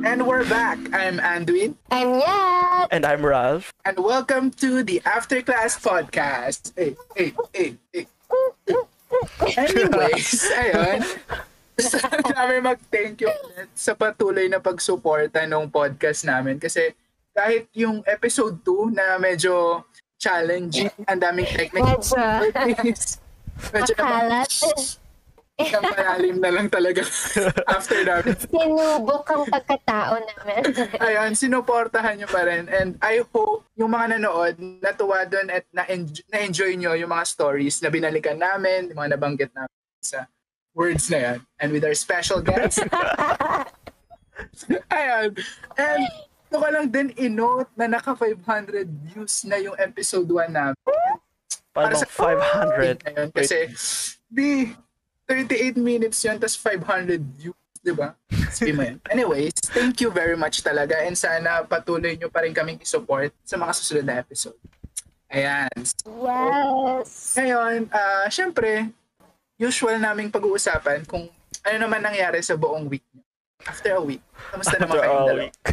And we're back. I'm Anduin. I'm Yat. And I'm Ralph. And welcome to the After Class Podcast. Hey, hey, hey, hey. Anyways, ayun. Gusto namin mag-thank you ulit sa patuloy na pagsuporta ng podcast namin. Kasi kahit yung episode 2 na medyo challenging, ang daming technical Medyo. difficulties, medyo Makalat. Napakang malalim na lang talaga after namin Sinubok ang pagkatao namin. Ayun, sinuportahan nyo pa rin. And I hope yung mga nanood, natuwa doon at na-enjoy, na-enjoy nyo yung mga stories na binalikan namin, yung mga nabanggit namin sa words na yan. And with our special guest. Ayun. And ito ko lang din in-note na naka 500 views na yung episode 1 namin. Paano 500? Ngayon, kasi di 38 minutes yun, tas 500 views, di ba? Sige mo yan. Anyways, thank you very much talaga and sana patuloy nyo pa rin kaming i-support sa mga susunod na episode. Ayan. Yes. Ngayon, ah syempre, usual naming pag-uusapan kung ano naman nangyari sa buong week nyo. After a week. Kamusta naman kayong dalawa? week.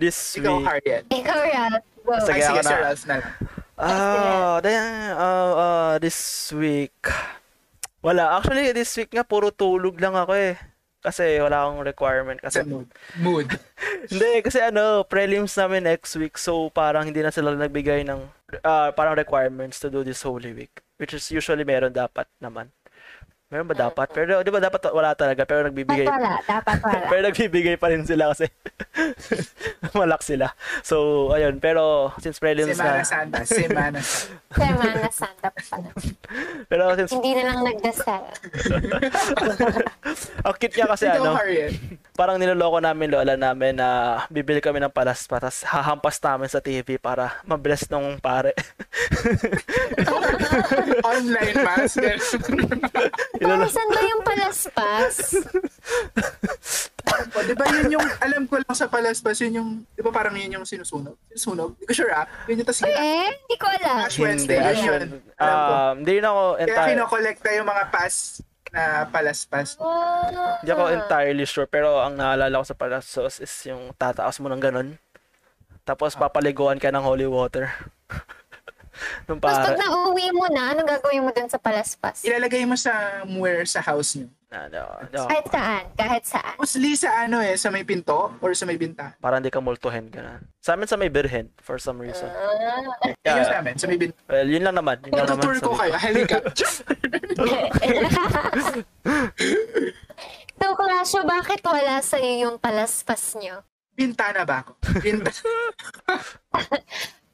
This Ikaw, week. Harriet. Ikaw, Ralph. Go. Ay, Sige, sige, ako na. Sir Ralph na lang. Ah, uh, uh, this week. Wala. Actually, this week nga, puro tulog lang ako eh. Kasi wala akong requirement. Kasi, mood. Mood. hindi, kasi ano, prelims namin next week. So, parang hindi na sila nagbigay ng ah, parang requirements to do this Holy Week. Which is usually meron dapat naman. Meron ba dapat? Pero di ba dapat wala talaga, pero nagbibigay. Dapat wala. Dapat wala. pero nagbibigay pa rin sila kasi malak sila. So, ayun. Pero since prelims Semana na, Santa. Semana Santa. Semana Santa pa pala. pero since Hindi na lang nagdasal. ang cute niya kasi ano, parang niloloko namin lola namin na bibili kami ng palaspa tapos hahampas namin sa TV para mabless nung pare. Online mass. Para saan ba yung palaspas? o, di ba yun yung, alam ko lang sa palaspas, yun yung, di ba parang yun yung sinusunog? Sinusunog? Hindi ko sure ah. Yun yung tas Eh, hindi ko alam. Ash Wednesday, Hindi, yun Ash yun. Wednesday. Um, hindi na ako Kaya entire, kinokolekta yung mga pass na palaspas. Oh. hindi ako entirely sure pero ang naalala ko sa palaspas is yung tataas mo ng ganun. Tapos papaliguan ka ng holy water. Nung Tapos pag nauwi mo na, anong gagawin mo dun sa palaspas? Ilalagay mo sa where sa house niyo. Ano, no, Kahit saan. Kahit saan. Mostly sa ano eh, sa may pinto or sa may binta. Parang hindi ka multuhin ganun. Sa amin sa may birhen for some reason. Ah. Yun yung sa Yeah. amin, sa may binta. Well, yun lang naman. Yun lang naman. Tutur ko kayo, halika. so, Klasyo, bakit wala sa yung palaspas nyo? Bintana ba ako? Binta.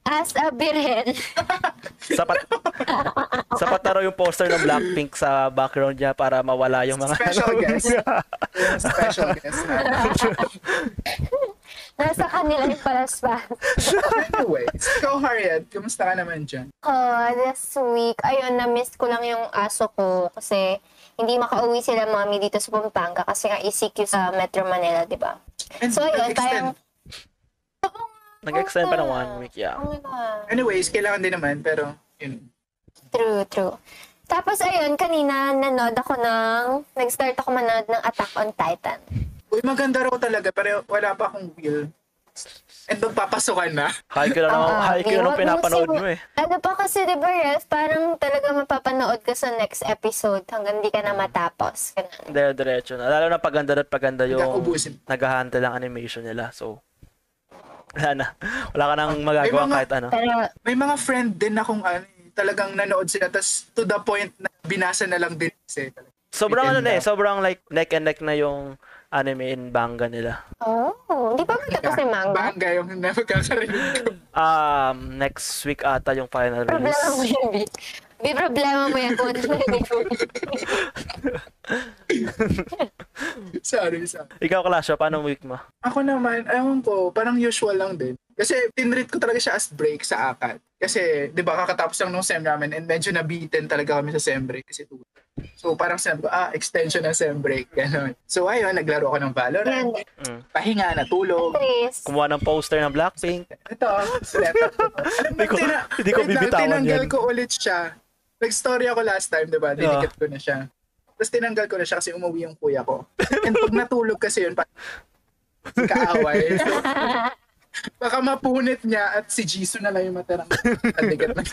As a birhen. Sapat Sapat na raw yung poster ng Blackpink sa background niya para mawala yung mga Special guest. Yung special guest na. Nasa kanila yung palaspas. Anyways, ikaw Harriet, kumusta ka naman dyan? Oh, this week, ayun, na-miss ko lang yung aso ko kasi hindi makauwi sila mami dito sa Pampanga kasi nga ECQ sa Metro Manila, di ba? So, ayun, nag-extend. Nag-extend pa ng one week, yeah. Oh. Anyways, kailangan din naman, pero yun. True, true. Tapos, ayun, kanina nanood ako ng... Nag-start ako manood ng Attack on Titan. Uy, maganda raw talaga, pero wala pa akong will. And magpapasukan na. High ko na nung, Oo, high ko na nung pinapanood mo eh. Ano pa kasi, di ba, Ref? Parang talaga mapapanood ka sa next episode hanggang di ka na matapos. Ganun. Dire-diretso na. Lalo na paganda at paganda yung nag-handle ang animation nila. So, wala na. Wala ka nang magagawa mga- kahit ano. Pero, May mga friend din akong ano, eh, talagang nanood sila, tas to the point na binasa na lang din kasi. Sobrang ano na eh. Sobrang like neck and neck na yung anime in manga nila. oh, di pa matapos yung manga? Bangga yung nakakarinig ko. Um, next week ata yung final Problema mo release. yun, B, problema mo yan kung ano sorry, sorry. Ikaw, Kalasha, paano week mo? Ako naman, ewan ko, parang usual lang din. Kasi tinreat ko talaga siya as break sa akad. Kasi, di ba, kakatapos lang nung SEM namin and medyo nabitin talaga kami sa SEM break kasi two. So, parang sabi ko, ah, extension ng SEM break. Ganon. So, ayun, naglaro ako ng Valorant. Mm. Pahinga, natulog. Chris. Kumuha ng poster ng Blackpink. Ito, mo, Hindi ko- hindi ko bibitawan Tinanggal yan. ko ulit siya Nag-story ako last time, di ba? Dinikit ko na siya. Tapos tinanggal ko na siya kasi umuwi yung kuya ko. And pag natulog kasi yun, pa kaaway. So, baka mapunit niya at si Jisoo na lang yung matirang kaligat na lang.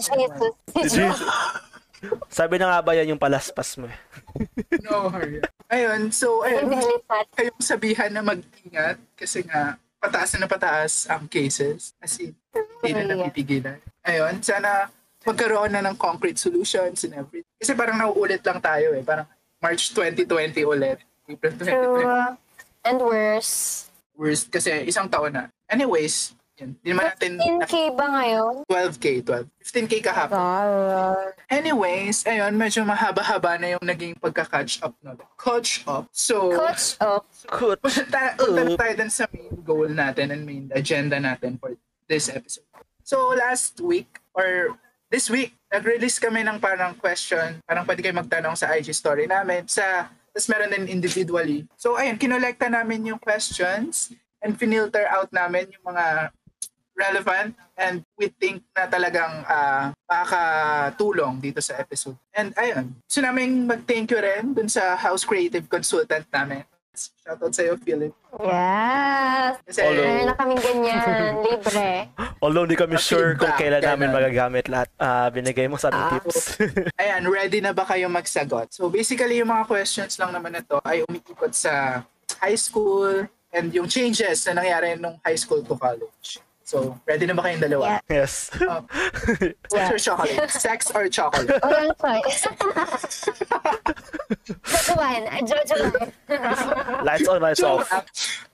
Si Jesus. Sabi na nga ba yan yung palaspas mo eh. No hurry. Ayun, so ayun, kayong sabihan na mag-ingat kasi nga pataas na pataas ang cases. As in, hindi na napipigilan. Ayun, sana magkaroon na ng concrete solutions and everything. Kasi parang nauulit lang tayo eh. Parang March 2020 ulit. April 2020. True. And worse. Worst kasi isang taon na. Anyways, yun. Naman natin 15k ba ngayon? 12K, 12. 15K kahapon. God. Anyways, ayun, medyo mahaba-haba na yung naging pagka-catch up na. Catch up. So, Coach up. Coach. punta punta tayo dun sa main goal natin and main agenda natin for this episode. So last week or this week, nag-release kami ng parang question, parang pwede kayo magtanong sa IG story namin sa tapos meron din individually. So ayun, kinolekta namin yung questions and finilter out namin yung mga relevant and we think na talagang uh, makakatulong dito sa episode. And ayun, gusto namin mag-thank you rin dun sa house creative consultant namin. Shoutout sa'yo, Philip. Yes. Kasi, Although- Meron na kaming ganyan. Libre. Although hindi kami sure kung kailan namin ganun. magagamit lahat. Ah, binigay mo sa ating Ah. tips. ayan, ready na ba kayo magsagot? So basically, yung mga questions lang naman na to ay umiikot sa high school and yung changes na nangyari nung high school to college. So, ready na ba kayong dalawa? Yeah. yes. Uh, sex or chocolate? Sex or chocolate? Walang choice. Jojoan. Jojoan. lights on, lights off.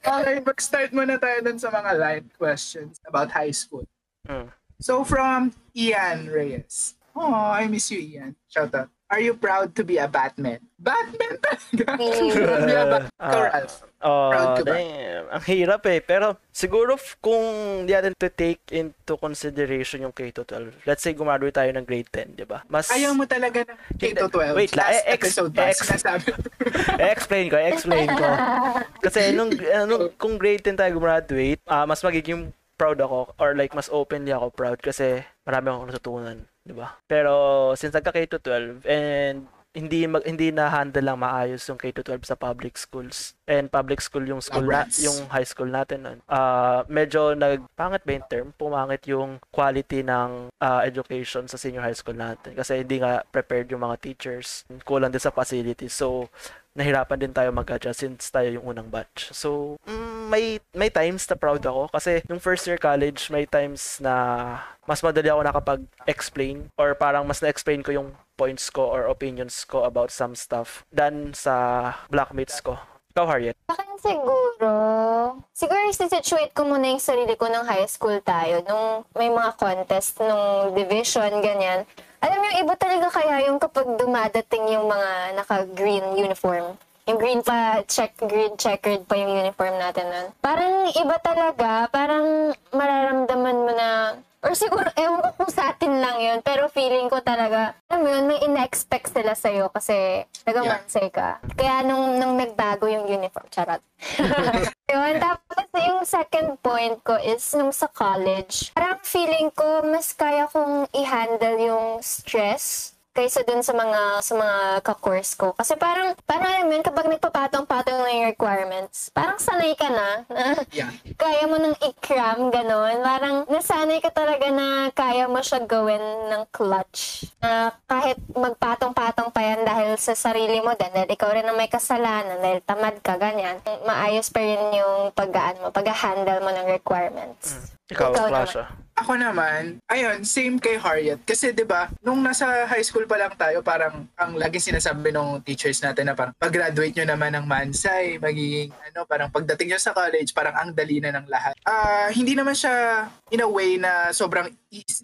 Okay, mag-start muna tayo dun sa mga light questions about high school. Mm. So, from Ian Reyes. Oh, I miss you, Ian. Shout out. Are you proud to be a Batman? Batman talaga? Proud to be a Bat- Ikaw. Ralph. Proud ka ba? damn. Ang hirap eh. Pero siguro kung di natin to take into consideration yung K-12. Let's say gumaduate tayo ng grade 10, di ba? Mas... Ayaw mo talaga ng K-12. Wait lang, Last eh, ex- episode ex- Sinasabi. explain ko, explain ko. Kasi nung, nung kung grade 10 tayo gumraduate, ah, mas magiging proud ako or like mas openly ako proud kasi marami akong natutunan, di ba? Pero since nagka K-12 and hindi mag, hindi na handle lang maayos yung K-12 sa public schools and public school yung school na, yung high school natin nun. Ah, medyo nagpangit ba yung term? Pumangit yung quality ng ah, education sa senior high school natin kasi hindi nga prepared yung mga teachers. Kulang din sa facilities. So nahirapan din tayo mag-adjust since tayo yung unang batch. So, mm, may may times na proud ako kasi yung first year college, may times na mas madali ako nakapag-explain or parang mas na-explain ko yung points ko or opinions ko about some stuff than sa blackmates ko. Ikaw, Harriet? Akin siguro, siguro situate ko muna yung sarili ko nung high school tayo, nung may mga contest, nung division, ganyan. Alam mo, iba talaga kaya yung kapag dumadating yung mga naka-green uniform. Yung green pa, check, green checkered pa yung uniform natin nun. Parang iba talaga, parang mararamdaman mo na, or siguro, ewan ko kung sa atin lang yun, pero feeling ko talaga, alam mo yun, may ina-expect sila sa'yo kasi nagamansay ka. Kaya nung, nung nagbago yung uniform, charot. yun, tapos yung second point ko is nung sa college, parang feeling ko mas kaya kong i-handle yung stress kaysa dun sa mga sa mga ka-course ko. Kasi parang, parang alam yun, kapag nagpapatong-patong na yung requirements, parang sanay ka na, na Yeah. kaya mo nang i-cram, ganon. Parang nasanay ka talaga na kaya mo siya gawin ng clutch. Na kahit magpatong-patong pa yan dahil sa sarili mo, din, dahil ikaw rin ang may kasalanan, dahil tamad ka, ganyan. Maayos pa rin yung pag-aan mo, pag-handle mo ng requirements. Ikaw, Ikaw Flasha. Ako naman, ayun, same kay Harriet. Kasi 'di ba nung nasa high school pa lang tayo, parang ang laging sinasabi ng teachers natin na parang pag-graduate nyo naman ng Mansay, magiging ano, parang pagdating nyo sa college, parang ang dali na ng lahat. Ah, hindi naman siya in a way na sobrang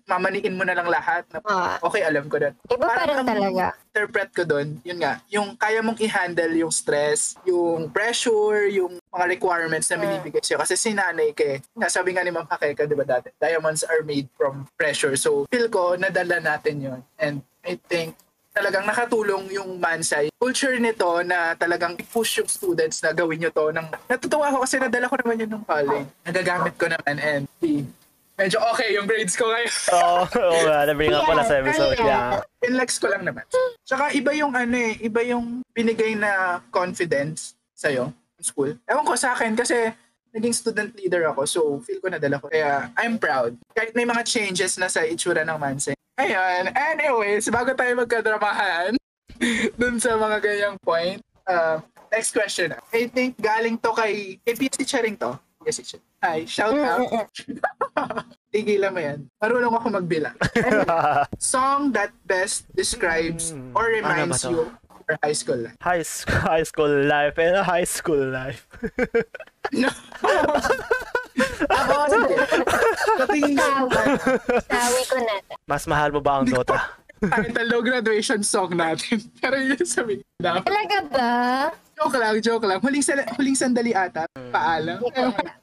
mamaniin mo na lang lahat. Na, Ah. okay, alam ko na. Iba pa rin talaga. interpret ko doon, yun nga, yung kaya mong i-handle yung stress, yung pressure, yung mga requirements na binibigay sa'yo. Kasi si nanay ke, nga, sabi nga ni Ma'am Hakeka, di ba dati, diamonds are made from pressure. So, feel ko, nadala natin yun. And I think, talagang nakatulong yung Mansay. Culture nito na talagang push yung students na gawin nyo to. Nang, natutuwa ako kasi nadala ko naman yun nung college. Nagagamit ko naman and medyo okay yung grades ko ngayon. Oo, oo nga. Na-bring up ko last episode. Yeah. Yeah. Inlex ko lang naman. Tsaka iba yung ano eh, iba yung binigay na confidence sa'yo in school. Ewan ko sa akin kasi naging student leader ako so feel ko nadala ko. Kaya I'm proud. Kahit may mga changes na sa itsura ng Mansen. Ayun. Anyways, bago tayo magkadramahan dun sa mga ganyang point. Uh, next question. I think galing to kay, kay PS Charing to. Yes, teacher. Hi, shout out. Tigilan mo yan. Marunong ako magbilang. Anyway, song that best describes or ano reminds to? you of your high school life. high, school, high school life and high school life. No. Ako, sige. Sa tingin ko, Sawi ko na. Mas mahal mo ba ang Dota? title no graduation song natin. Pero yun sabihin na. Talaga ba? Joke lang, joke lang. Huling, sal- huling sandali ata. Paalam.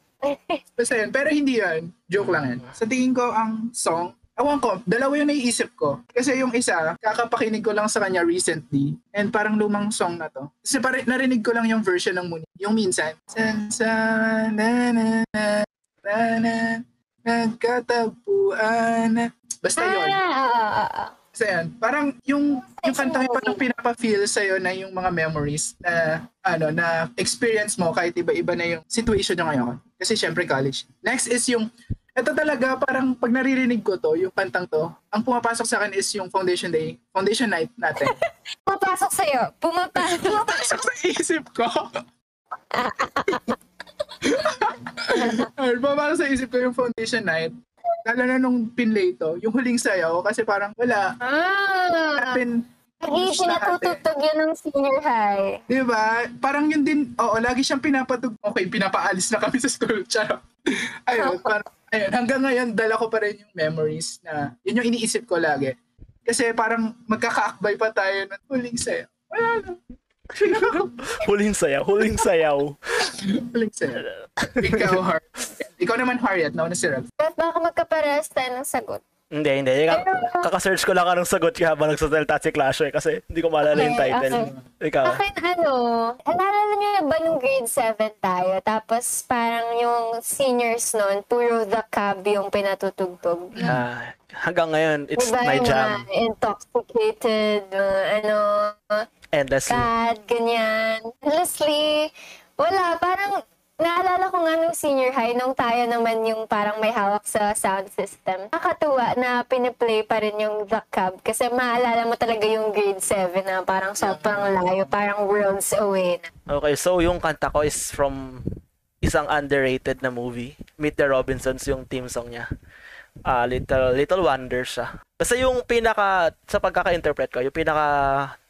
Basta yun. Pero hindi yun. Joke lang yan. Sa tingin ko, ang song, Awan ko, dalawa yung naiisip ko. Kasi yung isa, kakapakinig ko lang sa kanya recently. And parang lumang song na to. Kasi pare, narinig ko lang yung version ng Muni. Yung minsan. San sa na na na na na nagkatapuan. Basta yun. Ah, ah, ah, ah. Yun. Parang yung, yung kanta yung parang pinapa-feel sa'yo na yung mga memories na ano na experience mo kahit iba-iba na yung situation nyo ngayon. Kasi syempre college. Next is yung ito talaga parang pag naririnig ko to, yung kantang to, ang pumapasok sa akin is yung foundation day, foundation night natin. Pumapasok sa'yo. Pumapasok. Pumapasok sa isip ko. Ay, pumapasok sa isip ko yung foundation night. Lalo na nung pinlay to, yung huling sayaw, kasi parang wala. Ah, Natin, hindi pinatutugtog yun ng senior high. Di ba? Parang yun din, oo, lagi siyang pinapatug. Okay, pinapaalis na kami sa school. Charot. Ayun, parang, ayun, hanggang ngayon, dala ko pa rin yung memories na, yun yung iniisip ko lagi. Kasi parang magkakaakbay pa tayo ng huling sayo. Wala na. huling sayaw, huling sayaw. Huling sayo. Ikaw, Harriet. Ikaw naman, Harriet. Nauna si Ralph. Baka magkaparehas tayo ng sagot. Hindi, hindi. Kaka- Kaka-search ko lang ka ng sagot kaya habang nagsasalita si Clash eh, kasi hindi ko maalala yung Okay, title. okay. Ikaw. Akin ano, naalala niyo ba nung grade 7 tayo? Tapos parang yung seniors nun, puro the cab yung pinatutugtog. Ah, hanggang ngayon, it's diba my yung jam. mga intoxicated, mga ano, Endlessly. bad, ganyan. Honestly, wala, parang naalala ko nga nung senior high, nung tayo naman yung parang may hawak sa sound system. Nakakatuwa na piniplay pa rin yung The Cab kasi maalala mo talaga yung grade 7 na parang sobrang layo, parang worlds away na. Okay, so yung kanta ko is from isang underrated na movie. Meet the Robinsons yung theme song niya. Ah, Little Little Wonder siya. Basta yung pinaka sa pagkaka-interpret ko, yung pinaka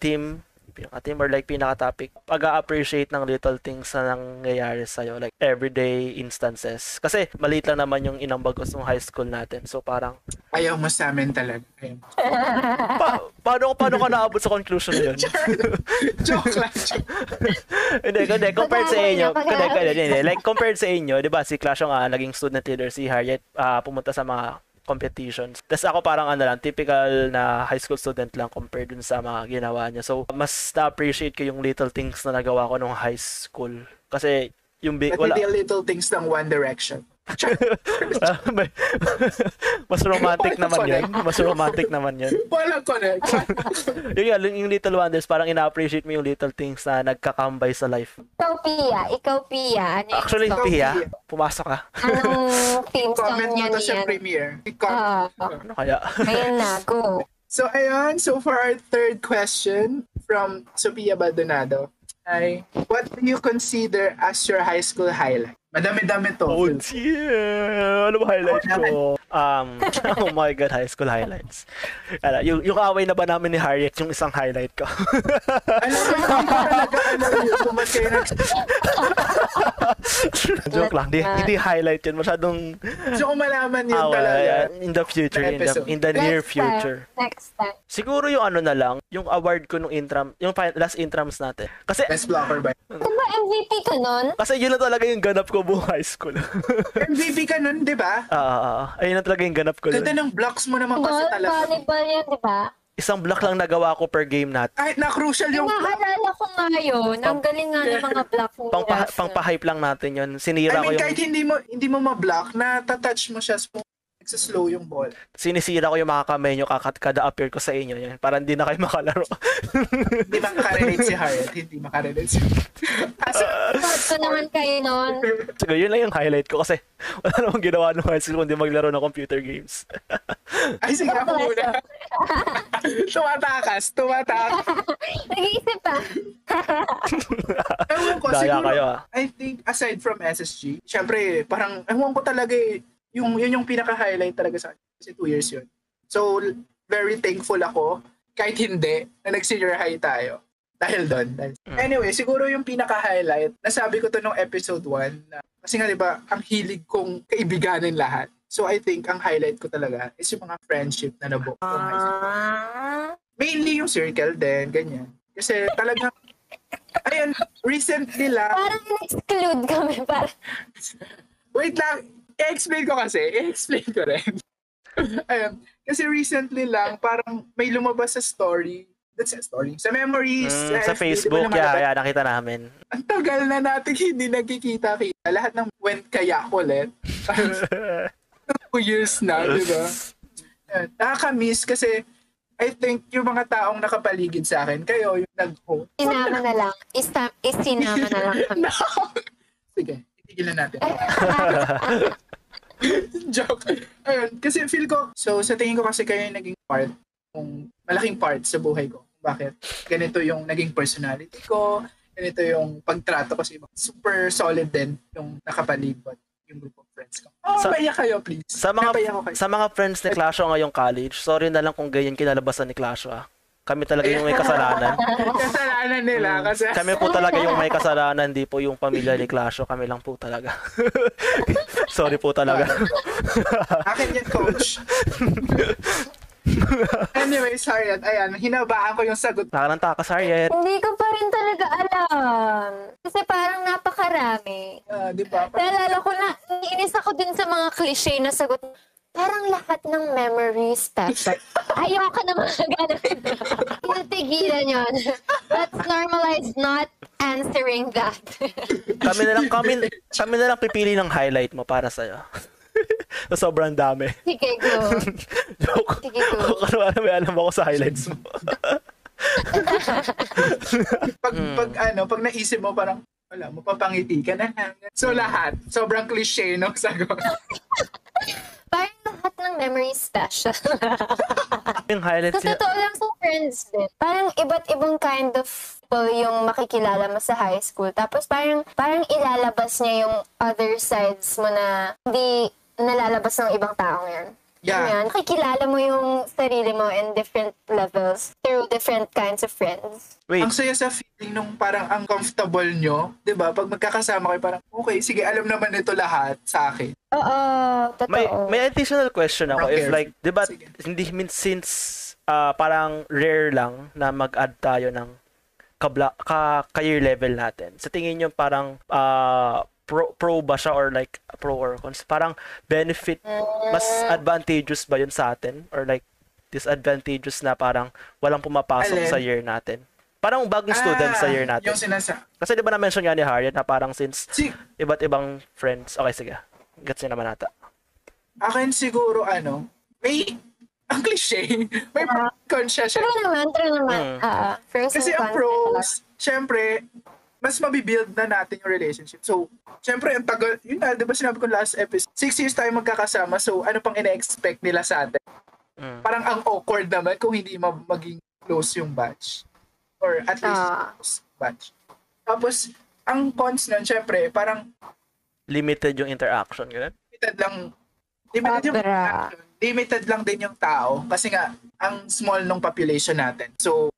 theme pinaka theme or like pinaka topic pag-appreciate ng little things na nangyayari sa like everyday instances. Kasi maliit lang naman yung inambag ko sa high school natin. So parang Ayaw mo sa amin talaga. Pa, paano paano ka naabot sa conclusion na yun? Joke lang. Hindi, hindi, compared sa inyo, hindi, hindi, hindi, like, compared sa inyo, di ba, si Clash yung ah, naging student leader, si Harriet, ah, pumunta sa mga competitions. Tapos ako parang ano lang, typical na high school student lang compared dun sa mga ginawa niya. So, mas na-appreciate ko yung little things na nagawa ko nung high school. Kasi, yung big, wala, hindi little things ng One Direction. May- mas romantic Wala naman yun. Mas romantic naman yun. Walang connect. Yung, yung, yung little wonders, parang ina-appreciate mo yung little things na nagkakambay sa life. Ikaw, Pia. Ikaw, Pia. Ano yung Actually, song? Pia, Pia. pumasok ka. Anong theme song Comment mo niya to sa premiere. Oo. Ano kaya? Ayun na, go. So, ayun. So, for our third question from Sophia Baldonado ay, what do you consider as your high school highlight? Madami-dami to. Oh, yeah. Ano ba highlights ko? Um, oh my God, high school highlights. Ala, yung, yung away na ba namin ni Harriet, yung isang highlight ko. Alam mo, hindi ko talaga alam yun kung ba't kayo nag- Joke lang, di, hindi highlight yun. Masyadong Gusto ko malaman yun away talaga. in the future, in the, in the near Next future. Time. Next time. Siguro yung ano na lang, yung award ko nung intram, yung last intrams natin. Kasi, Best blocker ba? Ba MVP ka nun? kasi yun na talaga yung ganap ko buong high school. MVP ka nun, di ba? Ah, ah, ah. ayun na talaga yung ganap ko. Ganda nun. ng blocks mo naman kasi Ball, talaga. volleyball yan, di ba? Isang block lang nagawa ko per game natin. Kahit na crucial yung Naalala ko nga yun. Ang galing nga ng mga block ni Pang, Russell. pang hype lang natin yun. I Sinira ko mean, yung... kahit hindi mo hindi mo ma-block, na touch mo siya smooth sa slow yung ball. Sinisira ko yung mga kamay nyo kakat kada appear ko sa inyo. Yan. Para hindi na kayo makalaro. Hindi makarelate si Harriet. Hindi makarelate si Kaso, ko naman kayo noon. Siguro yun lang yung highlight ko kasi wala namang ginawa ng high school kundi maglaro ng computer games. ay sige ako muna. tumatakas, tumatakas. Nag-iisip pa. Ewan ko, Daya siguro, kayo, ah. I think aside from SSG, syempre, parang, ewan ko talaga eh, yung, yun yung pinaka-highlight talaga sa akin. Kasi two years yun. So, very thankful ako, kahit hindi, na nag-senior high tayo. Dahil doon. Dahil... Mm. Anyway, siguro yung pinaka-highlight, nasabi ko to nung episode 1, na, kasi nga diba, ang hilig kong kaibiganin lahat. So I think ang highlight ko talaga is yung mga friendship na nabuo ko ng high school Ah. mainly yung circle din, ganyan. Kasi talagang, ayun, recently lang, Parang in-exclude kami. Parang, wait lang, i-explain ko kasi, i-explain ko rin. ayun, kasi recently lang, parang may lumabas sa story, that's a story, sa memories, Mm, sa FB, Facebook, di ba yeah, yeah, nakita namin. Ang tagal na natin hindi nagkikita-kita. Lahat ng went kaya ulit. Two years na, di ba? Nakaka-miss kasi I think yung mga taong nakapaligid sa akin, kayo yung nag-host. sinama na lang. Ista- isinama na lang kami. No. Sige, tigilan natin. Joke. Ayun, kasi feel ko, so sa tingin ko kasi kayo yung naging part, kung malaking part sa buhay ko. Bakit? Ganito yung naging personality ko, ganito yung pagtrato ko sa iba. Super solid din yung nakapalibot yung group of friends ko. Oh, Sa- paiyak kayo, please. Sa mga kayo. sa mga friends ni Clasho ngayong college, sorry na lang kung ganyan kinalabasan ni Clasho ah. Kami talaga yung may kasalanan. Kasalanan nila kasi Kami po talaga yung may kasalanan, hindi po yung pamilya ni Clasho. Kami lang po talaga. sorry po talaga. akin yan, coach. anyway, sorry. At ayan, hinabaan ko yung sagot. Nakananta ka, Sarjet. Hindi ko pa rin talaga alam. Kasi parang napakarami. Ah, di ba? Naalala ko na, inis ako dun sa mga cliche na sagot. Parang lahat ng memories special. Ayoko na mga ganun. Tinatigilan yun. Let's normalize not answering that. Kami na lang kami, kami na lang pipili ng highlight mo para sa sa sobrang dami. Sige, go. Joke. Sige, go. Ano ano may alam ako sa highlights mo. pag, Hmm. pag ano, pag naisip mo parang, wala, mapapangiti ka na. So lahat, sobrang cliche no sagot. Parang lahat ng memories special. yung highlights Sa totoo lang sa friends din. Parang iba't ibang kind of people yung makikilala mo sa high school. Tapos parang, parang ilalabas niya yung other sides mo na hindi nalalabas ng ibang taong yan. Yeah. Yan. Nakikilala mo yung sarili mo in different levels through different kinds of friends. wait, Ang saya sa feeling nung parang ang comfortable nyo, 'di ba? Pag magkakasama kayo parang, okay, sige, alam naman nito lahat sa akin. Oo, totoo. may may additional question ako if like 'di ba hindi since ah, parang rare lang na mag-add tayo ng kabla ka, ka year level natin. Sa tingin niyo parang ah, pro, pro ba siya or like pro or cons? Parang benefit mas advantageous ba yun sa atin or like disadvantageous na parang walang pumapasok Alin? sa year natin? Parang bagong student sa year Ah, natin. Yung sinasa... Kasi di ba na-mention nga ni Harriet na parang since Si, iba't ibang friends. Okay, sige. Gets niya naman ata. akin siguro, ano, may, ang cliche, may Ah. con siya siya. True naman, true naman. Mm. Ah, pros Kasi and ang pros, syempre, mas mabibuild na natin yung relationship. So, syempre, ang tagal, yun na, di ba sinabi ko last episode, six years tayo magkakasama, so ano pang ina-expect nila sa atin? Mm. Parang ang awkward naman kung hindi ma- maging close yung batch. Or at least close batch. Tapos, ang cons nun, syempre, parang Limited yung interaction, ganun. limited lang, limited yung interaction. limited lang din yung tao kasi nga ang small nung population natin. So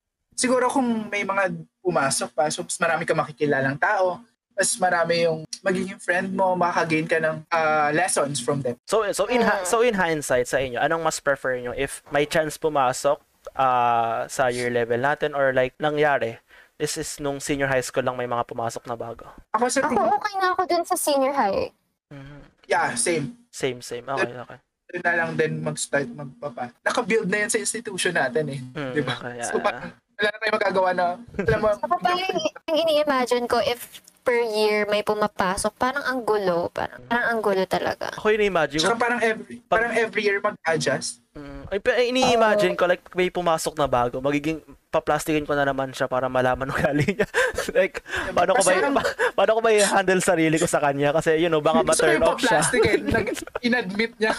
siguro kung may mga pumasok pa, so mas marami ka makikilalang tao, mas marami yung magiging friend mo, makaka-gain ka ng ah, lessons from them. So so in ha- so in hindsight sa inyo, anong mas prefer nyo if may chance pumasok ah, sa year level natin or like nangyari this is nung senior high school lang may mga pumasok na bago. Ako sa Ako tingin, okay na ako dun sa senior high. Mhm. yeah, same. Same same. Okay, okay. Doon na lang din mag-start magpapa. Naka-build na yan sa institution natin eh. Mm, Di ba? okay, So yeah. parang wala na tayong magagawa na, alam mo, Ako parang yung ini-imagine ko if per year may pumapasok, parang ang gulo. Parang, parang ang gulo talaga. Ako yun imagine ko. Tsaka parang every, parang every year mag-adjust. Mm, ay, pero ini-imagine ko like may pumasok na bago, magiging paplastikin ko na naman siya para malaman ng galing niya. like, paano ko ba, ang- pa, paano ko ba i-handle sarili ko sa kanya? Kasi, you know, baka ma-turn yung off siya. Nag- in-admit niya.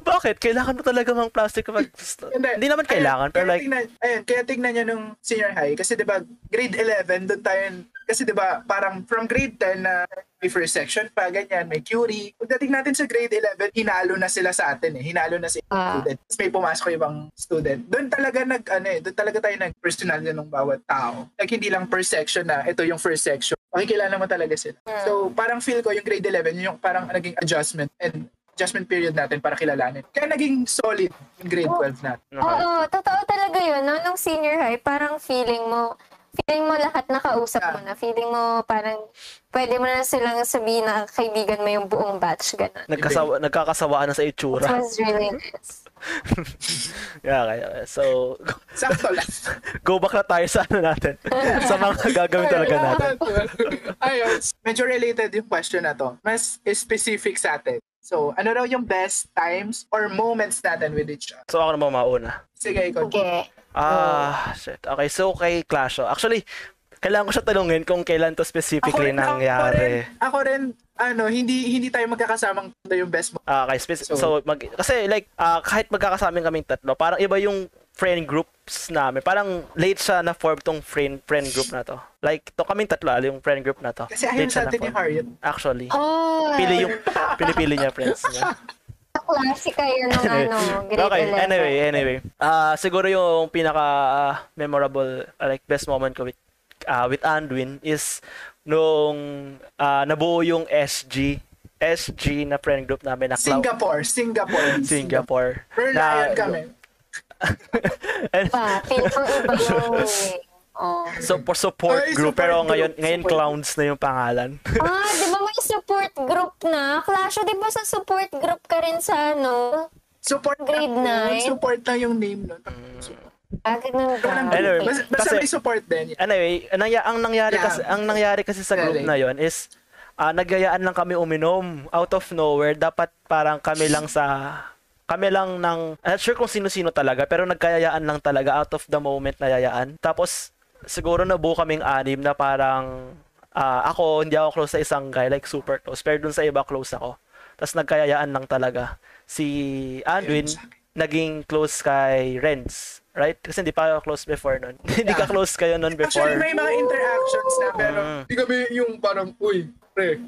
Bakit? Kailangan mo talaga mang plastic kapag... Hindi naman kailangan, pero kaya like, Tingnan, ayun, kaya tignan niya nung senior high. Kasi 'di ba grade 11, doon tayo, kasi 'di ba parang from grade 10 na may first section pa, ganyan, may Curie. Pagdating natin sa grade 11, hinalo na sila sa atin eh. Hinalo na si Ah. student. Tapos may pumasok yung ibang student. Doon talaga nag, ano eh, doon talaga tayo nag-personal na ng bawat tao. Like hindi lang per section na ito yung first section. Makikilala mo talaga sila. So parang feel ko yung grade 11, yun yung parang naging adjustment and adjustment period natin para kilalanin. Kaya naging solid yung grade 12 natin. Oo, totoo talaga yun. No? Nung senior high, parang feeling mo, feeling mo lahat nakausap mo na. Feeling mo parang pwede mo na silang sabihin na kaibigan mo yung buong batch. Ganun. nagkasawa, nagkakasawaan na sa It itsura. was really nice. yeah, kaya, so, Sakto lang. go back na tayo sa ano natin. sa mga gagawin talaga natin. Ayun, medyo related yung question na to. Mas specific sa atin. So, ano raw yung best times or moments natin with each other? So, ako naman mauna. Sige, ikaw. Okay. Ah, shit. Okay, so kay Clash. Actually, kailangan ko siya tanungin kung kailan to specifically rin- nangyari. Ako rin, ako rin, ano, hindi hindi tayo magkakasamang ito yung best mo. Ah, okay, spec- so, So- mag, kasi like ah, kahit magkakasama kaming tatlo, parang iba yung friend groups namin. Parang late siya na form tong friend friend group na to. Like to kaming tatlo, ah, yung friend group na to. Kasi ayaw sa atin ni. Harriet. Actually. Oh, Pili yung pinipili niya friends niya. klasika yun ng ano, grade okay, 11. anyway, anyway. Ah, siguro yung pinaka ah, memorable ah, like best moment ko with ah, with Anduin is nung ah, nabuo yung SG SG na friend group namin na Cloud- Singapore, Singapore. Singapore. We're lion kami. And- Pa, feel ko iba yung Oh. so for support Ay, group support pero group, ngayon ngayon support clowns na yung pangalan. Ah, di ba may support group na? Clash, di ba sa support group ka rin sa ano? Support Grade lang, nine? Support lang yung name nun. Ah, ganun ba? Anyway, Basta, basta Kasi- may support din. Anyway, ang, nangya- ang nangyari Yeah. kasi ang nangyari kasi sa group na yon is ah nagayaan lang kami uminom out of nowhere. Dapat parang kami lang sa kami lang ng I'm not sure kung sino-sino talaga pero nagkayayaan lang talaga out of the moment na yayaan. Tapos siguro nabuo kaming anim na parang ah, ako hindi ako close sa isang guy like super close pero dun sa iba close ako. Tapos nagkayayaan lang talaga. Si akin. naging close kay Renz. Right? Kasi hindi pa ako close before nun. hindi ka Yeah. close kayo nun before. Actually, may mga interactions na, pero Mm. hindi kami yung parang, uy, pre.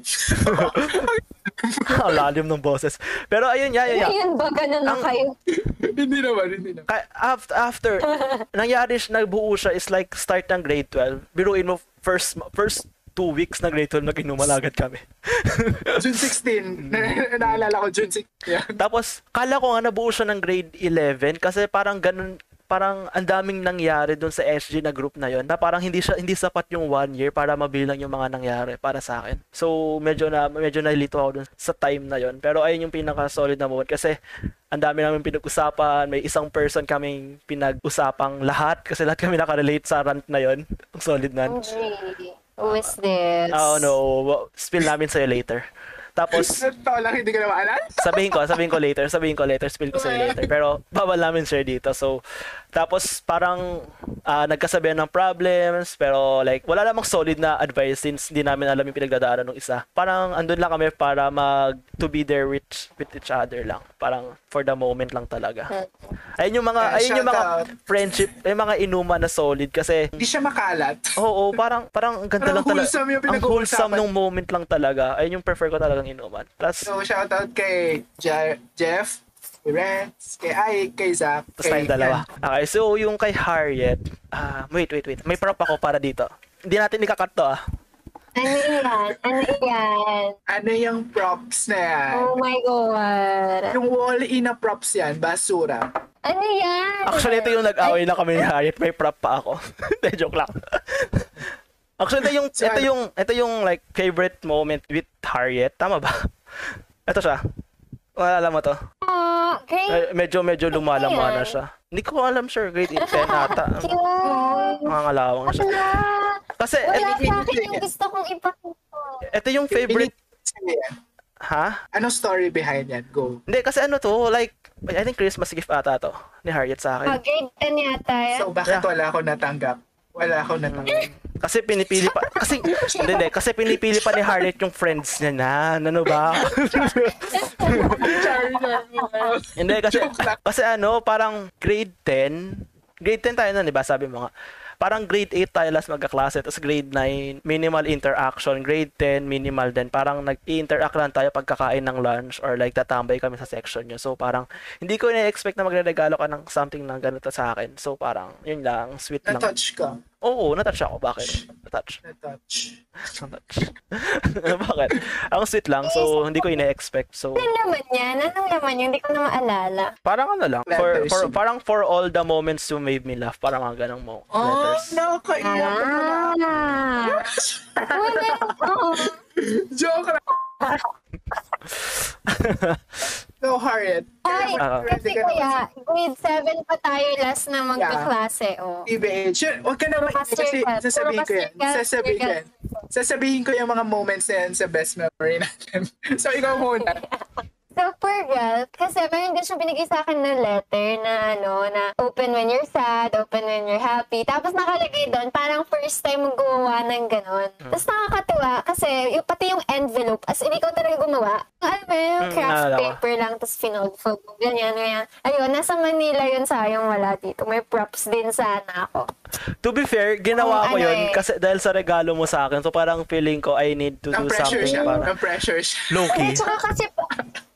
Ang lalim ng boses. Pero ayun, yeah, yeah, yeah. Ngayon ba ganun na kayo? hindi naman, hindi naman. After, after nangyari siya, nagbuo siya is like start ng grade 12. Biruin mo, first, first two weeks ng grade 12, nag-inuman agad kami. June 16, na- naalala ko, June 16. Yeah. Tapos, kala ko nga nabuo siya ng grade 11 kasi parang ganun, parang ang daming nangyari doon sa SG na group na yon na parang hindi siya hindi sapat yung one year para mabilang yung mga nangyari para sa akin. So medyo na medyo nalito ako dun sa time na yon. Pero ayun yung pinaka solid na moment kasi ang dami namin pinag-usapan, may isang person kaming pinag-usapang lahat kasi lahat kami nakarelate sa rant na yon. Ang solid nan. OMG. Who is this? Oh no, spill namin sa'yo later. Tapos Totoo lang, hindi ko na maalala. sabihin ko, sabihin ko later, sabihin ko later, spill ko sa'yo later. Pero bawal namin share dito. So, tapos parang ah, nagkasabihan ng problems, pero like wala namang solid na advice since hindi namin alam yung pinagdadaanan ng isa. Parang andun lang kami para mag to be there with, with each other lang. Parang for the moment lang talaga. Ayun yung mga Yeah, ayun yung mga out. friendship, yung mga inuman na solid kasi Hindi siya makalat. Oo, parang parang ang ganda Parang lang talaga. wholesome yung Ang wholesome nung moment lang talaga. Ayun yung prefer ko talagang inuman. Plus, So, shout out kay Je- Jeff, kay Renz, kay Ay, kay Zach, Tapos tayong dalawa. Okay, so yung kay Harriet, ah, wait, wait, wait. May prop ako para dito. Hindi natin ikakat to ah. Ano yan? Ano yan? Ano yung props na yan? Oh my God. Yung wall-in na props yan, basura. Ano yan? Actually, ito yung nag-away na kami ni Harriet. May prop pa ako. Hindi, joke lang. Actually, ito yung, ito yung, ito yung like favorite moment with Harriet. Tama ba? Ito siya. Wala alam mo to. Oh, great. Eh, medyo, medyo lumalama Ano na siya. Hindi ko alam, sure. Grade 10 ata. Cute. Mga ngalawang na siya. Kasi, Wala et- sa akin yung gusto kong ipakita. ito yung favorite, ha? Anong story behind yan? Go. Hindi, kasi ano to, like, I think Christmas gift ata to, ni Harriet sa Ah, akin. grade 10 yata yan. So, bakit Yeah. wala ako natanggap? Wala ako natanggap. Kasi pinipili pa, kasi, hindi, hindi, kasi pinipili pa ni Harriet yung friends niya na, ano ba? Hindi, kasi, kasi ano, parang grade 10, grade 10 tayo nun, di ba? Sabi mo nga. Parang grade 8 tayo last magkaklase, tapos grade 9, minimal interaction. Grade 10, minimal din. Parang nag-interact lang tayo pagkakain ng lunch or like tatambay kami sa section nyo. So parang, hindi ko na-expect na magre-regalo ka ng something na ganito sa akin. So parang, yun lang, sweet lang. Na-touch ka. Oo, natouch ako. Bakit? Natouch. Na-touch. Natouch. Bakit? Ang sweet lang, so hindi ko ina-expect. So, Ano naman yan? Anong naman yun? Hindi ko na maalala. parang ano lang, for, Letters. for, parang for all the moments you made me laugh, parang mga ganong mo, Oh, letters. nakakaiyak na. Ah! Oo. Joke lang. No, Harriet. Ay, Ah. kasi kuya, grade 7 pa tayo last na magkaklase. Oh. TBH. Huwag ka naman kasi sasabihin ko yan. Sasabihin ko yan. Sasabihin ko yung mga moments na yan sa best memory natin. so, ikaw muna. So, poor girl, kasi meron din siyang binigay sa akin ng letter na ano, na open when you're sad, open when you're happy. Tapos nakalagay doon, parang first time mo gumawa ng ganon. Tapos nakakatuwa, kasi yung, pati yung envelope, as in ikaw talaga gumawa. Alam mo yung Mm, craft ko. paper lang, tapos finold-fold mo, ganyan, ganyan. Ayun, nasa Manila yun, sayang wala dito. May props din sana ako. To be fair, ginawa Oh, ko ano yun eh. kasi dahil sa regalo mo sa akin, so parang feeling ko I need to Ang do pressure something siya. para Ang pressure siya. low-key. Tsaka kasi,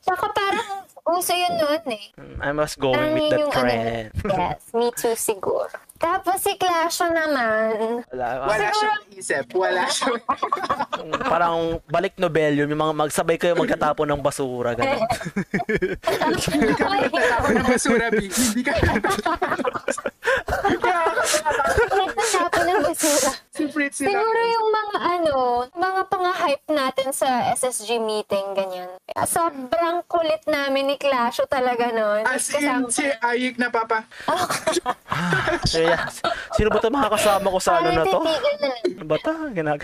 tsaka parang uso yun noon eh. I was going Parang with the yung trend. Ano, yes, me too siguro. Tapos si Clasho naman, Wala, Wala Siguro- siyang isip. Wala siyang... parang balik nobelyo, yung mga magsabay kayo magkatapon ng basura, ganun. Hindi kami nagtatapon ng basura, B. Hindi ka... Nagtasapo ng basura. Si Fritz sila. Siguro yung mga ano, mga pang-hype natin sa SSG meeting, ganyan. Sobrang kulit namin ni Clasho talaga noon. As in, si Ayik na papa. Kaya, sino ba ito makakasama ko sa ano na to? Ano ba ito? Ginag...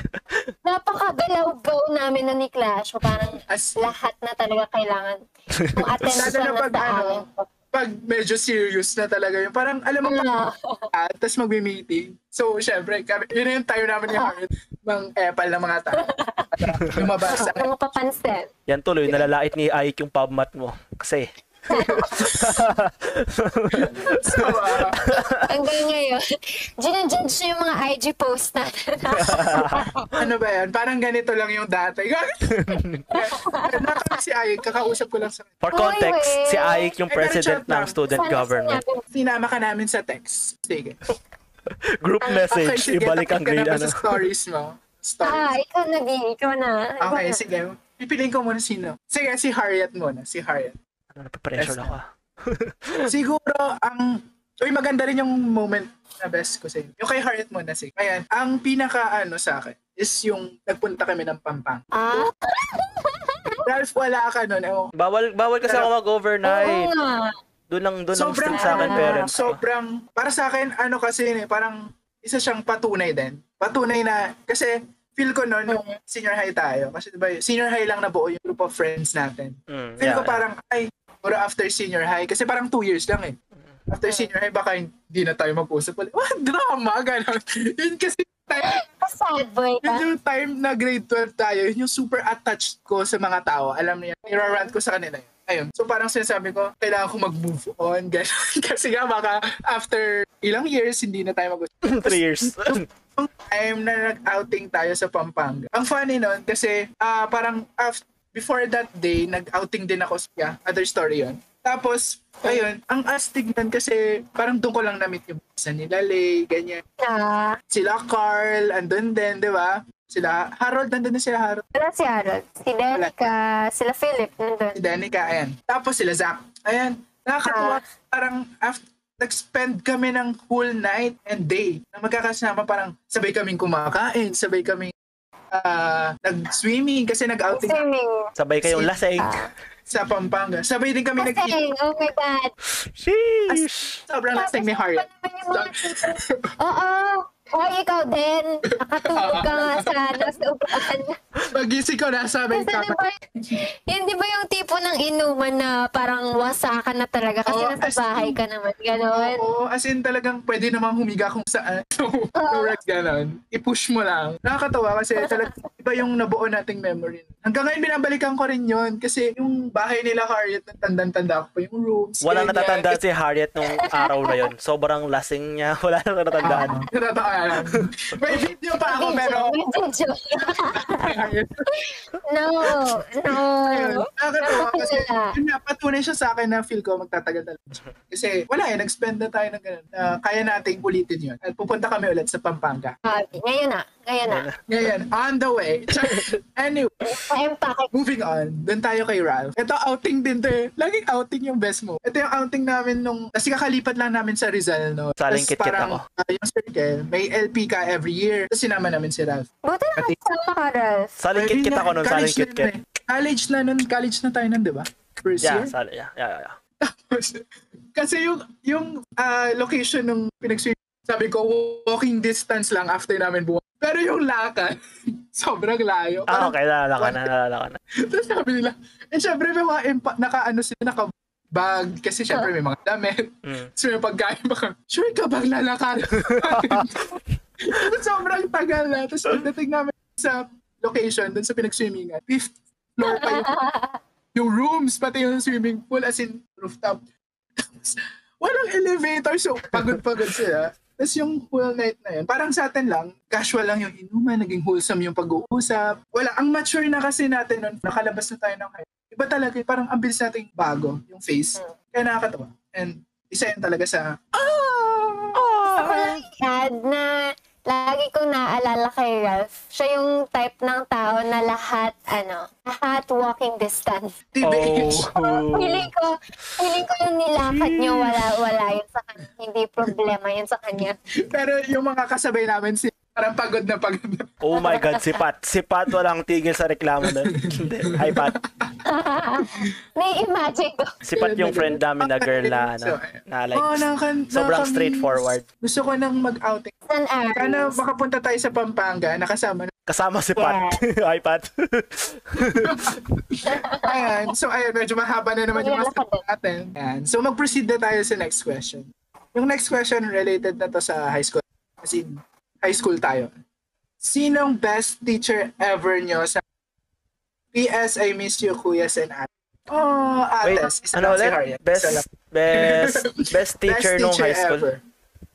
Napakagalaw-gaw namin na ni Clasho. Parang As- lahat na talaga kailangan. Yung attention na na pag sa ano. Pag medyo serious na talaga yun. Parang, alam mo, Ah. at tapos magme-meeting. So, syempre, kami, yun na yung tayo namin ni Harriet. Mang epal ng mga tao. Para Lumabas Mga papansin. Yan tuloy, nalalait ni Ike yung pubmat mo. Kasi, So, ah, Hanggang ngayon, ginajudge niya yung mga IG post natin. ano ba yan? Parang ganito lang yung dati. Nakaka si Ayik, kakausap ko lang sa for Oy, context, wait. si Ike yung president ng student Sana government. Sinama ka namin sa text. Sige. Group message, sige, ibalik ang grade ano. sa stories mo. Stories. ah, ikaw na, Di. Ikaw na. Ikaw Okay, na. sige. Pipiliin ko muna sino. Sige, si Harriet muna. Si Harriet. Ano, napapressure Yes, ako. ah. Siguro, ang... Uy, maganda rin yung moment na best ko sa inyo. Yung kay Harriet muna, sige. Ayan, ang pinaka ano sa akin is yung nagpunta kami ng Pampang. Ah, Ralph, wala ka nun. Ewan ko. Bawal, bawal kasi ako oo mag-overnight. nga. Doon lang, doon ang Sobrang, strict sa akin, ah, parents. sobrang, para sa akin, ano kasi eh, parang isa siyang patunay din. Patunay na, kasi feel ko noon nung senior high tayo. Kasi diba, senior high lang nabuo yung group of friends natin. Mm, Feel yeah, ko parang, ay, siguro after senior high, kasi parang two years lang eh. After senior high, baka hindi na tayo mag-usap ulit. What? Drama? Ganon. yun kasi time, Sad boy ka. yun yung time na grade 12 tayo, yun yung super attached ko sa mga tao. Alam niya, nirarant ko sa kanila yun. Ayun. So parang sinasabi ko, kailangan ko mag-move on. Ganon. kasi nga baka after ilang years, hindi na tayo mag-usap. Three years. Yung time na nag-outing tayo sa Pampanga. Ang funny nun kasi ah parang af- before that day, nag-outing din ako sa other story yon. Tapos, ayun, ang astig nun kasi parang doon ko lang na-meet yung sa nila Lay, ganyan. Ah, Sila Carl, andun din, di ba? Sila, Harold, nandun din sila Harold. wala si Harold. Si Danica, sila Philip, nandun. Si Danica, ayan. Tapos sila Zach. Ayan, nakakatuwa. Parang after, nag-spend kami ng whole night and day na magkakasama parang sabay kaming kumakain, sabay kaming ah, nag-swimming kasi nag-outing Swimming. Sabay kayong lasing. Ah. sa Pampanga. Sabay din kami nag Kasi, oh my God. Sheesh! Sobrang lasing ni Harriet. Oo. Hoy, ikaw din. Nakatulog ka nga sa, ano, sa upuan. Magising ko na sabi Kasi di yun di ba yung tipo ng inuman na parang wasakan na talaga kasi Oo, nasa as in- bahay ka naman. Ganon. Oo, as in talagang pwede namang humiga kung saan. So, correct ganon. I-push mo lang. Nakakatawa kasi talagang iba yung nabuo nating memory. Hanggang ngayon binabalikan ko rin yun kasi yung bahay nila Harriet, tandang-tanda ko pa yung rooms. Walang ganyan. natatanda si Harriet nung araw na yon. Sobrang lasing niya. Wala nang natatandaan. Natatawa lang. May video pa ako pero Medyo. no, no. Nakakatawa kasi yun nga, patunay siya sa akin na feel ko magtatagal talaga. Kasi wala eh, nag-spend na tayo ng ganun. na kaya nating ulitin yun. At pupunta kami ulit sa Pampanga. Sabi, ngayon na, ngayon na. Ngayon, on the way. anyway, moving on. Doon tayo kay Ralph. Ito outing din to eh. Laging outing yung best mo. Ito yung outing namin nung, kasi kakalipat lang namin sa Rizal, no? Saling Tas kit-kit parang, ako. ah, yung circle, may LP ka every year. Tapos sinama namin si Ralph. Buti na kasama ka, Ralph. Saling nga, ako nun. Saling college College na nun, college na tayo nun, di ba? First Yeah, year? sali, yeah, yeah, yeah. Kasi yung yung ah, location ng pinagswim, sabi ko walking distance lang after namin buwan. Pero yung lakad, sobrang layo. Ah, okay. Nalala ka na, nalala ka na. Tapos sabi nila, eh syempre may mga impa- naka ano sila, naka bag, kasi syempre may mga damit. Mm. Tapos may pagkain baka, sure ka bang lalakad? Tapos sobrang tagal na. Tapos pagdating namin sa location, dun sa pinagswimmingan, fifth floor pa yung, yung rooms, pati yung swimming pool, as in rooftop. Tapos, walang elevator, so pagod-pagod sila. Tapos yung whole night na yun, parang sa atin lang, casual lang yung inuman, naging wholesome yung pag-uusap. Wala, ang mature na kasi natin nun, nakalabas na tayo ng high. Iba talaga, parang ang bilis nating bago yung face. Kaya nakakatawa. And isa yun talaga sa, Ako lang i-add na lagi kong naalala kay Ralph. Siya yung type ng tao na lahat, ano, lahat walking distance. TBH. Oh. Feeling ko, feeling ko yung nilakad niyo, wala, wala yun sa kanya. Hindi problema yun sa kanya. Pero yung mga kasabay namin, si, parang pagod na pagod. Oh my God, si Pat. Si Pat walang tigil sa reklamo na. Hindi. Hi, Pat. Nai-imagine ko. Si Pat yung friend namin na girl na, ano, na like, Oo, nakan- sobrang nakakamiss. straightforward. Gusto ko nang mag-outing. San Sana makapunta tayo sa Pampanga, nakasama na. Kasama si Pat. Hi, Pat. Ayan. So, ayun, medyo mahaba na naman yung mga natin. Ayan. So, mag-proceed na tayo sa next question. Yung next question related na to sa high school. Kasi high school tayo. Sinong best teacher ever nyo sa PS, I miss you, Kuyas and Ate? Oh, Wait, Ates. Isa ano si ulit? Harriet. Best, best, best teacher nung high school. ever.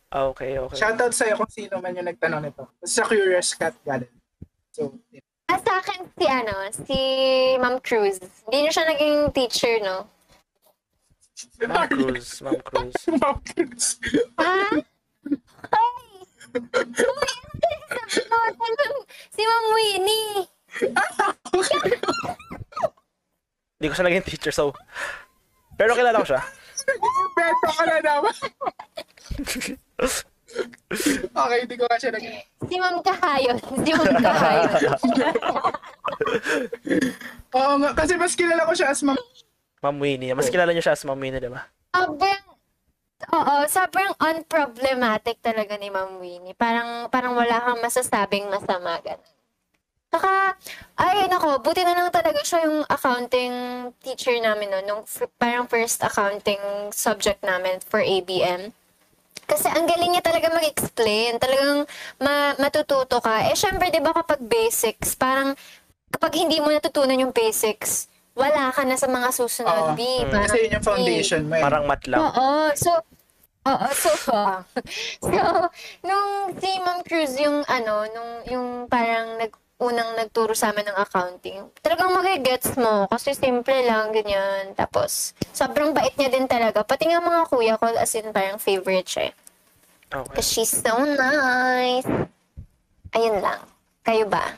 Ah, Okay, okay. Shoutout sa'yo kung sino man yung nagtanong nito. Sa Curious Cat Garden. So, Ah, sa akin si ano, si Ma'am Cruz. Hindi na siya naging teacher, no? Ma'am Cruz, Ma'am Cruz. Ma'am Cruz. Ah? Ay! Si Ma'am Winnie. Hindi ko siya naging teacher, so... Pero kilala ko siya. Beto ka na naman. okay, hindi ko kasi nag... Si Ma'am Kahayon. Si Ma'am Kahayon. Oo nga, kasi mas kilala ko siya as Ma'am. Ma'am Winnie. Mas kilala niyo siya as Ma'am Winnie, di ba? Sobrang, oo, sobrang unproblematic talaga ni Ma'am Winnie. Parang, parang wala kang masasabing masama. Ganun. Saka, ay, nako, buti na lang talaga siya yung accounting teacher namin no, nung f- parang first accounting subject namin for ABM. Kasi ang galing niya talaga mag-explain. Talagang ma- matututo ka. Eh, syempre, di ba kapag basics, parang kapag hindi mo natutunan yung basics, wala ka na sa mga Oo. susunod. B. Mm. Parang Kasi yun yung foundation mo eh. Parang mat lang. Oo. So, oo. So, so, nung si Ma'am Cruz yung ano, nung yung parang nag unang nagturo sa amin ng accounting. Talagang magigets mo kasi simple lang, ganyan. Tapos, sobrang bait niya din talaga. Pati nga mga kuya ko, as in parang favorite siya. eh. Okay. Because she's so nice. Ayun lang. Kayo ba?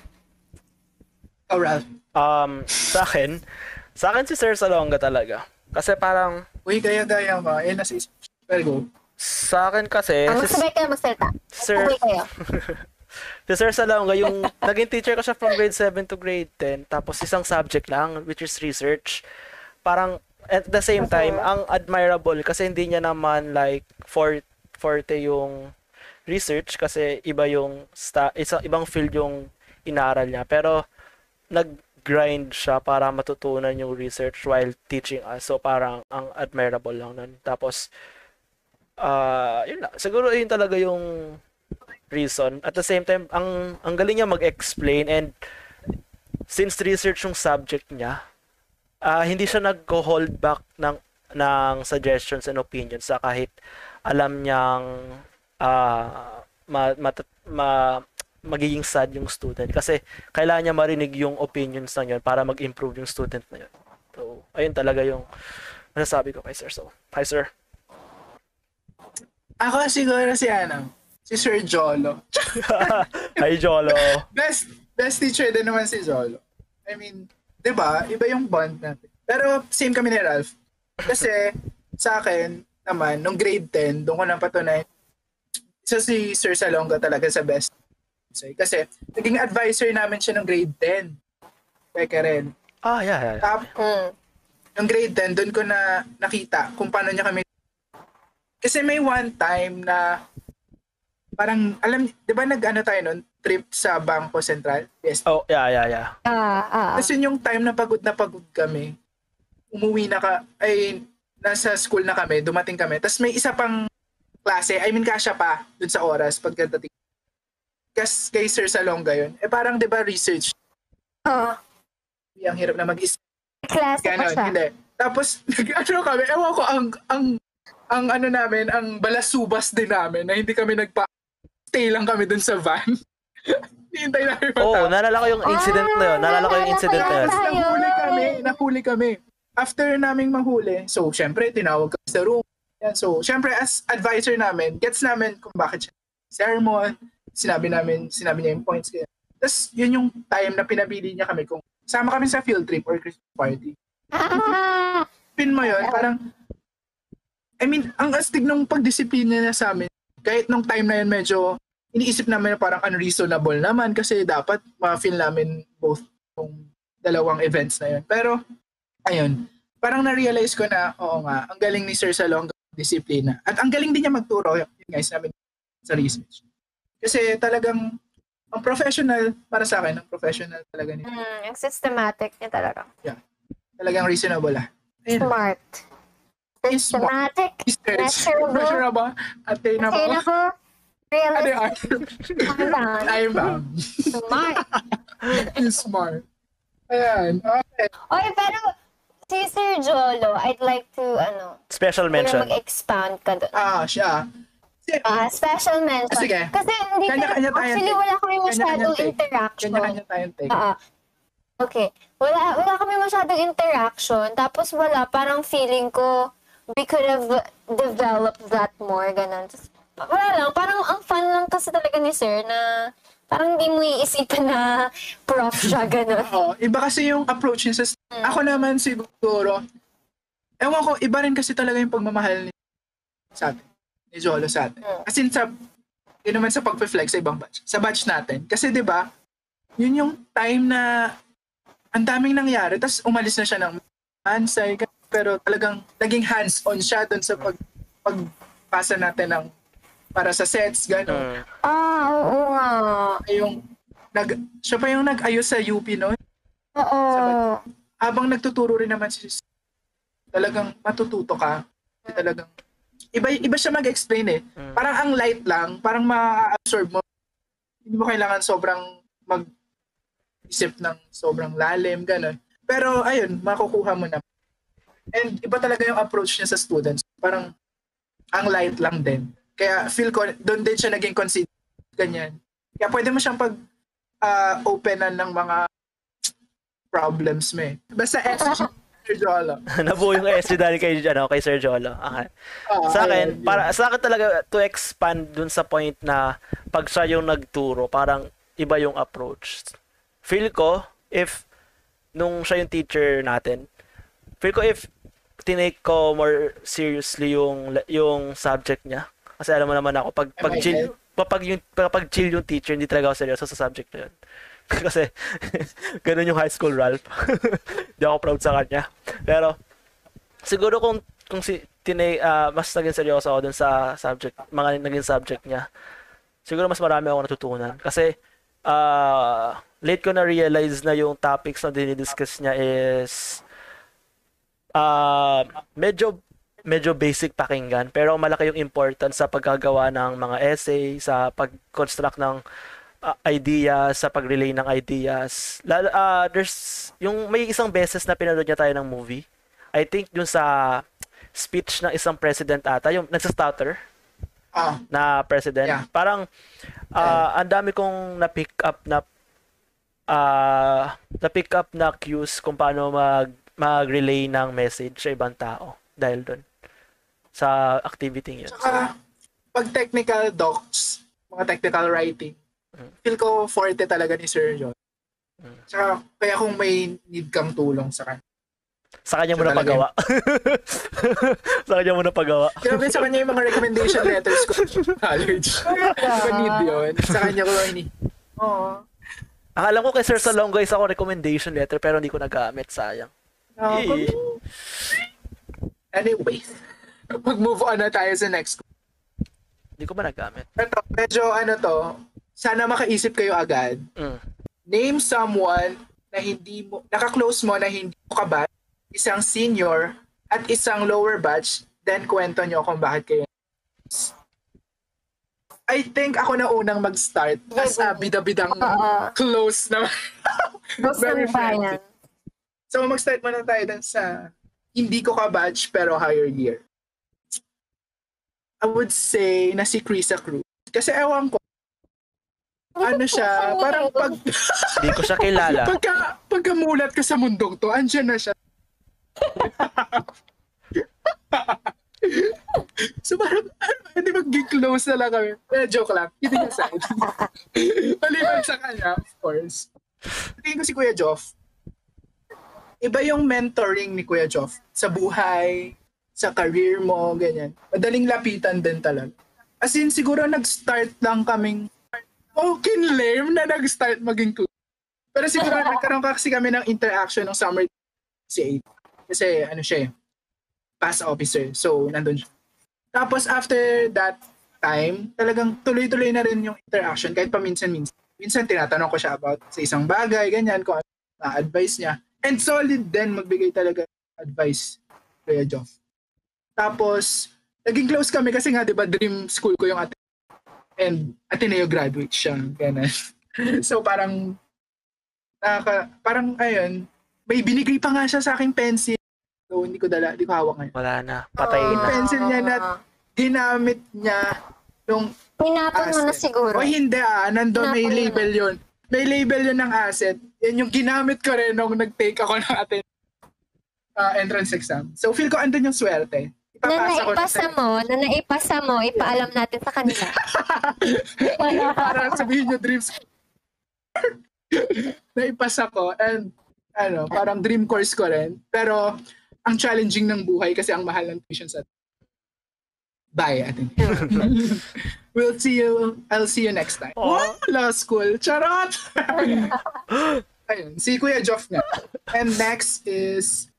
Oh, Ralph. Um, sa akin, sa akin si Sir Salonga talaga. Kasi parang, Uy, gaya-gaya ka. Eh, nasa isip. Pero go. sa akin kasi, Ah, si, magsabay kayo magsalita. Sir- Magsabay kayo. si Sir Salonga, yung naging teacher ko siya from grade 7 to grade 10, tapos isang subject lang, which is research. Parang, at the same time, ang admirable kasi hindi niya naman like for, forte yung research kasi iba yung sta isa ibang field yung inaaral niya pero nag-grind siya para matutunan yung research while teaching us. So parang ang admirable lang nun. Tapos ah yun lang. Siguro yun talaga yung reason. At the same time, ang ang galing niya mag-explain and since research yung subject niya, ah hindi siya nag-hold back ng ng suggestions and opinions sa kahit alam niyang ah ma, mat- ma- magiging sad yung student kasi kailangan niya marinig yung opinions na yun para mag-improve yung student na yun. So, ayun talaga yung masasabi ko kay sir. So, hi sir. Ako siguro si ano, si Sir Jolo. hi Jolo. best best teacher din naman si Jolo. I mean, 'di ba? Iba yung bond natin. Pero same kami ni Ralph. Kasi sa akin naman nung grade 10, doon ko na patunay isa si Sir Salonga talaga sa best. Kasi naging advisor namin siya nung grade 10. Peke rin. Ah, yeah, yeah. yeah. Tap, Mm. nung grade 10, doon ko na nakita kung paano niya kami kasi may one time na parang alam, 'di ba nag-ano tayo noon, trip sa Bangko Sentral? Yes. Oh, yeah, yeah, yeah. Ah, ah. Kasi yung time na pagod na pagod kami, umuwi na ka, ay nasa school na kami, dumating kami. Tapos may isa pang klase, I mean kasya pa dun sa oras pagkadating. Kas kay Sir Salonga yun. Eh parang 'di ba research, Oh, ang hirap na mag-isip. klase pa Ganon, siya. hindi. Tapos nag-ano kami, ewan ko ang ang ang ano namin, ang balasubas din namin na hindi kami nagpa stay lang kami dun sa van. Hintay namin Oh, matapos. naalala ko yung incident na yun. Naalala ko yung incident na yun. Nahuli kami, nahuli kami. After naming mahuli, so syempre tinawag kami sa room. Yan, so syempre as advisor namin, gets namin kung bakit siya sermon, sinabi namin, sinabi niya yung points. Kaya. Tapos yun yung time na pinabili niya kami kung sama kami sa field trip or Christmas party. Ah, Pin mo yun, parang, I mean, ang astig nung pagdisiplina niya sa amin, kahit nung time na yun medyo, iniisip namin na parang unreasonable naman kasi dapat ma-feel namin both yung dalawang events na yun. Pero, ayun, parang na-realize ko na, oo nga, ang galing ni Sir Salong disiplina. At ang galing din niya magturo, yun guys, namin sa research. Kasi talagang, ang professional, para sa akin, ang professional talaga niya. mm, yung systematic niya talaga. Talagang reasonable ah. Ayun. Smart. Systematic. Measurable. Measurable. Measurable. Attainable. Ano Realistic. yun? Bound. I'm bound. Smart. Smart. Ayan. Okay. Oy, pero si Sir Jolo, I'd like to, ano, Special mention. mag-expound ka doon. Ah, siya. Si- Ah, special mention. Ah, sige. Kasi hindi Kanya-kanya tayo. actually wala kami masyadong interaction. Kanya-kanya tayong take. Ah, okay. Wala, wala kami masyadong interaction. Tapos wala, parang feeling ko, we could have developed that more, ganun. Tapos, wala lang, parang ang fun lang kasi talaga ni Sir na parang hindi mo iisipan na prof siya, ganun. Oo, iba kasi yung approach niya sa... Ako naman siguro, ewan ko, iba rin kasi talaga yung pagmamahal ni sa atin. Ni Jolo sa atin. Mm. Kasi sa... Yun naman sa pag-flex sa ibang batch. Sa batch natin. Kasi di ba yun yung time na ang daming nangyari. Tapos umalis na siya ng hansay. Pero talagang naging hands-on siya doon sa pag, pagpasa natin ng para sa sets, gano'n. Mm. Ah, oo nga. Yung, nag, siya pa yung nag-ayos sa UP noon. Oo. habang nagtuturo rin naman si talagang matututo ka. Talagang iba iba siya mag-explain eh. Mm. Parang ang light lang, parang ma-absorb mo. Hindi mo kailangan sobrang mag isip ng sobrang lalim ganun. Pero ayun, makukuha mo na. And iba talaga yung approach niya sa students. Parang ang light lang din. Kaya feel ko doon din siya naging consider ganyan. Kaya pwede mo siyang pag ah, openan ng mga problems mo eh. Basta SG, Sir Jolo. Nabuo yung SG dahil kay, ano, kay Sir Jolo. Okay. Ah, Sa akin, para sa akin talaga to expand dun sa point na pag siya yung nagturo, parang iba yung approach. Feel ko if nung siya yung teacher natin, feel ko if tinake ko more seriously yung yung subject niya. Kasi alam mo naman ako pag pag chill pag yung pag chill yung teacher, hindi talaga ako seryoso sa subject na yun. Kasi ganun yung high school Ralph. Hindi ako proud sa kanya. Pero siguro kung kung si tinay ah, mas naging seryoso ako dun sa subject, mga naging subject niya. siguro mas marami ako natutunan. Kasi, uh, late ko na-realize na yung topics na dinidiscuss niya is uh, medyo medyo basic pakinggan pero malaki yung importance sa paggagawa ng mga essay, sa pag-construct ng uh, ideas, sa pag-relay ng ideas. Lalo, uh, there's yung may isang beses na pinanood niya tayo ng movie. I think yung sa speech ng isang president ata, yung nagsa-stutter Ah, na president. Yeah. Parang uh, ang dami kong na-pick up na uh, na-pick up na cues kung paano mag mag-relay ng message sa ibang tao dahil doon sa activity yun. Tsaka, pag technical docs, mga technical writing. Feel ko forte talaga ni Sir John. Tsaka, kaya kung may need kang tulong sa kanya. Sa kanya mo na pagawa. sa kanya mo na pagawa. Grabe sa kanya yung mga recommendation letters ko college. Ko need yun. Sa kanya ko ini. Oo. Ang alam ko kay Sir Salong guys ako recommendation letter pero hindi ko nagamit, sayang. Eh. Anyway, mag-move on na tayo sa next. Hindi ko ba nagamit? Ito, medyo ano to, sana makaisip kayo agad. Mm. Name someone na hindi mo, naka-close mo na hindi mo kabat, isang senior at isang lower batch, then kwento nyo kung bakit kayo. I think ako na unang mag-start as a bida-bidang Oo. close na Very friendly. So mag-start muna tayo dun sa hindi ko ka-batch pero higher year. I would say na si Krisa Cruz. Kasi ewan ko, ano siya, parang pag, Hindi ko siya kilala. pagka, pagkamulat ka sa mundong to, andyan na siya. so parang, ano, hindi mag-close na lang kami. Eh, joke lang. Hindi ka side. Maliban sa kanya, of course. Tingin ko si Kuya Joff, iba yung mentoring ni Kuya Joff sa buhay, sa career mo, ganyan. Madaling lapitan din talaga. As in, siguro nag-start lang kaming fucking lame na nag-start maging close. Pero siguro nagkaroon kasi kami ng interaction ng summer si 8. Kasi ano siya eh, pass officer. So, nandun siya. Tapos after that time, talagang tuloy-tuloy na rin yung interaction kahit paminsan-minsan. Minsan tinatanong ko siya about sa isang bagay, ganyan, kung ano na advice niya. And solid din magbigay talaga advice Kuya Joff. Tapos, naging close kami kasi nga, di ba, dream school ko yung ate. And Ateneo graduate siya. Ganun. so, parang, nakaka, parang, ayun, may binigay pa nga siya sa aking pencil. So, hindi ko dala, hindi ko hawak ngayon. Wala na. Patay Yung na. pencil niya na ginamit niya nung Pinapon mo na siguro. O hindi ah, nandun may Pinapon mo label yun. May label yun ng asset. Yan yung ginamit ko rin nung nag-take ako ng atin uh, entrance exam. So feel ko andun yung swerte. Na Ipapasa na naipasa sa mo, na naipasa mo, ipaalam natin sa kanila. para sabihin nyo dreams. Naipasa ko and ano, parang dream course ko rin. Pero ang challenging ng buhay kasi ang mahal ng tuition sa Bye, atin. we'll see you. I'll see you next time. Aw. Wow, law school. Charot! Ayun, si Kuya Joff nga. And next is,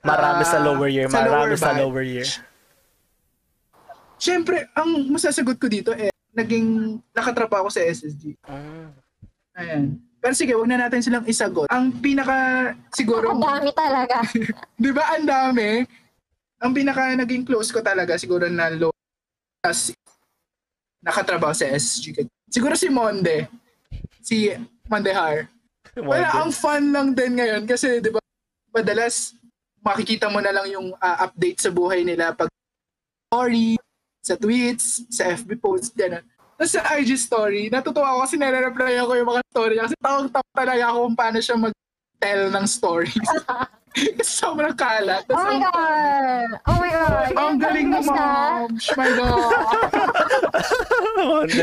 Marami sa Ah, lower year. sa Marami lower sa lower year. syempre, ang masasagot ko dito eh, naging nakatrapa ako sa SSG. Mm. Ayan. Pero sige, wag na natin silang isagot. Ang pinaka, siguro, Ang dami talaga. di ba ang dami? Ang pinaka naging close ko talaga, siguro na low, as nakatrabaho sa SSG. Siguro si Monde. Si Mondehar. Wala, ang fun lang din ngayon kasi, di ba, madalas makikita mo na lang yung ah, update sa buhay nila pag story, sa tweets, sa FB posts, gano'n. Tapos sa IG story, natutuwa ako kasi nare-reply ako yung mga story niya kasi tawag-tawa talaga ako kung paano siya mag-tell ng stories. sobrang kalat. Oh my God! Oh my God! Ang galing mo. Oh my God.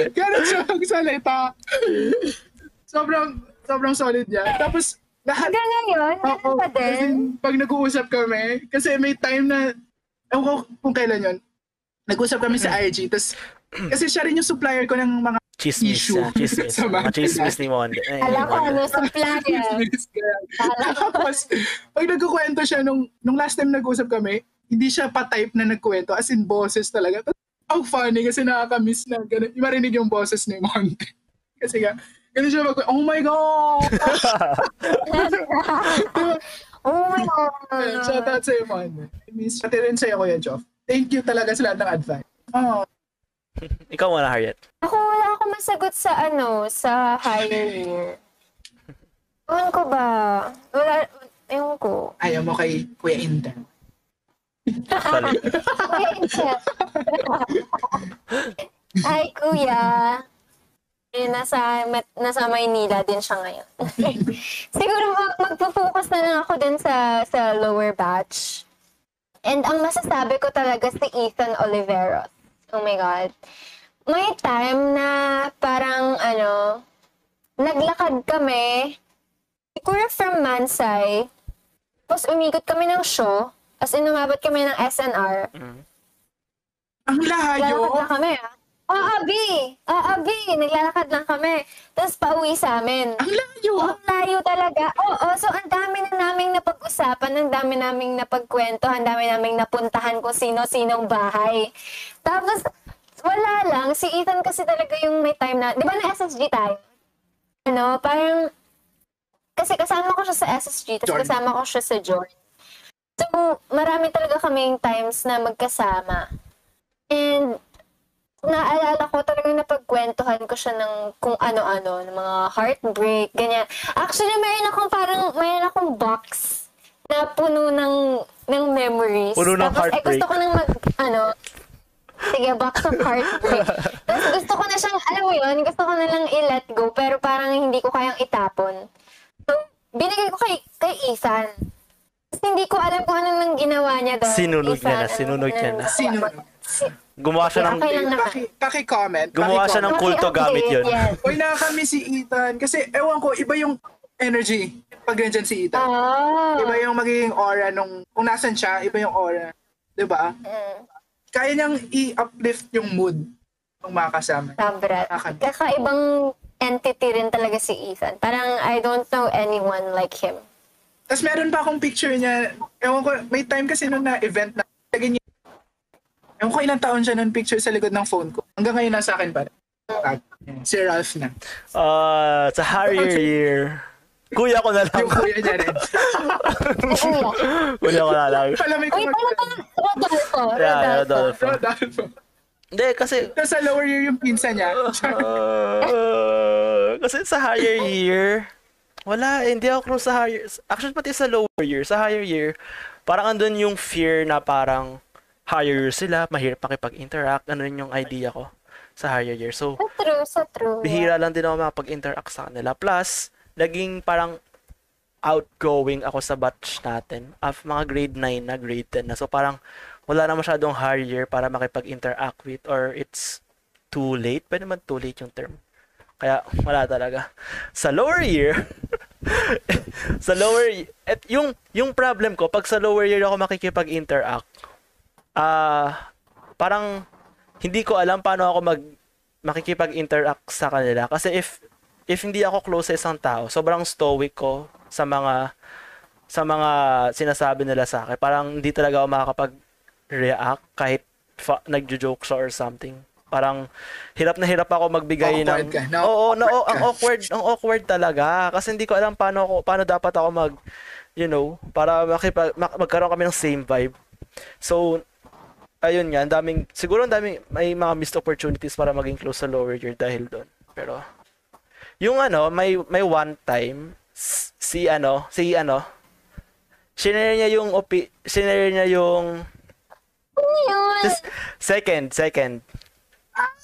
Ganun siya magsalita. Sobrang, sobrang solid niya. Tapos, lahat, Hanggang ngayon, Oo, meron pa din. kasi pag nag-uusap kami, kasi may time na, ewan ko kung kailan yun, nag-usap kami sa IG, tapos, kasi siya rin yung supplier ko ng mga Chismis. Issue. ah, Chismis. Sa Mga chismis ni Monde. Alam ko ano, supplier. Tapos, pag nagkukwento siya, nung, nung last time nag-usap kami, hindi siya pa-type na nagkwento, as in boses talaga. Tapos, ang funny kasi nakaka-miss na ganun. Marinig yung boses ni Monte. Kasi nga, ganun siya mag- oh my God! oh my God. Shout out sa'yo. I miss, pati rin sa'yo, Kuya Joff. Thank you talaga sa lahat ng advice. Oh, Ikaw muna, Harriet. Ako wala akong masagot sa ano, sa higher year. Ewan ko ba? Wala, ewan ko. ayaw mo kay Kuya Indan. Sorry. Kuya Intel. Hi, kuya. Eh, nasa, nasa Maynila din siya ngayon. Siguro mag- magpo-focus na lang ako din sa, sa lower batch. And ang masasabi ko talaga si Ethan Oliveros. Oh my God. May time na parang ano, naglakad kami, siguro from Mansay, tapos umikot kami ng show, as in umabot kami ng SNR, Ang layo! Naglalakad lang kami, ah. Oo, Abi! Oo, Abi! Naglalakad lang kami. Tapos pauwi sa amin. Ang layo! Ang layo talaga. Oo, so ang dami na naming napag-usapan, ang dami naming napagkwento, ang dami naming napuntahan kung sino-sinong bahay. Tapos, wala lang. Si Ethan kasi talaga yung may time na, di ba na SSG tayo? Ano, parang, kasi kasama ko siya sa SSG, tapos kasama ko siya sa Jordan. So, marami talaga kaming times na magkasama. And, naalala ko talagang napagkwentuhan ko siya ng kung ano-ano, ng mga heartbreak, ganyan. Actually, mayroon akong parang, mayroon akong box na puno ng, ng memories. Puno ng Tapos, eh, heartbreak. gusto ko nang mag, ano, sige, box of heartbreak. Tapos gusto ko na siyang, alam mo yun, gusto ko na lang i-let go, pero parang hindi ko kayang itapon. So, binigay ko kay, kay Ethan. Tapos hindi ko alam kung ano nang ginawa niya doon. Sinunog niya na, Ethan, sinunog niya na. Sino? Gumawa siya ng... Okay lang naman. Paki, paki-comment. Gumawa siya ng kulto gamit yun. Yes. Uy, nakakami si Ethan. Kasi, ewan ko, iba yung energy pag nandiyan si Ethan. Oh. Iba yung magiging aura nung, kung nasan siya, iba yung aura. 'Di ba? Mm, Kaya niyang i-uplift yung mood ng mga kasama. Sobra. Kakaibang entity rin talaga si Ethan. Parang I don't know anyone like him. Tapos meron pa akong picture niya. Ewan ko, may time kasi nung na-event na, ewan ko ilang taon siya nung picture sa likod ng phone ko. Hanggang ngayon nasa akin pa rin. Si Ralph na. Ah, sa Harrier year. Kuya ko na lang. Yung kuya niya rin. Kuya. Kuya ko na lang. Palamay ko Uy, mag- paano pa? Rodolfo. Yeah, Rodolfo. Hindi, kasi... Tapos sa lower year yung pinsa niya. ah, kasi sa higher year, wala, eh, hindi ako close sa higher. Actually, pati sa lower year, sa higher year, parang andun yung fear na parang higher year sila, mahirap makipag-interact. Ano yun yung idea ko sa higher year. So, So true, so true. bihira lang din ako makapag-interact sa kanila. Plus, naging parang outgoing ako sa batch natin. Of mga grade 9 na, grade 10 na. So, parang wala na masyadong higher year para makipag-interact with or it's too late. Pwede naman too late yung term. Kaya, wala talaga. Sa lower year, sa lower at yung yung problem ko pag sa lower year ako makikipag-interact ah parang hindi ko alam paano ako mag makikipag-interact sa kanila. Kasi if if hindi ako close sa isang tao sobrang stoic ko sa mga sa mga sinasabi nila sa akin. Parang hindi talaga ako makakapag-react kahit fa- nagjo-joke siya or something. Parang hirap na hirap ako magbigay Awkward ng ka, no? Oo, no, Awkward ang awkward, ang awkward talaga. Kasi hindi ko alam paano ako paano dapat ako mag you know, para makipag mak- magkaroon kami ng same vibe. So ayun nga, ang daming siguro ang daming may mga missed opportunities para maging close sa lower year dahil doon. Pero yung ano, may may one time si ano, si ano, shinare niya yung opi, shinare niya yung yun? Just- second, second.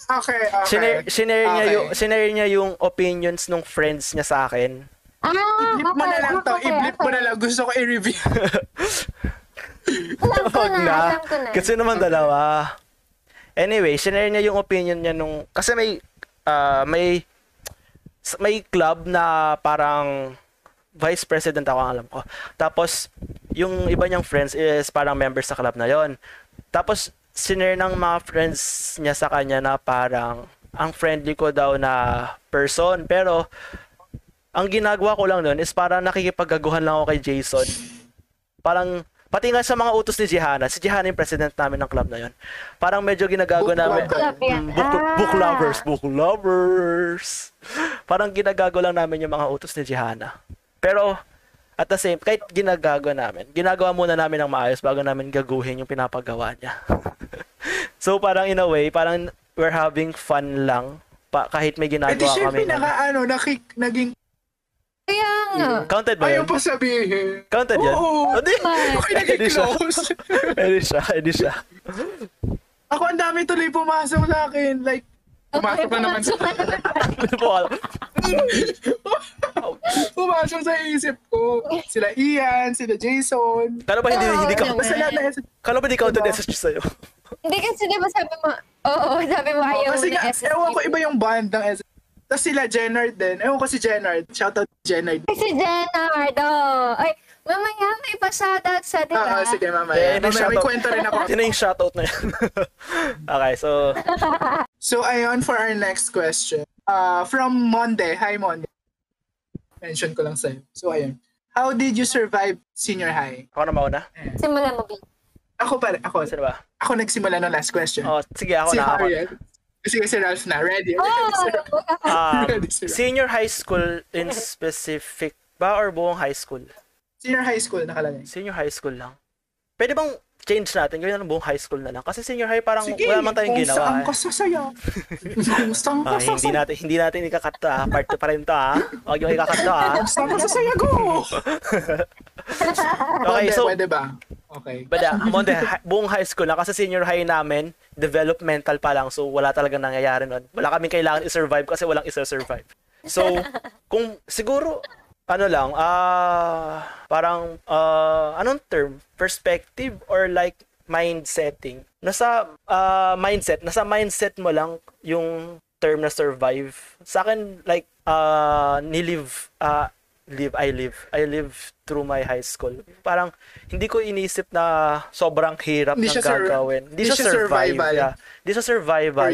Okay, okay. Shinare niya Okay. yung shinare niya yung opinions ng friends niya sa akin. Ah, I-blip mo na lang to. okay, I-blip mo okay. na lang. Gusto ko i-review. Alam ko Wag na, alam ko na. Kasi naman dalawa. Anyway, shinare niya yung opinion niya nung kasi may ah, may may club na parang vice president ako ang alam ko. Tapos yung iba niyang friends is parang members sa club na yon. Tapos sinare ng mga friends niya sa kanya na parang ang friendly ko daw na person pero ang ginagawa ko lang noon is parang nakikipaggaguhan lang ako kay Jason. Parang Pati nga sa mga utos ni Jihana, si Jihana yung president namin ng club na yon. Parang medyo ginagago Book namin. club. Mm, book, Ah. book lovers, book lovers. Parang ginagago lang namin yung mga utos ni Jihana. Pero, at the same, kahit ginagago namin, ginagawa muna namin ng maayos bago namin gaguhin yung pinapagawa niya. so, parang in a way, parang we're having fun lang pa, kahit may Eh di ginagawa siya kami. pinaka ano, nakik, naging Kaya nga. Counted ba ayaw yun? pa sabihin. Counted yan? Oo. O, di. Okay, naging Edi siya. close. Edi siya, edi siya. Ako ang dami tuloy pumasok sa akin. Like, pumasok na naman sa pumasok sa isip ko. Sila Ian, sila Jason. Kala ba hindi, hindi ka, lahat na kala ba hindi counted Diba? SSG sa'yo? Hindi kasi di ba sabi mo, oo, sabi mo ayaw Kasi mo nga, na SSG. ewan ko iba yung band ng S. Tapos sila Jenard din. Ewan ko si Jenard. Shoutout Jenard. Si Jenard, oh. Ay, mamaya may pa-shoutout sa, di Ah, ba? ah, sige mamaya. Eh, mamaya may kwento rin ako. Sino yung shoutout na yan? okay, so, So, ayun for our next question. Uh, from Monde. Hi, Monde. Mention ko lang sa'yo. So, ayun. How did you survive senior high? ako na mauna. Simulan mo, B. Ako pa ako. Sino ba? Ako nagsimula ng last question. Oh, sige, ako si na. Ako. Harriet. Sige, si Ralph na. Ready? Oh, Um, Ready, sir. senior high school in specific ba or buong high school? Senior high school nakalagay. Senior high school lang. Pwede bang change natin? Gawin natin buong high school na lang. Kasi senior high parang Sige, wala man tayong kung ginawa. saan eh. ka sasaya. kung saan ka Ah, hindi sasaya. natin hindi natin ikakat to ah. Part 2 pa rin to ah. Huwag yung ikakat to ah. Kung saan ka sasaya, go! Okay, so pwede ba? Okay. Bada, Monde, hi- buong high school na kasi senior high namin, developmental pa lang. So wala talagang nangyayari nun. Wala kaming kailangan i-survive kasi walang isa-survive. So, kung siguro ano lang, ah parang ah anong term? Perspective or like mind setting. Nasa ah, mindset, nasa mindset mo lang yung term na survive. Sa akin like ah nilive ah live I live I live through my high school. Parang hindi ko inisip na sobrang hirap ng gagawin. hindi siya survival. Yeah. Hindi siya survival.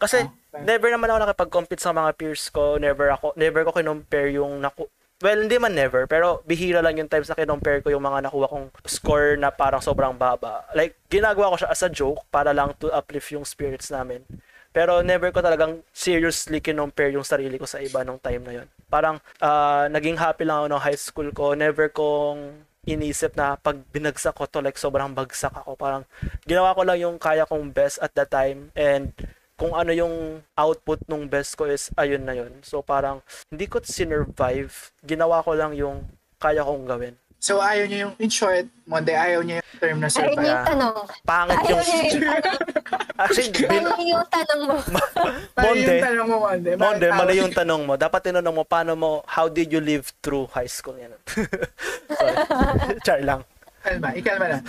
Kasi Okay. never naman ako nakipag-compete sa mga peers ko. Never ako never ko kinompare yung naku Well, hindi man never, pero bihira lang yung times na kinompare ko yung mga nakuha kong score na parang sobrang baba. Like, ginagawa ko siya as a joke para lang to uplift yung spirits namin. Pero never ko talagang seriously kinompare yung sarili ko sa iba nung time na yon. Parang ah, naging happy lang ako nung high school ko. Never kong inisip na pag binagsak ko to like sobrang bagsak ako. Parang ginawa ko lang yung kaya kong best at that time and kung ano yung output nung best ko is ayun na yun. So parang hindi ko sinurvive. Ginawa ko lang yung kaya kong gawin. So, ayaw niyo yung, in short, Monde, ayaw niyo yung term na Ayun survive. yung tanong. Pangit Ayaw yung... niya yung tanong. Actually, bin, yung tanong mo. Ayaw Monde, yung tanong mo, Monde. Bakit Monde, mali ayaw? yung tanong mo. Dapat tinanong mo, paano mo, how did you live through high school? Yan. Sorry. Char lang. Kalma, ikalma lang.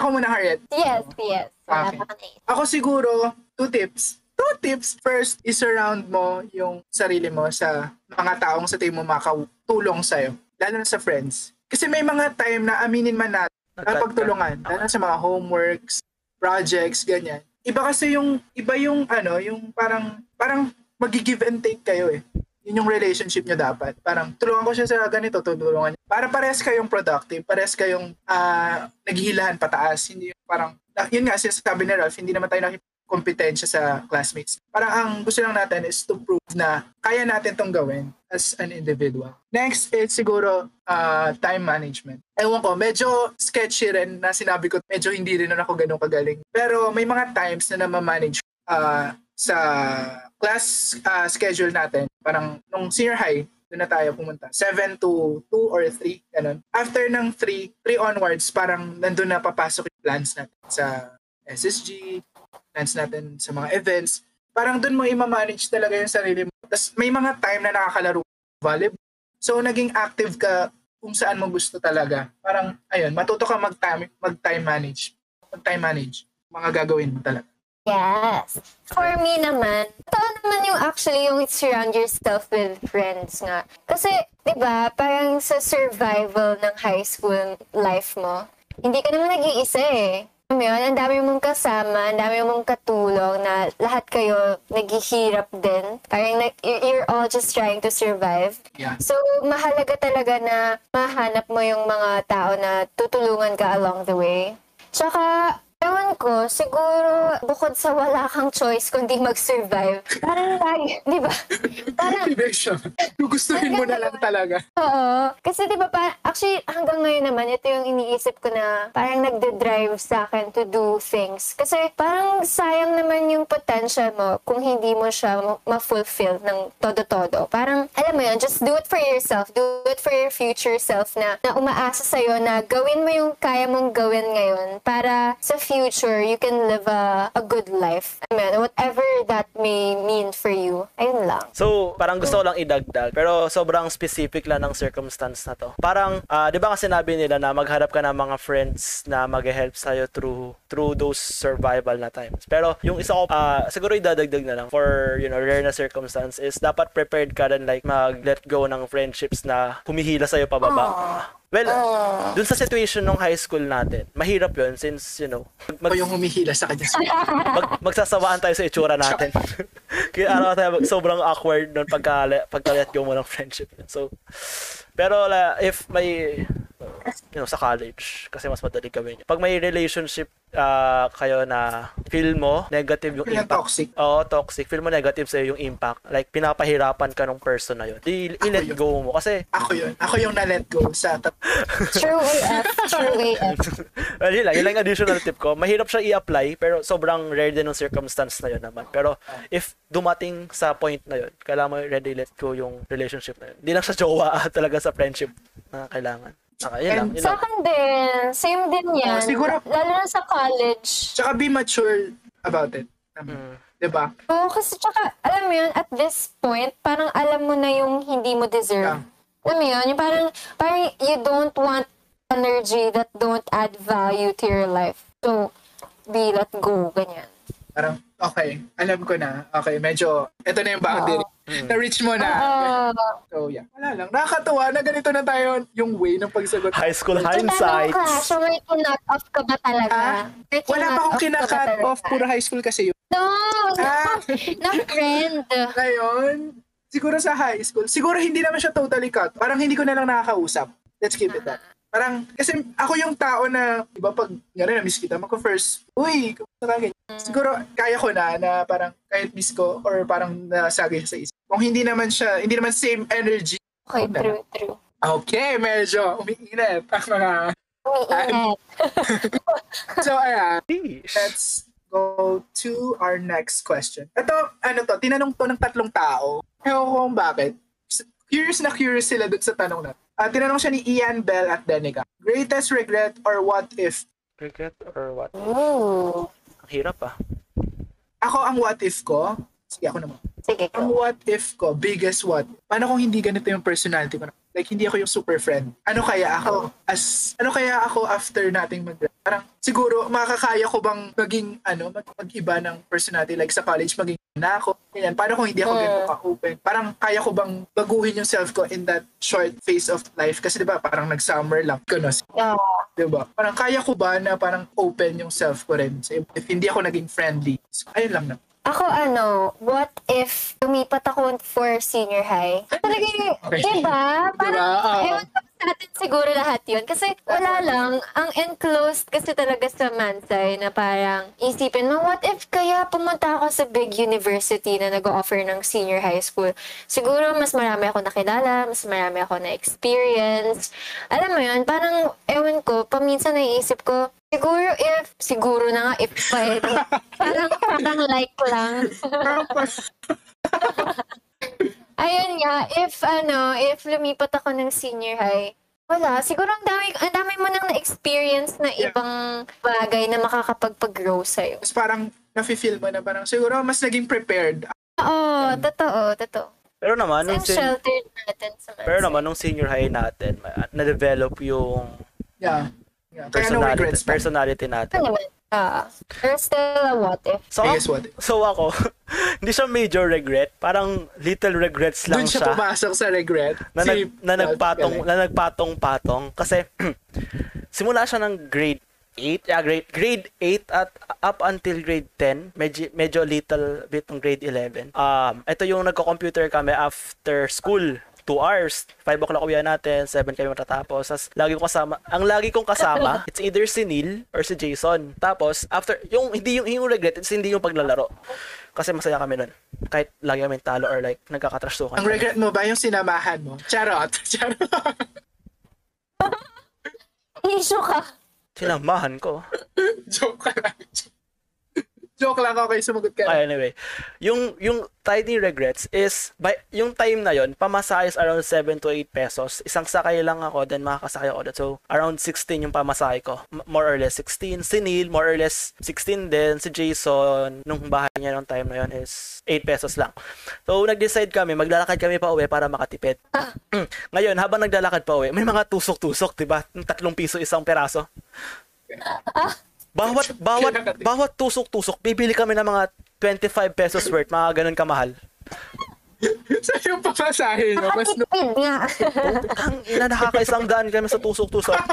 Ako muna, Harriet. Yes, yes. Okay. Ako siguro, two tips. Two tips. First, isurround mo yung sarili mo sa mga taong sa tingin mo makatulong sa'yo. Lalo na sa friends. Kasi may mga time na aminin man natin, na pagtulungan. Lalo na sa mga homeworks, projects, ganyan. Iba kasi yung, iba yung ano, yung parang, parang magi-give and take kayo eh. Yun yung relationship nyo dapat. Parang, tulungan ko siya sa ganito, tutulungan niya. Para pares kayong productive, pares kayong ah, naghihilahan pataas. Hindi yung parang, yun nga, sinasabi ni Ralph, hindi naman tayo nakikompetensya sa classmates. Parang ang gusto lang natin is to prove na kaya natin tong gawin as an individual. Next is siguro ah, time management. Ewan ko, medyo sketchy rin na sinabi ko, medyo hindi rin ako ganun kagaling. Pero may mga times na namamanage ah, sa class ah, schedule natin. Parang nung senior high, doon na tayo pumunta. 7 to 2 or 3, ganun. After ng 3, 3 onwards, parang nandun na papasok yung plans natin sa SSG, plans natin sa mga events. Parang doon mo i-manage talaga yung sarili mo. Tapos may mga time na nakakalaro volleyball. So naging active ka kung saan mo gusto talaga. Parang, ayun, matuto ka mag-time, mag-time manage. Mag-time manage. Mga gagawin mo talaga. Yes. For me naman, ito naman yung actually yung surround yourself with friends nga. Kasi, di ba, parang sa survival ng high school life mo, hindi ka naman nag-iisa eh. Alam mo yun, ang dami mong kasama, ang dami mong katulong na lahat kayo naghihirap din. Parang you're you're all just trying to survive. Yeah. So, mahalaga talaga na mahanap mo yung mga tao na tutulungan ka along the way. Tsaka, ewan ko, siguro bukod sa wala kang choice kundi mag-survive, parang lagi, di ba? Parang, Motivation. Gugustuhin mo na lang talaga. Oo. Kasi di ba, pa, actually, hanggang ngayon naman, ito yung iniisip ko na parang nagde-drive sa akin to do things. Kasi parang sayang naman yung potential mo kung hindi mo siya ma- ma-fulfill ng todo-todo. Parang, alam mo yun, just do it for yourself. Do it for your future self na, na umaasa sa'yo na gawin mo yung kaya mong gawin ngayon para sa future, you can live a, a good life. I mean, whatever that may mean for you. Ayun lang. So, parang gusto ko lang idagdag, pero sobrang specific lang ng circumstance na to. Parang, ah, di ba kasi sinabi nila na magharap ka ng mga friends na mag-help sa'yo through through those survival na times. Pero yung isa ko, ah, siguro idadagdag na lang for, you know, rare na circumstance is dapat prepared ka rin like mag-let go ng friendships na humihila sa'yo pababa. Well, dun sa situation ng high school natin, mahirap yun since, you know, mag, O yung humihila sa kanya. mag, magsasawaan tayo sa itsura natin. Kaya araw tayo mag- sobrang awkward nun pagka, pagka let go mo ng friendship. So, pero la, if may, you know, sa college, kasi mas madali gawin yun. Pag may relationship ah, kayo na feel mo negative yung Feel impact. toxic. Oo, toxic. Feel mo negative sa'yo yung impact. Like, pinapahirapan ka ng person na yun. Di, i-let yun. go mo. Kasi, Ako yun. Ako yung na-let go sa tat- True AF. True AF. well, yun lang. Yun lang additional tip ko. Mahirap siya i-apply, pero sobrang rare din ng circumstance na yun naman. Pero, if dumating sa point na yun, kailangan mo ready let go yung relationship na yun. Hindi lang sa jowa, talaga sa friendship na kailangan. Okay, yun lang. And Yun Sa akin din, same din yan. Oh, siguro- Lalo na sa college. Tsaka be mature about it. Um, Mm. Diba? Oo, kasi tsaka, alam mo yun, at this point, parang alam mo na yung hindi mo deserve. Yeah. Alam mo yun, yung parang, parang you don't want energy that don't add value to your life. So, be let go, ganyan. Parang, okay, alam ko na. Okay, medyo, ito na yung boundary. Na-reach mo na. Oo. So, yeah. Wala lang. Nakakatuwa na ganito na tayo yung way ng pagsagot. High school tanong hindsight. ka, so may kinot off ka ba talaga? Ah, Wala pa akong kinakat off. Puro high school kasi yun. No, Ah. na, na friend. Ngayon, siguro sa high school, siguro hindi naman siya totally cut. Parang hindi ko na lang nakakausap. Let's keep it that. Parang, kasi ako yung tao na, di ba pag, nga rin, na-miss kita, magko first, uy, kumusta ka ganyan. Siguro, kaya ko na, na parang, kahit miss ko, or parang nasagay siya sa isip. Kung hindi naman siya, hindi naman same energy. Okay, true, true. Okay, medyo umiinit ang mga... Umiinit. So, ayan, let's go to our next question. Ito, ano to, tinanong to ng tatlong tao. Ewan ko kung bakit. Curious na curious sila dun sa tanong na. Ah, tinanong siya ni Ian Bell at Denica. Greatest regret or what if? Regret or what? Ang hirap ah. Ako ang what if ko, sige ako naman. Sige, Ang go. what if ko, biggest what, paano kung hindi ganito yung personality ko? Like, hindi ako yung super friend. Ano kaya ako as, ano kaya ako after nating mag Parang, siguro, makakaya ko bang maging, ano, mag- mag-iba ng personality? Like, sa college, maging na ako. Ganyan. Paano kung hindi ako Mm. ganito ka-open? Parang, kaya ko bang baguhin yung self ko in that short phase of life? Kasi, di ba, parang nag-summer lang. Ganos. Yeah. Di ba? Parang, kaya ko ba na parang open yung self ko rin? So, if hindi ako naging friendly. So, ayun lang na. Ako ano, what if lumipat ako for senior high? Talaga yung, Okay. diba? Parang, Diba? Oo. ewan ko sa atin siguro lahat yun. Kasi wala lang, ang enclosed kasi talaga sa Mansay na parang isipin mo, what if kaya pumunta ako sa big university na nag-offer ng senior high school? Siguro mas marami ako nakilala, mas marami ako na-experience. Alam mo yun, parang, ewan ko, paminsan naiisip ko, Siguro if, siguro na nga if eh. parang, parang like lang. Ayun nga, if ano, if lumipat ako ng senior high, wala, siguro ang dami, ang dami mo nang na-experience na Yeah. ibang bagay na makakapagpag-grow sa'yo. Tapos parang, nafe-feel mo na parang, siguro, mas naging prepared. Oo, totoo, totoo. Pero naman, nung, sen- sheltered natin sa pero naman, nung senior high natin, na-develop yung Yeah. yeah. Kaya no personality, regrets. na. personality natin. Ano naman? Ah, there's still a what if. So, Biggest what if. so ako, hindi siya major regret, parang little regrets lang Doon siya siya. pumasok sa regret. na, nag, Si- na nagpatong na nagpatong-patong kasi simula siya ng grade 8, yeah, grade, grade 8 at up until grade 10, medyo, medyo little bit ng grade 11. Um, ito yung nagko-computer kami after school. 2 hours. 5 o'clock uwi natin, 7 kami matatapos. Tapos, lagi ko kasama, ang lagi kong kasama, it's either si Neil or si Jason. Tapos, after, yung, hindi yung, yung regret, it's hindi yung paglalaro. Kasi masaya kami nun. Kahit lagi kami talo or like, nagkakatrasukan. Ang regret mo ba yung sinamahan mo? Charot. Charot. Issue ka. Sinamahan ko. Joke lang. Joke lang. Okay, sumagot ka. Ay, anyway, yung yung tiny regrets is by yung time na yon pamasahe is around 7 to 8 pesos. Isang sakay lang ako, then makakasakay ako. So, around 16 yung pamasahe ko. M- more or less 16. Si Neil, more or less 16 din. Si Jason, nung bahay niya nung time na yon is 8 pesos lang. So, nag-decide kami, maglalakad kami pa uwi para makatipid. Ngayon, habang naglalakad pa uwi, may mga tusok-tusok, 'di ba? Tatlong piso isang peraso. Bawat bawat bawat tusok-tusok, bibili kami ng mga 25 pesos worth, mga ganun kamahal. Sa yung pamasahe nyo, mas no-. Ang ina nakakaisang daan kami sa tusok-tusok.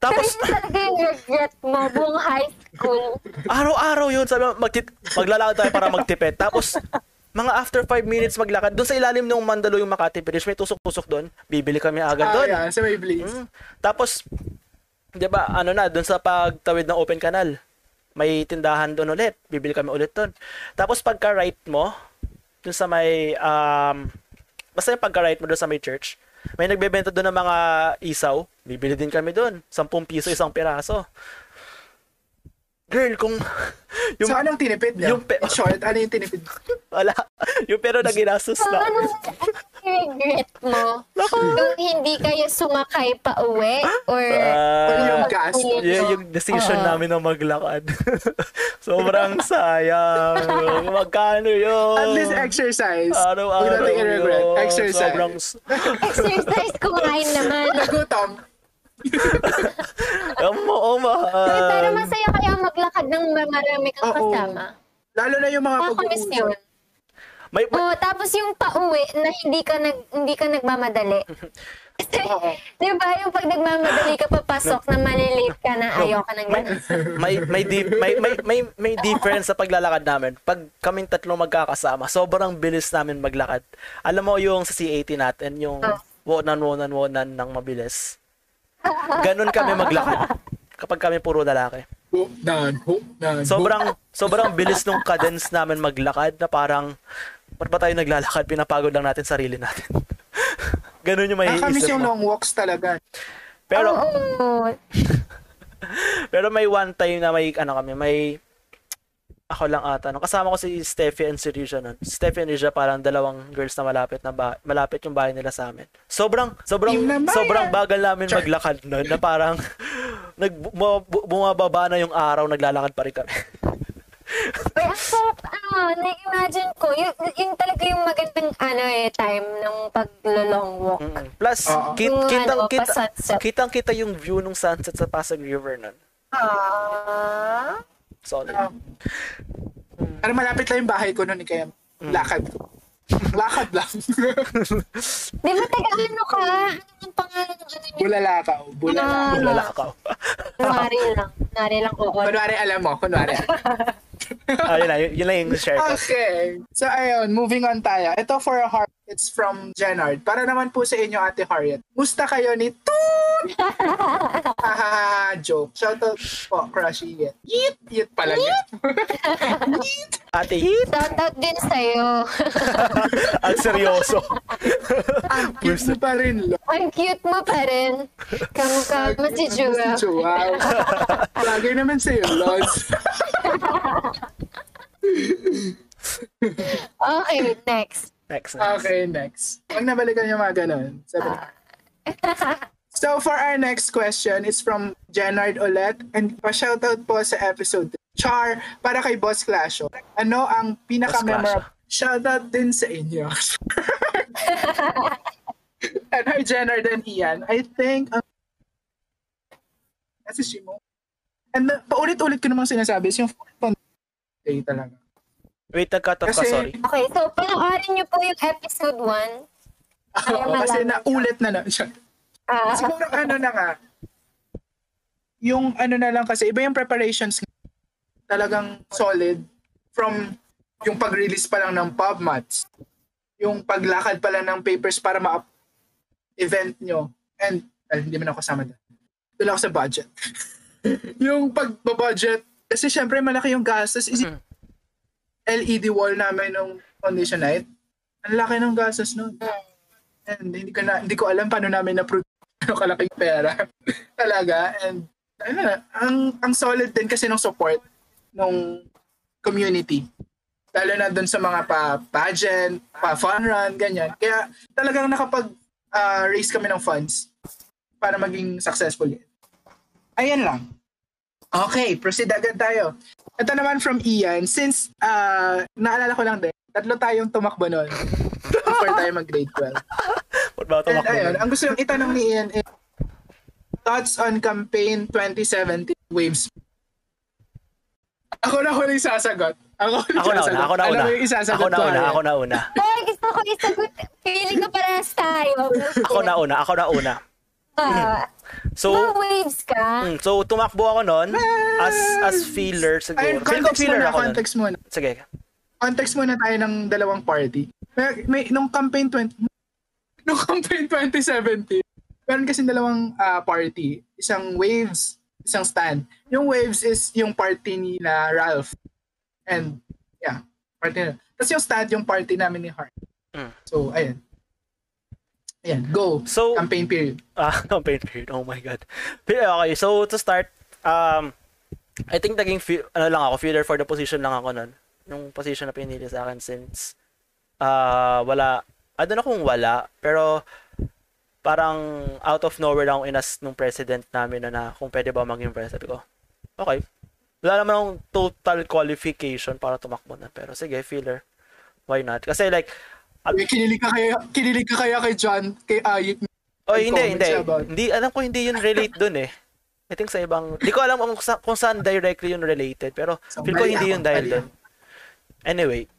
Tapos, yun talaga yung regret mo buong high school. araw-araw yun, sabi mo, magtit- maglalakad tayo para magtipid. Tapos, mga after 5 minutes maglakad, doon sa ilalim ng Mandalo yung Makati Bridge, may tusok-tusok doon. Bibili kami agad Ah, doon. yan, sa may Blaze. Mm. Tapos, 'di ba, ano na, doon sa pagtawid ng open canal, may tindahan doon ulit. Bibili kami ulit doon. Tapos pagka right mo, doon sa may um basta yung pagka right mo doon sa may church, may nagbebenta doon ng mga isaw. Bibili din kami doon. 10 piso isang piraso. Girl, kung yung so, anong tinipid niya? yung pe- In short, ano yung tinipid? wala, yung pero na ginastos ano yung regret mo? Yung hindi kayo sumakay pa uwi? Or Ah, yung gas? Yeah, yung decision Oo. namin na maglakad. Sobrang sayang. Magkano yun? At least exercise. Huwag Araw-araw natin i-regret. yun. Exercise. Sobrang... exercise kumain naman. Nagutom. Oo, oh, Pero mahal. masaya kaya maglakad ng marami kang Oo. kasama. Lalo na yung mga Nakakamiss yun. pag-uusap. May, may, Oh, tapos yung pauwi na hindi ka nag hindi ka nagmamadali. Kasi, di ba, yung pag nagmamadali ka papasok na malilate ka na ayaw ka nang may, ganun. may, may, di- may, may, may, may difference sa paglalakad namin. Pag kaming tatlong magkakasama, sobrang bilis namin maglakad. Alam mo yung sa C80 natin, yung Oh. wonan, wonan, wonan ng mabilis. Ganun kami maglakad. Kapag kami puro lalaki. Hope nan, hope nan. Sobrang sobrang bilis nung cadence namin maglakad na parang ba't ba tayo naglalakad? Pinapagod lang natin sarili natin. Ganun yung may Nakakamiss isip yung mo. long walks talaga. Pero Oo. pero may one time na may ano kami, may ako lang ata. No? Kasama ko si Steffi and si Risha nun. Steffi and Risha parang dalawang girls na malapit na ba- malapit yung bahay nila sa amin. Sobrang sobrang sobrang bagal namin Char. maglakad nun na parang nag bu- bu- bumababa na yung araw, naglalakad pa rin kami. Sarap, ano, na-imagine ko, yun, yun talaga yung magandang, ano eh, time ng pag-long walk. Mm. Plus, Oo. kit, Yung kitang, ano, kita, kitang kita yung view ng sunset sa Pasig River nun. Ah. Solid. Um, Pero malapit lang yung bahay ko noon, kaya Mm. lakad ko. Lakad lang. Di ba taga ano ka? Ano ang pangalan ng ano niya? Bulalakaw. Bulalakaw. Ah. Lalakaw. Kunwari lang. Kunwari lang ko. Kunwari alam mo, kunwari. Na, yun, yun lang yung share ko. Okay. So, ayun, moving on tayo. Ito for a heart. It's from Jenard. Para naman po sa inyo, Ate Harriet. Musta kayo ni Toon? Hahaha, joke. Shoutout po, Crushy Yet. Yeet! Yeet pala yun. Yeet! Ate Hit, Shoutout din sa'yo. ang seryoso. Ang cute mo pa rin, lo. Ang cute mo pa rin. Kamukha mo si Jura. Wow. Lagay naman sa'yo, Lods. Okay, next. Next. next. Okay, next. Pag nabalikan yung mga ganun. Sabi So for our next question, it's from Jenard Olet and pa-shoutout po sa episode. Char, para kay Boss Clasho. Ano ang pinaka-memorable? Shoutout din sa inyo. and hi Jenard and Ian. I think ang Kasi Shimo. And uh, paulit-ulit ko namang sinasabi is yung phone day talaga. Wait, off ka, Kasi- sorry. Okay, so panoorin niyo po yung episode 1. Oo, kasi naulit na na siya. Ah, Siguro ano na nga. yung ano na lang kasi, iba yung preparations talagang solid from yung pag-release pa lang ng PubMats, yung paglakad pa lang ng papers para ma event nyo, and well, hindi man ako kasama doon. Doon ako sa budget. yung pag-budget, kasi syempre malaki yung gastos. Is it Hmm. LED wall namin nung foundation night? Ang laki ng gastos nun. And hindi ko na hindi ko alam paano namin na ano kalaking pera. Talaga. And ano na, ang ang solid din kasi ng support ng community. Lalo na dun sa mga pa pageant, pa fun run, ganyan. Kaya talagang nakapag ah, raise kami ng funds para maging successful yun. Ayan lang. Okay, proceed agad tayo. Ito naman from Ian, since ah, naalala ko lang din, tatlo tayong tumakbo nun before tayo mag-grade 12. Ba't ba And tumakbo ayun, nun? ang gusto yung itanong ni Ian is, thoughts on campaign 2017 waves. Ako na huling sasagot. Ako, Ako na una, sasagot. ako na una. mo yung isasagot Ako na ko, una, ako na una. Hoy, gusto ko isagot. Feeling ko parehas tayo. Ako na una, ako na una. Ah, So, waves ka. mm, so tumakbo ako noon as as feeler siguro. Ayun, context feeler muna, ako nun. context muna. Sige. Context muna tayo ng dalawang party. May, may, nung campaign 20, nung campaign 2017, meron kasi dalawang ah, party. Isang Waves, isang Stand. Yung Waves is yung party ni na Ralph. And, yeah, party na. Tapos yung Stand, yung party namin ni Hart. Mm. So, ayun. Ayan, go. So, Campaign period. Ah, campaign period. Oh my God. Okay, so to start, um, I think naging, fe- ano lang ako, feeler for the position lang ako nun. Yung position na pinili sa akin since, ah, wala, I don't know kung wala, pero parang out of nowhere lang inas nung president namin na, na kung pwede ba maging president ko. Okay. Wala naman akong total qualification para tumakbo na. Pero sige, feeler. Why not? Kasi like, Uy, kinilig ka kaya, kinilig ka kaya kay John, kay Ayik. Oh, hindi, hindi. about- Hindi, alam ko hindi yun relate dun eh. I think sa ibang, di ko alam kung, sa, kung saan directly yun related, pero So, feel ko hindi yun dahil dun. Anyway,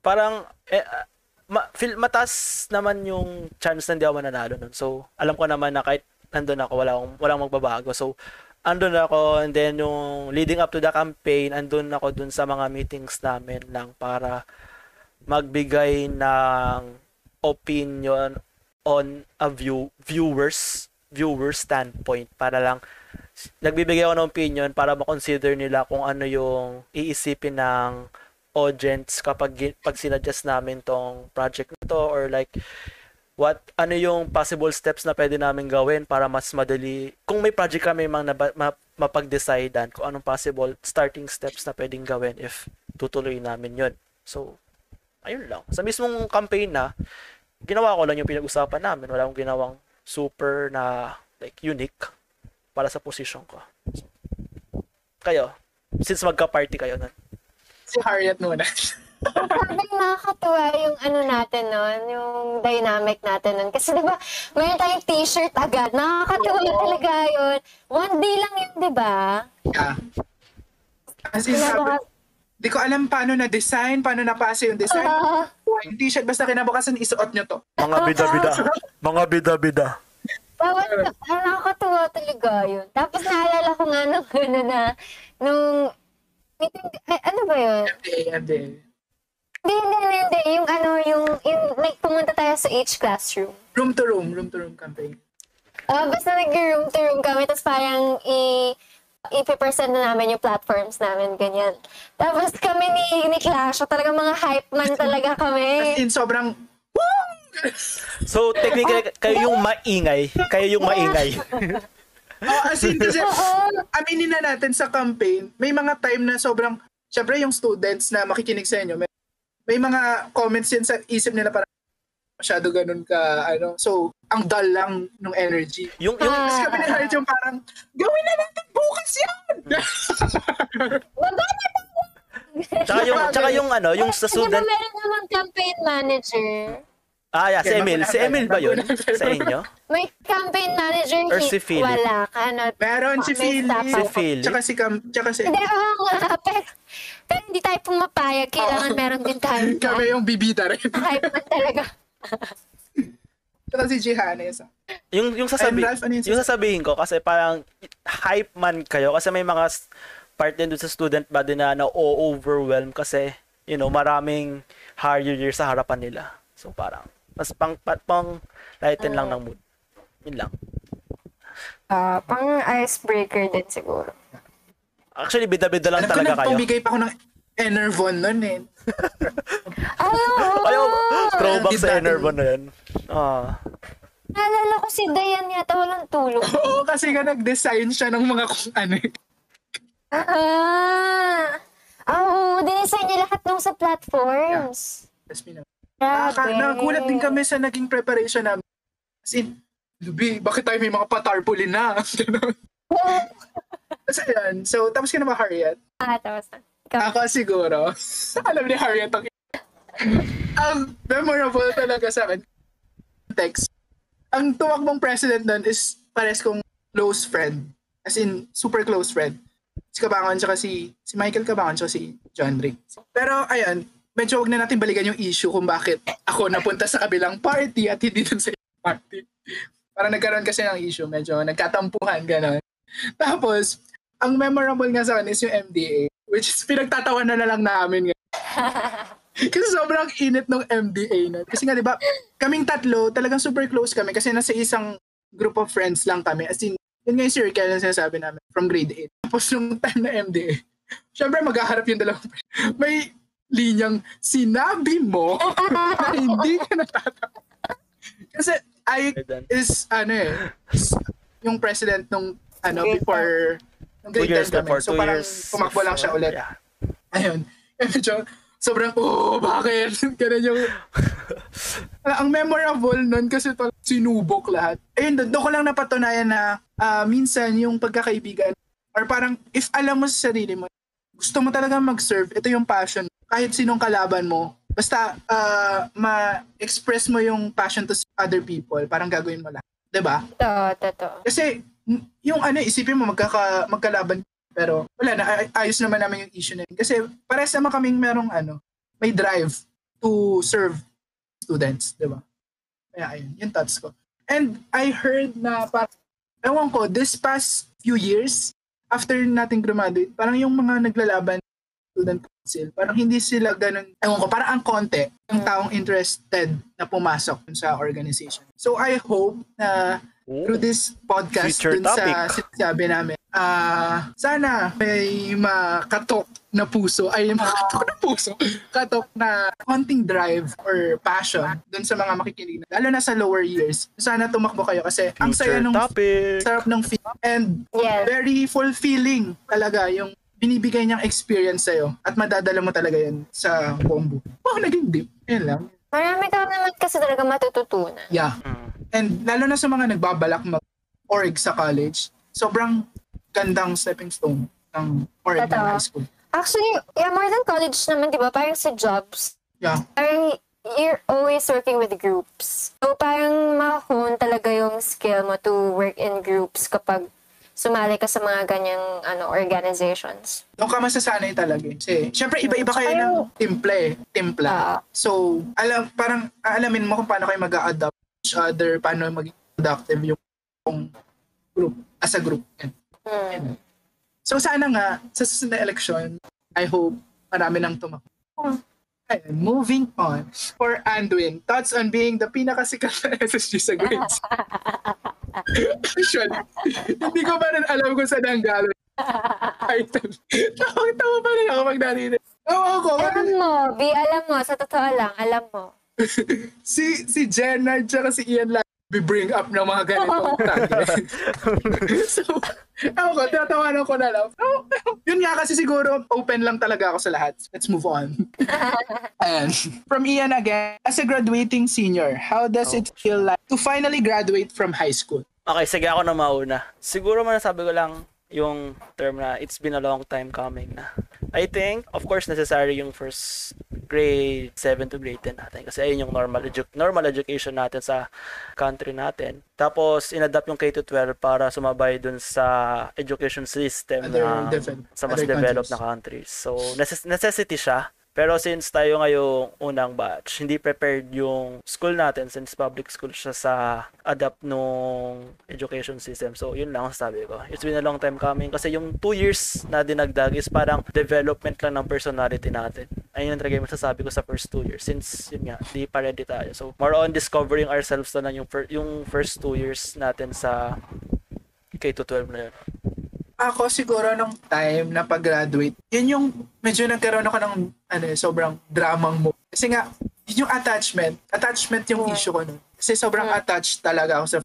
parang, eh, ah, ma, feel, matas naman yung chance na hindi ako mananalo nun. So, alam ko naman na kahit nandun ako, wala akong, walang magbabago. So, andun ako, and then yung leading up to the campaign, andun ako dun sa mga meetings namin lang para magbigay ng opinion on a view viewers viewers standpoint para lang nagbibigay ako ng opinion para ma-consider nila kung ano yung iisipin ng audience kapag pag sinadjust namin tong project na to or like what ano yung possible steps na pwede namin gawin para mas madali kung may project kami mang naba, ma, mapag-decidean kung anong possible starting steps na pwedeng gawin if tutuloy namin yun. So ayun lang sa mismong campaign na ginawa ko lang yung pinag-usapan namin wala akong ginawang super na like unique para sa position ko So, kayo since magka-party kayo nun Si Harriet muna. Sabi nakakatuwa yung ano natin nun, yung dynamic natin nun. Kasi di ba, mayroon tayong t-shirt agad. Nakakatuwa Oo. talaga yun. One day lang yun, di ba? yeah. As in, sabi, di ko alam paano na-design, paano napasa yung design. Ah, yung t-shirt, basta kinabukasan, isuot nyo to. mga bida-bida mga bida-bida bawat, ah, nakakatuwa talaga yun. Tapos naalala ko nga nung ano na, nung, meeting, ay, ano ba yun? MDA, MDA. Hindi, hindi, hindi, hindi. Yung ano, yung, yung, like, pumunta tayo sa each classroom. Room to room, room to room campaign. Ah, basta nag-room to room kami, tapos parang i ipipresent na namin yung platforms namin, ganyan. Tapos kami ni, ni Clash, talagang mga hype man talaga As kami. in, sobrang, So, technically, kayo yung maingay. Kayo yung maingay. oh, as in, kasi, aminin na natin sa campaign, may mga time na sobrang, syempre yung students na makikinig sa inyo, may, may mga comments yan sa isip nila parang masyado ganun ka, ano. So, ang dull lang nung energy. Yung, yung, Ah. Tapos kami ni yung parang, gawin na natin bukas yan! Baba na tsaka yung, tsaka yung ano, yung sa student, meron naman campaign manager? ah, yeah, si Emil. Si Emil ba yun? Sa inyo? May campaign manager, Or si Philip? Wala ano. Meron si May Philip, Si. Philip. tsaka si Cam, tsaka si, Hindi, oo nga, pero, pero hindi tayo pumapayag. Kailangan meron din tayo. kami yung bibita rin. Hype man talaga. Tsaka si Jihanes. Yung yung sasabi, Ralph, ano yun yung sasabihin ko kasi parang hype man kayo kasi may mga part din doon sa student body na na-overwhelm kasi you know, maraming higher years sa harapan nila. So parang mas pang pa- pang lighten lang ng mood. Yun lang. Ah, pang icebreaker din siguro. Actually, bida-bida lang Alam ko talaga na, kayo. pumigay pa ako ng Enervon nun eh. Ay, oo! Ayaw, throwback Hindi sa dati. Enervon na yan. Ah. Naalala ko si Dayan yata walang tulog. Oo, kasi nga nag-design siya ng mga kung ano. eh. Ah! Oo, dinesign niya lahat nung sa platforms. Tapos pina- Grabe. Nakaka- Nagulat din kami sa naging preparation namin. As in, Lubi, bakit tayo may mga patarpaulin na? Ganun. Tapos ayun, so tapos ka na ba Harriet? Ah, tapos na. Ikaw. Ako siguro, alam ni Harriet ang ang memorable talaga sa akin. Text. Ang tumakbong president doon is pares kong close friend. As in, super close friend. Si Kabangon tsaka si, si Michael Kabangon tsaka si John Rick. Pero ayun, medyo wag na natin balikan yung issue kung bakit ako napunta sa kabilang party at hindi dun sa party. Parang nagkaroon kasi ng issue, medyo nagkatampuhan, gano'n. Tapos, ang memorable nga sa akin is yung MDA, which is pinagtatawa na lang namin ngayon. kasi sobrang init ng MDA na. Kasi nga, di ba, kaming tatlo, talagang super close kami kasi nasa isang group of friends lang kami. As in, yun nga yung circle na sinasabi namin from grade 8. Tapos nung time na MDA, syempre maghaharap yung dalawang friends. May linyang, sinabi mo na hindi ka natatawa. Kasi I is, ano eh, is yung president nung, ano, before, two grade years 10 kami. before, So two parang years pumakbo lang siya ulit. Yeah. Ayun. Medyo, sobrang, oh, bakit? Ganun yung, ang memorable nun kasi to, sinubok lahat. Ayun, doon ko lang napatunayan na ah, minsan yung pagkakaibigan, or parang, if alam mo sa sarili mo, gusto mo talaga mag-serve, ito yung passion. Kahit sinong kalaban mo, basta ah, ma-express mo yung passion to other people, parang gagawin mo lahat. 'Di ba? Totoo, totoo. Kasi yung ano, isipin mo magkaka, magkalaban pero wala na ay- ayos naman namin yung issue na yun. Kasi pares naman kaming merong ano, may drive to serve students, 'di ba? Kaya ayun, yung thoughts ko. And I heard na parang ewan ko, this past few years after nating graduate, parang yung mga naglalaban student council, parang hindi sila ganun, ewan ko, parang ang konti yung taong interested na pumasok dun sa organization. So I hope na Oh, through this podcast Future dun sa topic. sinasabi namin, ah sana may makatok na puso, ay makatok na puso, katok na konting drive or passion dun sa mga makikinig. Lalo na sa lower years. Sana tumakbo kayo kasi ang saya future nung topic. sarap ng feel and Yes. very fulfilling talaga yung binibigay niyang experience sa'yo at madadala mo talaga yan sa buong buhay. Oh, naging deep. Yan lang. Marami ka naman kasi talaga matututunan. Yeah. Mm. And lalo na sa mga nagbabalak mag-org sa college, sobrang gandang stepping stone ng org ng Totoo. high school. Actually, yeah, more than college naman, di ba? Parang sa jobs, Yeah. parang you're always working with groups. So parang ma-hone talaga yung skill mo to work in groups kapag sumali ka sa mga ganyang ano organizations. Doon ka masasanay talaga. eh. Kasi, syempre, iba-iba kayo ng timple eh. Timpla. Ah. So, alam, parang aalamin mo kung paano kayo mag-a-adapt each other, paano maging productive yung, yung group, as a group. Hmm. So, sana nga, sa susunod na election, I hope marami nang tumakbo. Ayun, moving on. For Anduin, thoughts on being the pinakasikat na SSG sa grades? Actually, hindi ko pa rin alam kung saan ang galing. Item. Tawag-tawa pa rin ako pag narinig. Oo ako. Alam mo, B, alam mo, sa totoo lang, alam mo. Si, si Jenard tsaka si Ian lang bring up ng mga ganitong tagi. so, ako ko, tinatawanan ko na lang. Oh, yun nga kasi siguro, open lang talaga ako sa lahat. Let's move on. And from Ian again, as a graduating senior, how does it feel like to finally graduate from high school? Okay, sige ako na mauna. Siguro manasabi ko lang yung term na it's been a long time coming na. I think, of course, necessary yung first grade 7 to grade 10 natin kasi ayun yung normal, edu- normal education natin sa country natin. Tapos, inadapt yung K-12 para sumabay dun sa education system Other na different- sa mas developed countries. na countries. So, necess- necessity siya. Pero since tayo ngayong unang batch, hindi prepared yung school natin since public school siya sa adapt nung education system. So, yun lang ang sabi ko. It's been a long time coming kasi yung two years na dinagdag is parang development lang ng personality natin. Ayun yung talaga yung masasabi ko sa first two years since yun nga, di pa ready tayo. So, more on discovering ourselves na lang yung, fir- yung first two years natin sa K-12 na yun. Ako siguro nung time na pag-graduate, yun yung medyo nagkaroon ako ng ano, eh, sobrang dramang mo. Kasi nga, yun yung attachment. Attachment yung issue ko nun. Kasi sobrang attached talaga ako sa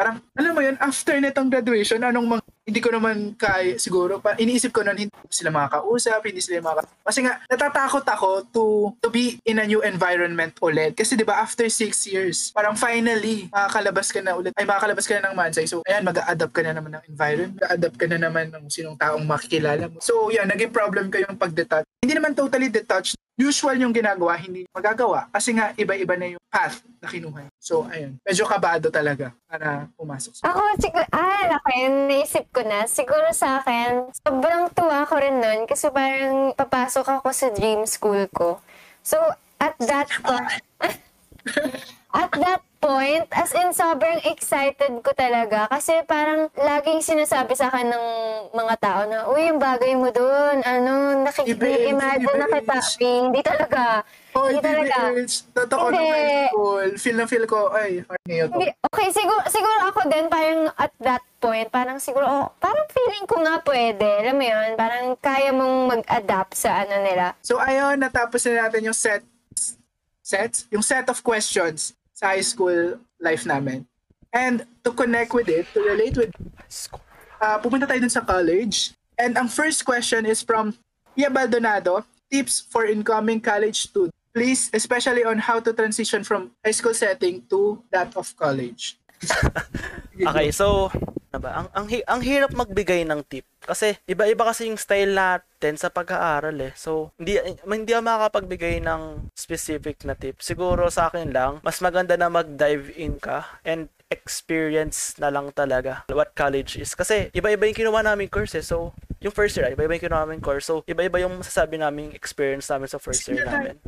Parang, alam mo yun, after nitong graduation, anong mga, hindi ko naman kaya, siguro, pa, iniisip ko nun, hindi sila makakausap, hindi sila makaka... Kasi nga, natatakot ako to, to be in a new environment ulit. Kasi di ba after six years, parang finally, makakalabas ka na ulit, ay makakalabas ka na ng Mansay. So, ayan, mag-a-adapt ka na naman ng environment, mag-a-adapt ka na naman ng sinong taong makikilala mo. So, yan, naging problem ko yung pag-detach. Hindi naman totally detached, usual yung ginagawa, hindi magagawa. Kasi nga, iba-iba na yung path na kinuha. So, ayun. Medyo kabado talaga para pumasok. Ako, siguro, ah, okay, naisip ko na. Siguro sa akin, sobrang tuwa ko rin nun kasi parang papasok ako sa dream school ko. So, at that point, at that point, as in sobrang excited ko talaga kasi parang laging sinasabi sa akin ng mga tao na, uy, yung bagay mo dun, ano, nakikimagine na kita. Hindi talaga. Oh, Hindi talaga. Totoo Hindi. na high school. Feel na feel ko, ay, horny ito. Hindi, okay, siguro, siguro ako din, parang at that point, parang siguro, oh, parang feeling ko nga pwede. Alam mo yun, parang kaya mong mag-adapt sa ano nila. So, ayun, natapos na natin yung set, sets, yung set of questions sa high school life namin. And to connect with it, to relate with uh, pupunta tayo dun sa college. And ang first question is from Pia Baldonado, tips for incoming college students. Please, especially on how to transition from high school setting to that of college. Okay, so ano ba? Ang ang ang hirap magbigay ng tip kasi iba-iba kasi yung style natin sa pag-aaral eh. So, hindi hindi ako makakapagbigay ng specific na tip. Siguro sa akin lang, mas maganda na mag-dive in ka and experience na lang talaga what college is. Kasi iba-iba yung kinuha namin course eh. So, yung first year, iba-iba yung kinuha namin course. So, iba-iba yung masasabi namin experience namin sa first year namin.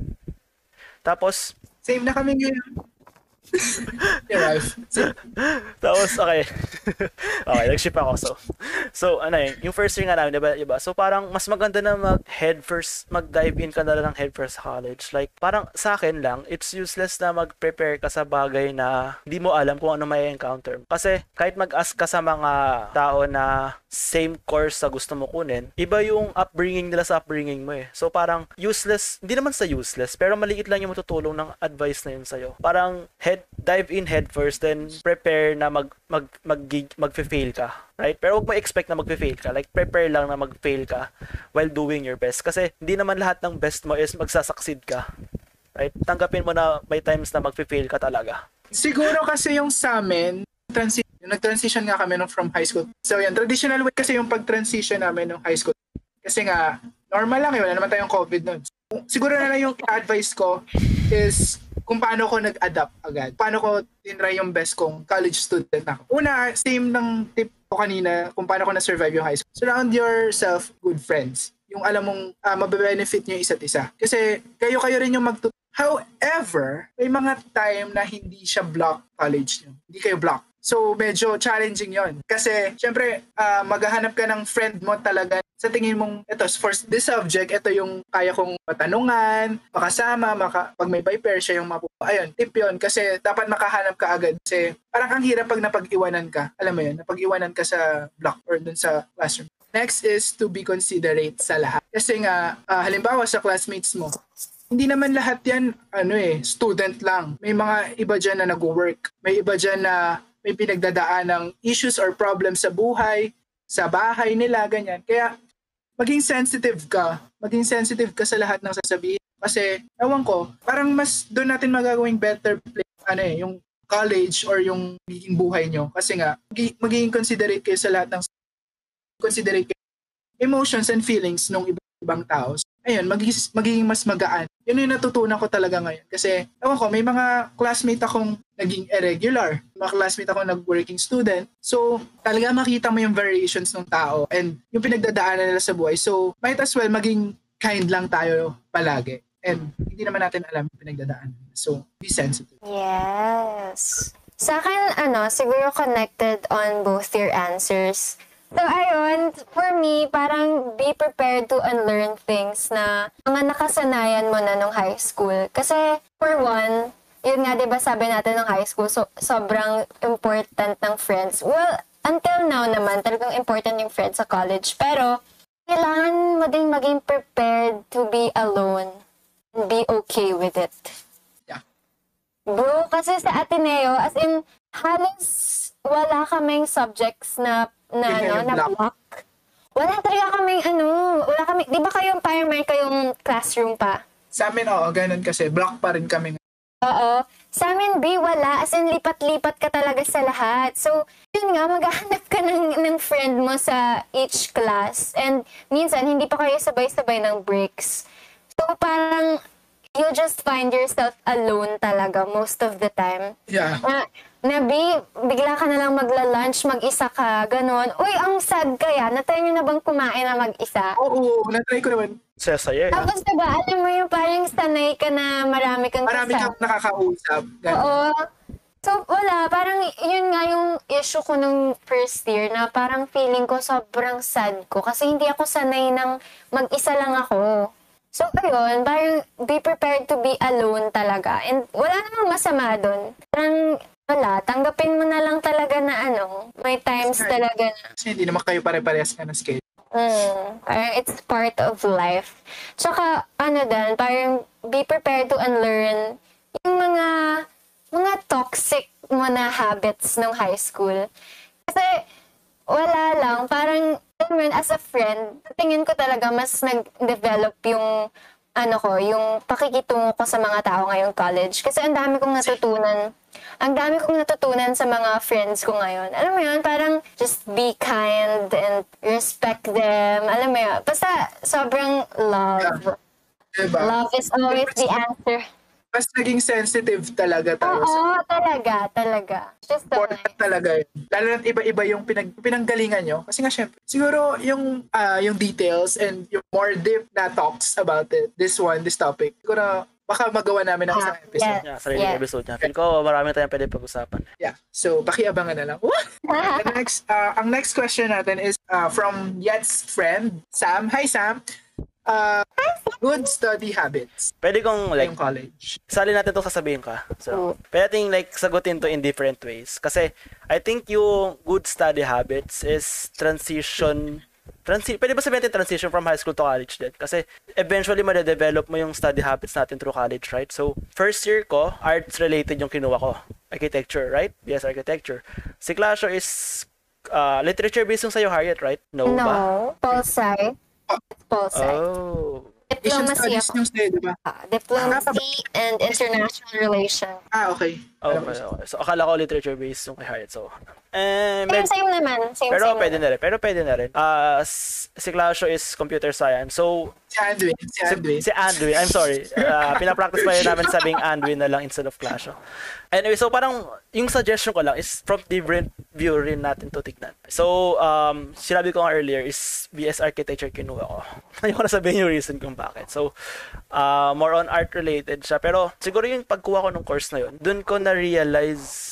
Tapos, Same na kami ngayon. Tapos, okay. okay, nag-ship ako. So, so ano yun, yung first year nga namin, diba, diba? So, parang mas maganda na mag-head first, mag-dive in ka na lang ng head first college. Like, parang sa akin lang, it's useless na mag-prepare ka sa bagay na hindi mo alam kung ano may encounter. Kasi, kahit mag-ask ka sa mga tao na same course sa gusto mo kunin, iba yung upbringing nila sa upbringing mo eh. So, parang useless, hindi naman sa useless, pero maliit lang yung matutulong ng advice na yun sa'yo. Parang head, dive in head first, then prepare na mag, mag, mag, mag-fail ka. Right? Pero huwag mo expect na mag-fail ka. Like, prepare lang na mag-fail ka while doing your best. Kasi, hindi naman lahat ng best mo is magsasucceed ka. Right? Tanggapin mo na may times na mag-fail ka talaga. Siguro kasi yung sa amin, transi- yung nag-transition nga kami nung from high school. So yan, traditional way kasi yung pag-transition namin nung high school. Kasi nga, normal lang yun. Wala naman tayong COVID nun. Siguro na lang yung advice ko is kung paano ko nag-adapt agad. Paano ko tinry yung best kong college student ako. Una, same ng tip ko kanina kung paano ko na-survive yung high school. Surround yourself good friends. Yung alam mong uh, mabe-benefit nyo isa't isa. Kasi kayo-kayo rin yung magtut However, may mga time na hindi siya block college nyo. Hindi kayo block. So, medyo challenging yon Kasi, syempre, uh, maghahanap ka ng friend mo talaga sa tingin mong, ito, for this subject, ito yung kaya kong matanungan, makasama, maka, pag may pair, siya yung mapu... Ayun, tip yon Kasi, dapat makahanap ka agad. Kasi, parang ang hirap pag napag-iwanan ka. Alam mo yun, napag-iwanan ka sa block or dun sa classroom. Next is to be considerate sa lahat. Kasi nga, uh, halimbawa sa classmates mo, hindi naman lahat yan, ano eh, student lang. May mga iba dyan na nag-work. May iba dyan na may pinagdadaan ng issues or problems sa buhay, sa bahay nila, ganyan. Kaya, maging sensitive ka. Maging sensitive ka sa lahat ng sasabihin. Kasi, ewan ko, parang mas doon natin magagawing better play, ano eh, yung college or yung magiging buhay nyo. Kasi nga, magiging considerate kayo sa lahat ng considerate kayo emotions and feelings ng ibang tao. Ayun, magiging, magiging mas magaan. Yun yung natutunan ko talaga ngayon. Kasi, ewan ko, may mga classmate akong naging irregular. Mga classmate akong nag-working student. So, talaga makita mo yung variations ng tao and yung pinagdadaanan nila sa buhay. So, might as well maging kind lang tayo palagi. And hindi naman natin alam yung pinagdadaan. So, be sensitive. Yes. Sa akin, ano, siguro connected on both your answers. So, ayun, for me, parang be prepared to unlearn things na mga nakasanayan mo na nung high school. Kasi, for one, yun nga, di ba sabi natin nung high school, so, sobrang important ng friends. Well, until now naman, talagang important yung friends sa college. Pero, kailangan mo din maging prepared to be alone and be okay with it. Yeah. Bro, kasi sa Ateneo, as in, halos wala kaming subjects na, na, ano, na block. Wala talaga kaming, ano, wala kami, di ba kayong parang may kayong classroom pa? Sa amin, oo, ganun kasi. Block pa rin kami. Oo. Sa amin, B, wala. As in, lipat-lipat ka talaga sa lahat. So, yun nga, maghahanap ka ng, ng friend mo sa each class. And minsan, hindi pa kayo sabay-sabay ng breaks. So, parang, you'll just find yourself alone talaga most of the time. Yeah. Na, na B, bigla ka na lang magla-lunch, mag-isa ka, ganon. Uy, ang sad kaya. Natry nyo na bang kumain na mag-isa? Oo, na-try ko naman. Saya-saya eh. Tapos diba, alam mo yung parang sanay ka na marami kang Marami kasama. kang nakakausap. Ganun. Oo. So, wala. Parang yun nga yung issue ko nung first year na parang feeling ko sobrang sad ko kasi hindi ako sanay ng mag-isa lang ako. So, ayun, parang be prepared to be alone talaga. And wala namang masama doon. Parang wala, tanggapin mo na lang talaga na ano, may times talaga na Kasi hindi naman kayo pare-parehas ka ng schedule. Mm, parang it's part of life. Tsaka, ano din, parang be prepared to unlearn yung mga, mga toxic mo na habits nung high school. Kasi, wala lang, parang, yun, as a friend, tingin ko talaga mas nag-develop yung, ano ko, yung pakikitungo ko sa mga tao ngayong college. Kasi ang dami kong natutunan. Ang dami kong natutunan sa mga friends ko ngayon. Alam mo yun, parang just be kind and respect them. Alam mo yun, basta sobrang love. Diba? Love is always the answer. Mas naging sensitive talaga tayo. sa Oo, talaga, talaga. Just so important nice. talaga yun. Lalo na iba-iba yung pinag, pinanggalingan nyo. Kasi nga syempre, siguro yung ah, yung details and yung more deep na talks about it, this one, this topic, siguro baka magawa namin ng isang Ah, episode. yeah. Yeah, sarili Yeah. episode niya. Feel ko marami tayong pwede pag-usapan. Yeah. So, pakiabangan na lang. What? The next, uh, ang next question natin is uh, from Yet's friend, Sam. Hi, Sam. Uh, good study habits Pwede kong like ngayong college. sali natin to sasabihin ka. So, pwede nating like sagutin to in different ways. Kasi, I think yung good study habits is transition Transi pwede ba sabihin natin transition from high school to college din? Kasi eventually ma-develop mo yung study habits natin through college, right? So, first year ko, arts related yung kinuha ko. Architecture, right? Yes, architecture. Si Clasho is uh, literature based yung sa'yo, Harriet, right? No, ba? No, Pulsar. It's Pulsar. Oh. Asian Diplomacy studies ako. yung sa'yo, di ba? Ah, Diplomacy and international relations. Ah, okay. Alam Okay, ko. okay. So, akala ko literature based yung kay Harriet. So, eh, Same, med- same naman. Same, pero same pwede naman. na rin. Pero pwede na rin. S- si Clasho is computer science. So, Si Andwin. Si si, Andwin. si Andwin, I'm sorry. Uh, pinapractice pa rin namin sabing Andwin na lang instead of Clasho. Anyway, so parang yung suggestion ko lang is from different view rin natin to tignan. So, um, sinabi ko nga earlier is BS Architecture kinuha ko. Ayoko na sabihin yung reason kung bakit. So, uh, more on art related siya. Pero siguro yung pagkuha ko ng course na yun, dun ko na-realize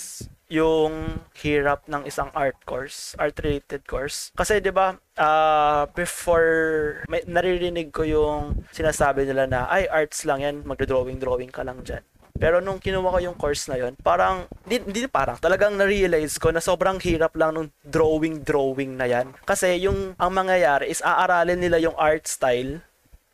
yung hirap ng isang art course, art-related course. Kasi 'di ba, ah, before may naririnig ko yung sinasabi nila na ay arts lang 'yan, magdo-drawing drawing ka lang diyan. Pero nung kinuha ko yung course na yon, parang di, di parang talagang na-realize ko na sobrang hirap lang nung drawing drawing na yan. Kasi yung ang mangyayari is aaralin nila yung art style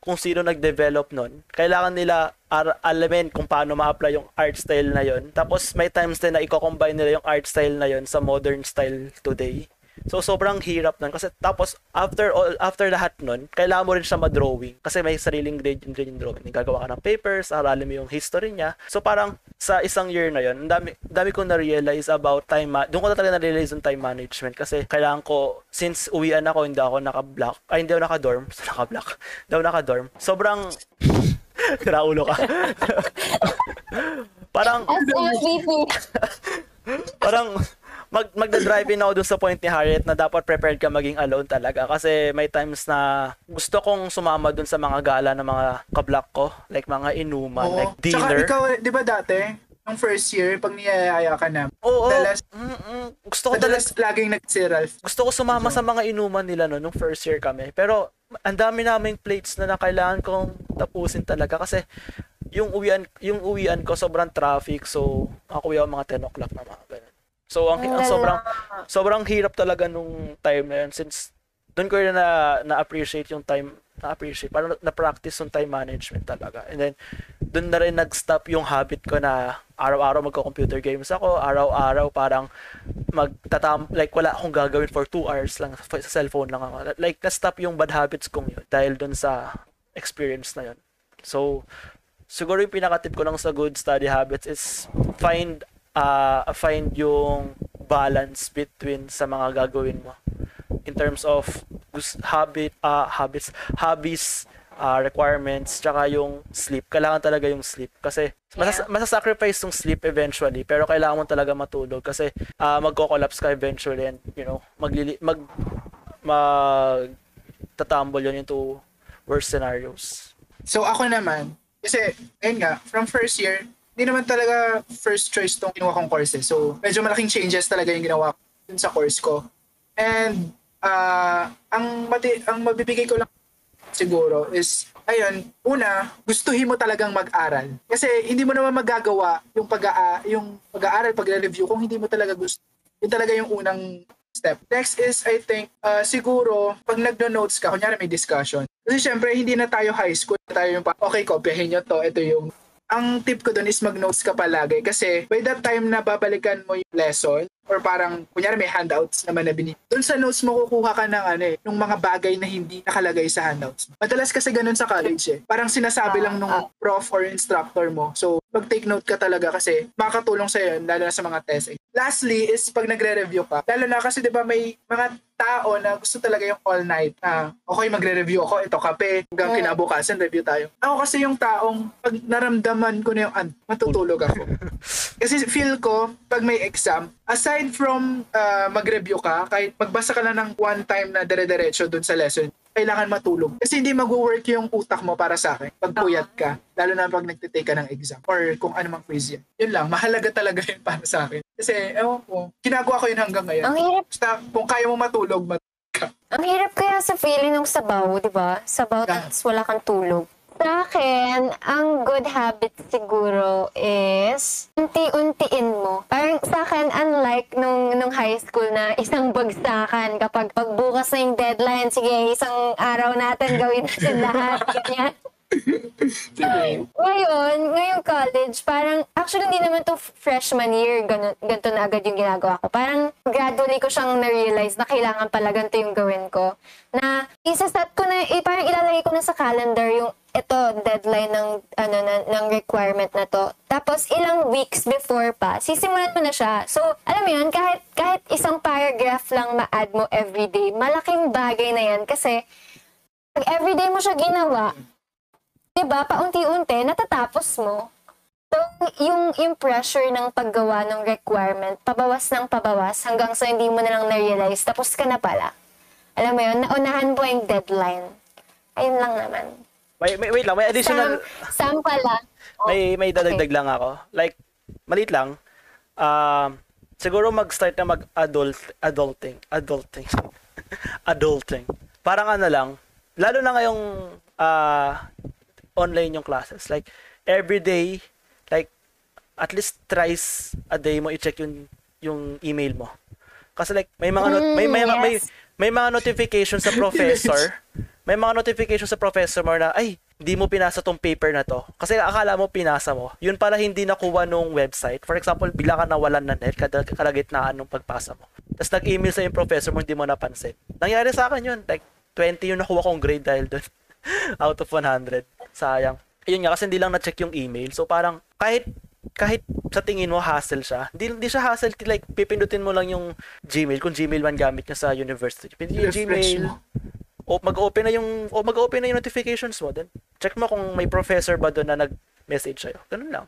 kung sino nag-develop nun. Kailangan nila ar- alamin kung paano ma-apply yung art style na yon. Tapos may times din na i-combine nila yung art style na yon sa modern style today. So sobrang hirap nun kasi tapos after all after lahat nun, kailangan mo rin siya ma-drawing kasi may sariling grade rin yung drawing. Gagawa ka ng papers, aralin mo yung history niya. So parang sa isang year na yon, dami dami kong na-realize about time ma- doon ko na talaga na-realize yung time management kasi kailangan ko since uwian ako hindi ako naka-block, ay hindi ako naka-dorm, so naka-block. Hindi ako naka-dorm. Sobrang Kiraulo ka. parang MVP. parang mag magda-drive in ako dun sa point ni Harriet na dapat prepared ka maging alone talaga kasi may times na gusto kong sumama dun sa mga gala ng mga kablak ko like mga inuman Oo. like Tsaka dinner ikaw, di ba dati, nung first year, pag niyayaya ka na, oo madalas, mm-mm. gusto ko talaga madalas laging nag-si Ralph. gusto ko sumama sa mga inuman nila no, nung first year kami. Pero ang dami naming plates na na kailangan kong tapusin talaga kasi yung uwian yung uwian ko sobrang traffic so ako ako mga 10 o'clock na mga ganun. So ang, ang sobrang sobrang hirap talaga nung time na yun since doon ko rin na na-appreciate yung time na-appreciate parang na-practice yung time management talaga. And then doon na rin nag-stop yung habit ko na araw-araw magko-computer games ako. Araw-araw parang magtatam like wala akong gagawin for 2 hours lang sa sa cellphone lang ako. Like na-stop yung bad habits kong yun dahil doon sa experience na yun. So siguro yung pinaka-tip ko lang sa good study habits is find uh, find yung balance between sa mga gagawin mo. In terms of habit uh, habits hobbies uh, requirements tsaka yung sleep. Kailangan talaga yung sleep. Kasi masas- Yeah. masasacrifice yung sleep eventually pero kailangan mo talaga matulog. Kasi uh, magko-collapse ka eventually and you know maglili mag mag tatumble yun into worst scenarios. So ako naman, kasi, ayun nga, from first year, hindi naman talaga first choice tong kinuha kong course. So, medyo malaking changes talaga yung ginawa ko dun sa course ko. And, ah ang, mati, ang mabibigay ko lang siguro is, ayun, una, gustuhin mo talagang mag-aral. Kasi hindi mo naman magagawa yung pag yung pag-aaral, pag-review kung hindi mo talaga gusto. Yun talaga yung unang step. Next is, I think, uh, siguro, pag nagno-notes ka, kunyari may discussion. Kasi syempre, hindi na tayo high school. Tayo yung, okay, kopyahin nyo to, ito yung ang tip ko doon is mag-notes ka palagi kasi by that time na babalikan mo yung lesson or parang kunyari may handouts naman na binigay. Doon sa notes mo kukuha ka ng ano eh, ng mga bagay na hindi nakalagay sa handouts. Madalas kasi ganun sa college eh. Parang sinasabi lang nung prof or instructor mo. So, mag-take note ka talaga kasi makakatulong sa'yo yun, lalo na sa mga test. Lastly is pag nagre-review ka, lalo na kasi 'di ba may mga tao na gusto talaga yung all night na okay magre-review ako ito kape hanggang Mm. kinabukasan review tayo. Ako kasi yung taong pag naramdaman ko na yung an, matutulog ako. kasi feel ko pag may exam, aside from uh, mag-review ka, kahit magbasa ka lang ng one time na dire-diretso dun sa lesson, kailangan matulog. Kasi hindi mag-work yung utak mo para sa akin pag puyat ka. Lalo na pag nagtitake ka ng exam or kung ano mang quiz yan. Yun lang, mahalaga talaga yun para sa akin. Kasi, ewan ko, ginagawa ko yun hanggang ngayon. Ang hirap, Basta, kung kaya mo matulog, mat- ang hirap kaya sa feeling ng sabaw, di ba? Sabaw, Yeah. tapos wala kang tulog. Sa akin, ang good habit siguro is unti-untiin mo. Parang sa akin, unlike nung, nung high school na isang bagsakan kapag pagbukas na yung deadline, sige, isang araw natin gawin natin lahat. Ganyan. Ngayon, ngayong college, parang, actually hindi naman to freshman year, ganun, ganito na agad yung ginagawa ko. Parang gradually ko siyang na-realize na kailangan pala ganito yung gawin ko. Na isa-set ko na, eh, parang ilalagay ko na sa calendar yung ito, deadline ng, ano, na, ng requirement na to. Tapos, ilang weeks before pa, sisimulan mo na siya. So, alam mo yun, kahit, kahit isang paragraph lang ma-add mo everyday, malaking bagay na yan kasi pag everyday mo siya ginawa, 'di ba, paunti-unti natatapos mo. So, yung, yung pressure ng paggawa ng requirement, pabawas ng pabawas hanggang sa hindi mo na lang na-realize, tapos ka na pala. Alam mo yun, naunahan mo yung deadline. Ayun lang naman. May, may, wait lang, may additional, Sam, Sam pala. Oh, may, may dadagdag lang ako. Like, malit lang, um, siguro mag-start na mag-adult, adulting, adulting, adulting. Parang ano lang, lalo na ngayong ah, online yung classes. Like, every day, like, at least thrice a day mo i-check yung, yung email mo. Kasi like, may mga, not- may, may, Mm, may, yes. may mga notification sa professor. may mga notification sa professor mo na, ay, hindi mo pinasa tong paper na to. Kasi akala mo pinasa mo. Yun pala hindi nakuha nung website. For example, bila ka nawalan na net, kalagitnaan nung pagpasa mo. Tapos nag-email sa yung professor mo, hindi mo napansin. Nangyari sa akin yun. Like, 20 yung nakuha kong grade dahil doon. Out of 100. Sayang. Yun nga, kasi hindi lang na-check yung email. So parang, kahit kahit sa tingin mo hassle siya, hindi, hindi siya hassle, like pipindutin mo lang yung Gmail, kung Gmail man gamit niya sa university. Pindutin yung Gmail, mo. o mag-open na yung o mag-open na yung notifications mo then check mo kung may professor ba doon na nag-message sa'yo ganun lang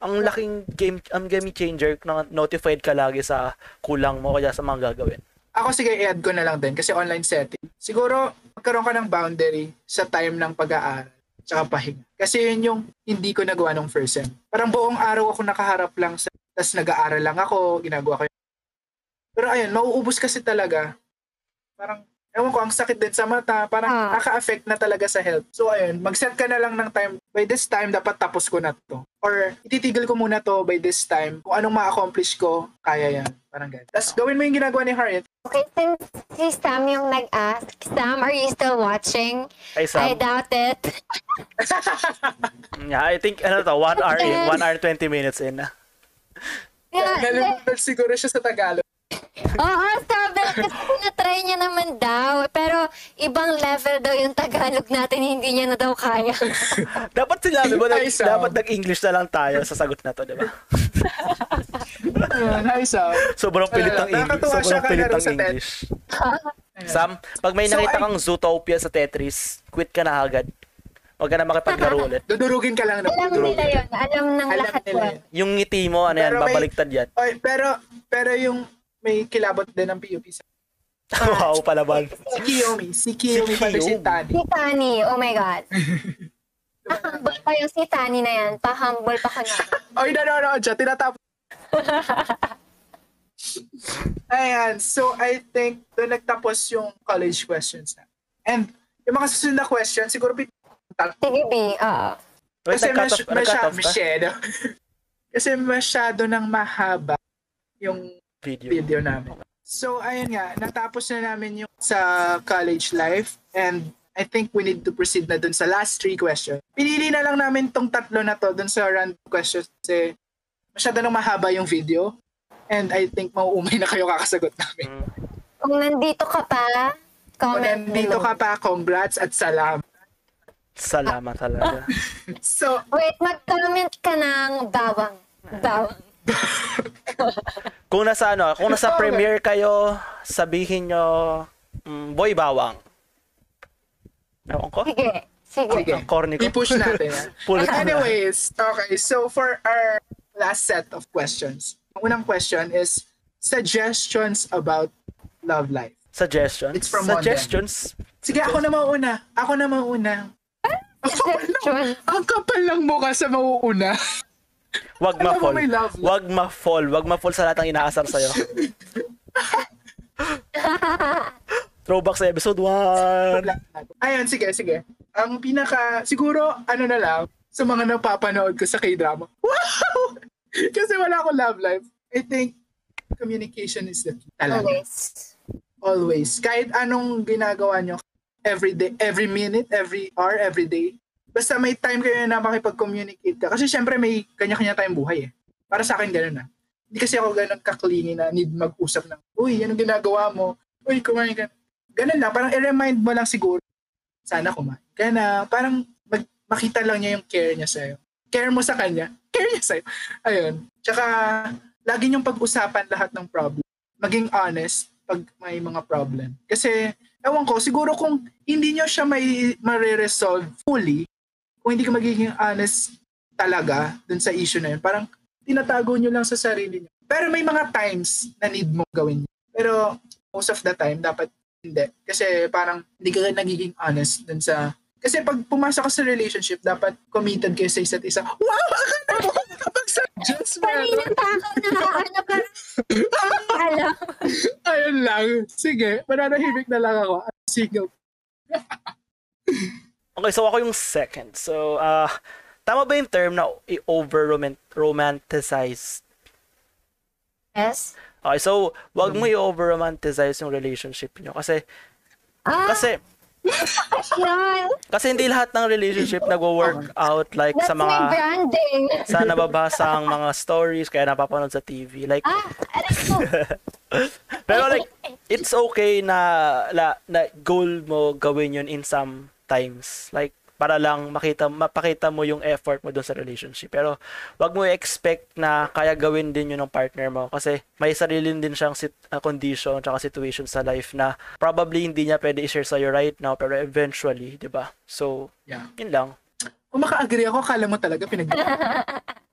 ang laking game ang game changer na notified ka lagi sa kulang mo kaya sa mga gagawin. Ako sige, i-add ko na lang din kasi online setting. Siguro, magkaroon ka ng boundary sa time ng pag-aaral tsaka pahinga. Kasi yun yung hindi ko nagawa nung first sem. Parang buong araw ako nakaharap lang sa tas nag-aaral lang ako, ginagawa ko yun. Pero ayun, mauubos kasi talaga. Parang, ewan ko, ang sakit din sa mata. Parang Ah. naka-affect na talaga sa health. So ayun, mag-set ka na lang ng time. By this time, dapat tapos ko na to. Or ititigil ko muna to by this time. Kung anong ma-accomplish ko, kaya yan. Parang ganyan. Tapos gawin mo yung ginagawa ni Harriet. Okay, since si Sam yung nag-ask, Sam, are you still watching? Ay, I Sam. doubt it. Yeah, I think, ano to, 1 hour in, 1 hour 20 minutes in. Yeah, Nalulunod siguro siya sa Tagalog. Oo, sabi kasi na-try niya naman daw. Pero ibang level daw yung Tagalog natin, hindi niya na daw kaya. Dapat Ay, nag, Sam. dapat nag-English na lang tayo sa sagot na to, di ba? Ayun, hi Sam. Sobrang pilit ng English. Sobrang pilit ng English. Sam, pag may So, nakita I- kang Zootopia sa Tetris, quit ka na agad. Huwag ka na makipaglaro ulit. Dudurugin ka lang. ng Alam dudurugin. nila yun. Alam ng Alam lahat nila yun. yun. Yung ngiti mo, ano yan, babaliktad yan. Oy, pero, pero yung may kilabot din ng PUP sa wow, palaban. Si Kiyomi. Si Kiyomi Si pala si. Tani. Si Tani, oh my God. Pa-humble pa yung si Tani na yan. Pa-humble pa ko na. Oy, nanonood siya. Tinatapos. Ayan. So, I think doon nagtapos yung college questions na. And yung mga susunod na questions, siguro pit- Sige, B. Oo. Kasi nag-cut mas, off, nag-cut masya, off ka? masyado. kasi masyado nang mahaba yung Video. video namin. So, ayun nga, natapos na namin yung sa college life and I think we need to proceed na dun sa last three questions. Pinili na lang namin tong tatlo na to dun sa random questions kasi masyado nang mahaba yung video and I think mauumay na kayo kakasagot namin. Mm. Kung nandito ka pa, Kung comment nandito below. ka pa, congrats at salam. Salamat talaga. So, Wait, mag-comment ka ng bawang. Bawang. Kung nasa ano, kung nasa premiere kayo, sabihin nyo, mm, boy bawang. Ewan ko? Sige. Sige. Ang corny ko. i-push natin yan. Pulit na. Anyways, okay, so for our last set of questions, ang unang question is suggestions about love life. Suggestions. It's from Suggestions. Sige, ako na mauna. Ako na mauna. Ang kapal lang, ang kapal lang mukha sa mauuna. Wag ma-fall. Wag ma-fall. Wag ma-fall sa lahat ng inaasar sa'yo. Throwback sa episode 1. Ayun, sige, sige. Ang pinaka, siguro, ano na lang, sa mga napapanood ko sa K-drama. Wow! Kasi wala akong love life. I think communication is the key. Talaga. Always. Always. Kahit anong ginagawa nyo, every day, every minute, every hour, every day. Basta may time kayo na makipag-communicate ka. Kasi syempre may kanya-kanya tayong buhay eh. Para sa akin ganun na. Hindi kasi ako ganun kaklingi na need mag-usap ng, uy, anong ginagawa mo? Uy, kumain ka. Ganun lang. Parang i-remind mo lang siguro, sana kumain ka na. Parang mag- makita lang niya yung care niya sa'yo. Care mo sa kanya, care niya sa'yo. Ayun. Tsaka, lagi niyong pag-usapan lahat ng problem. Maging honest pag may mga problem. Kasi, ewan ko, siguro kung hindi nyo siya may mare-resolve fully, kung hindi ka magiging honest talaga dun sa issue na yun, parang tinatago nyo lang sa sarili nyo. Pero may mga times na need mo gawin yun. Pero most of the time, dapat hindi. Kasi parang hindi ka nagiging honest dun sa... Kasi pag pumasok ka sa relationship, dapat committed kayo sa isa't isa. Wow! Akala mo nakapag-suggest Kanina meron. pa ako na ano pa. Alam. Ayun lang. Sige, mananahimik na lang ako. I'm single. Okay, so ako yung second. So, uh, tama ba yung term na i-over-romanticize? Yes. Okay, so, wag mo i-over-romanticize yung relationship nyo. Kasi, Ah, kasi, kasi hindi lahat ng relationship nagwo-work out like That's sa mga, branding. sa nababasang mga stories, kaya napapanood sa TV. Like, Ah. Pero like, it's okay na, na, na goal mo gawin yun in some times. Like, para lang makita, mapakita mo yung effort mo dun sa relationship. Pero, wag mo i-expect na kaya gawin din yun ng partner mo. Kasi, may sarili din siyang sit, uh, condition at situation sa life na probably hindi niya pwede i-share sa'yo right now, pero eventually, di ba? So, Yeah. yun lang. Kung maka-agree ako, kala mo talaga pinag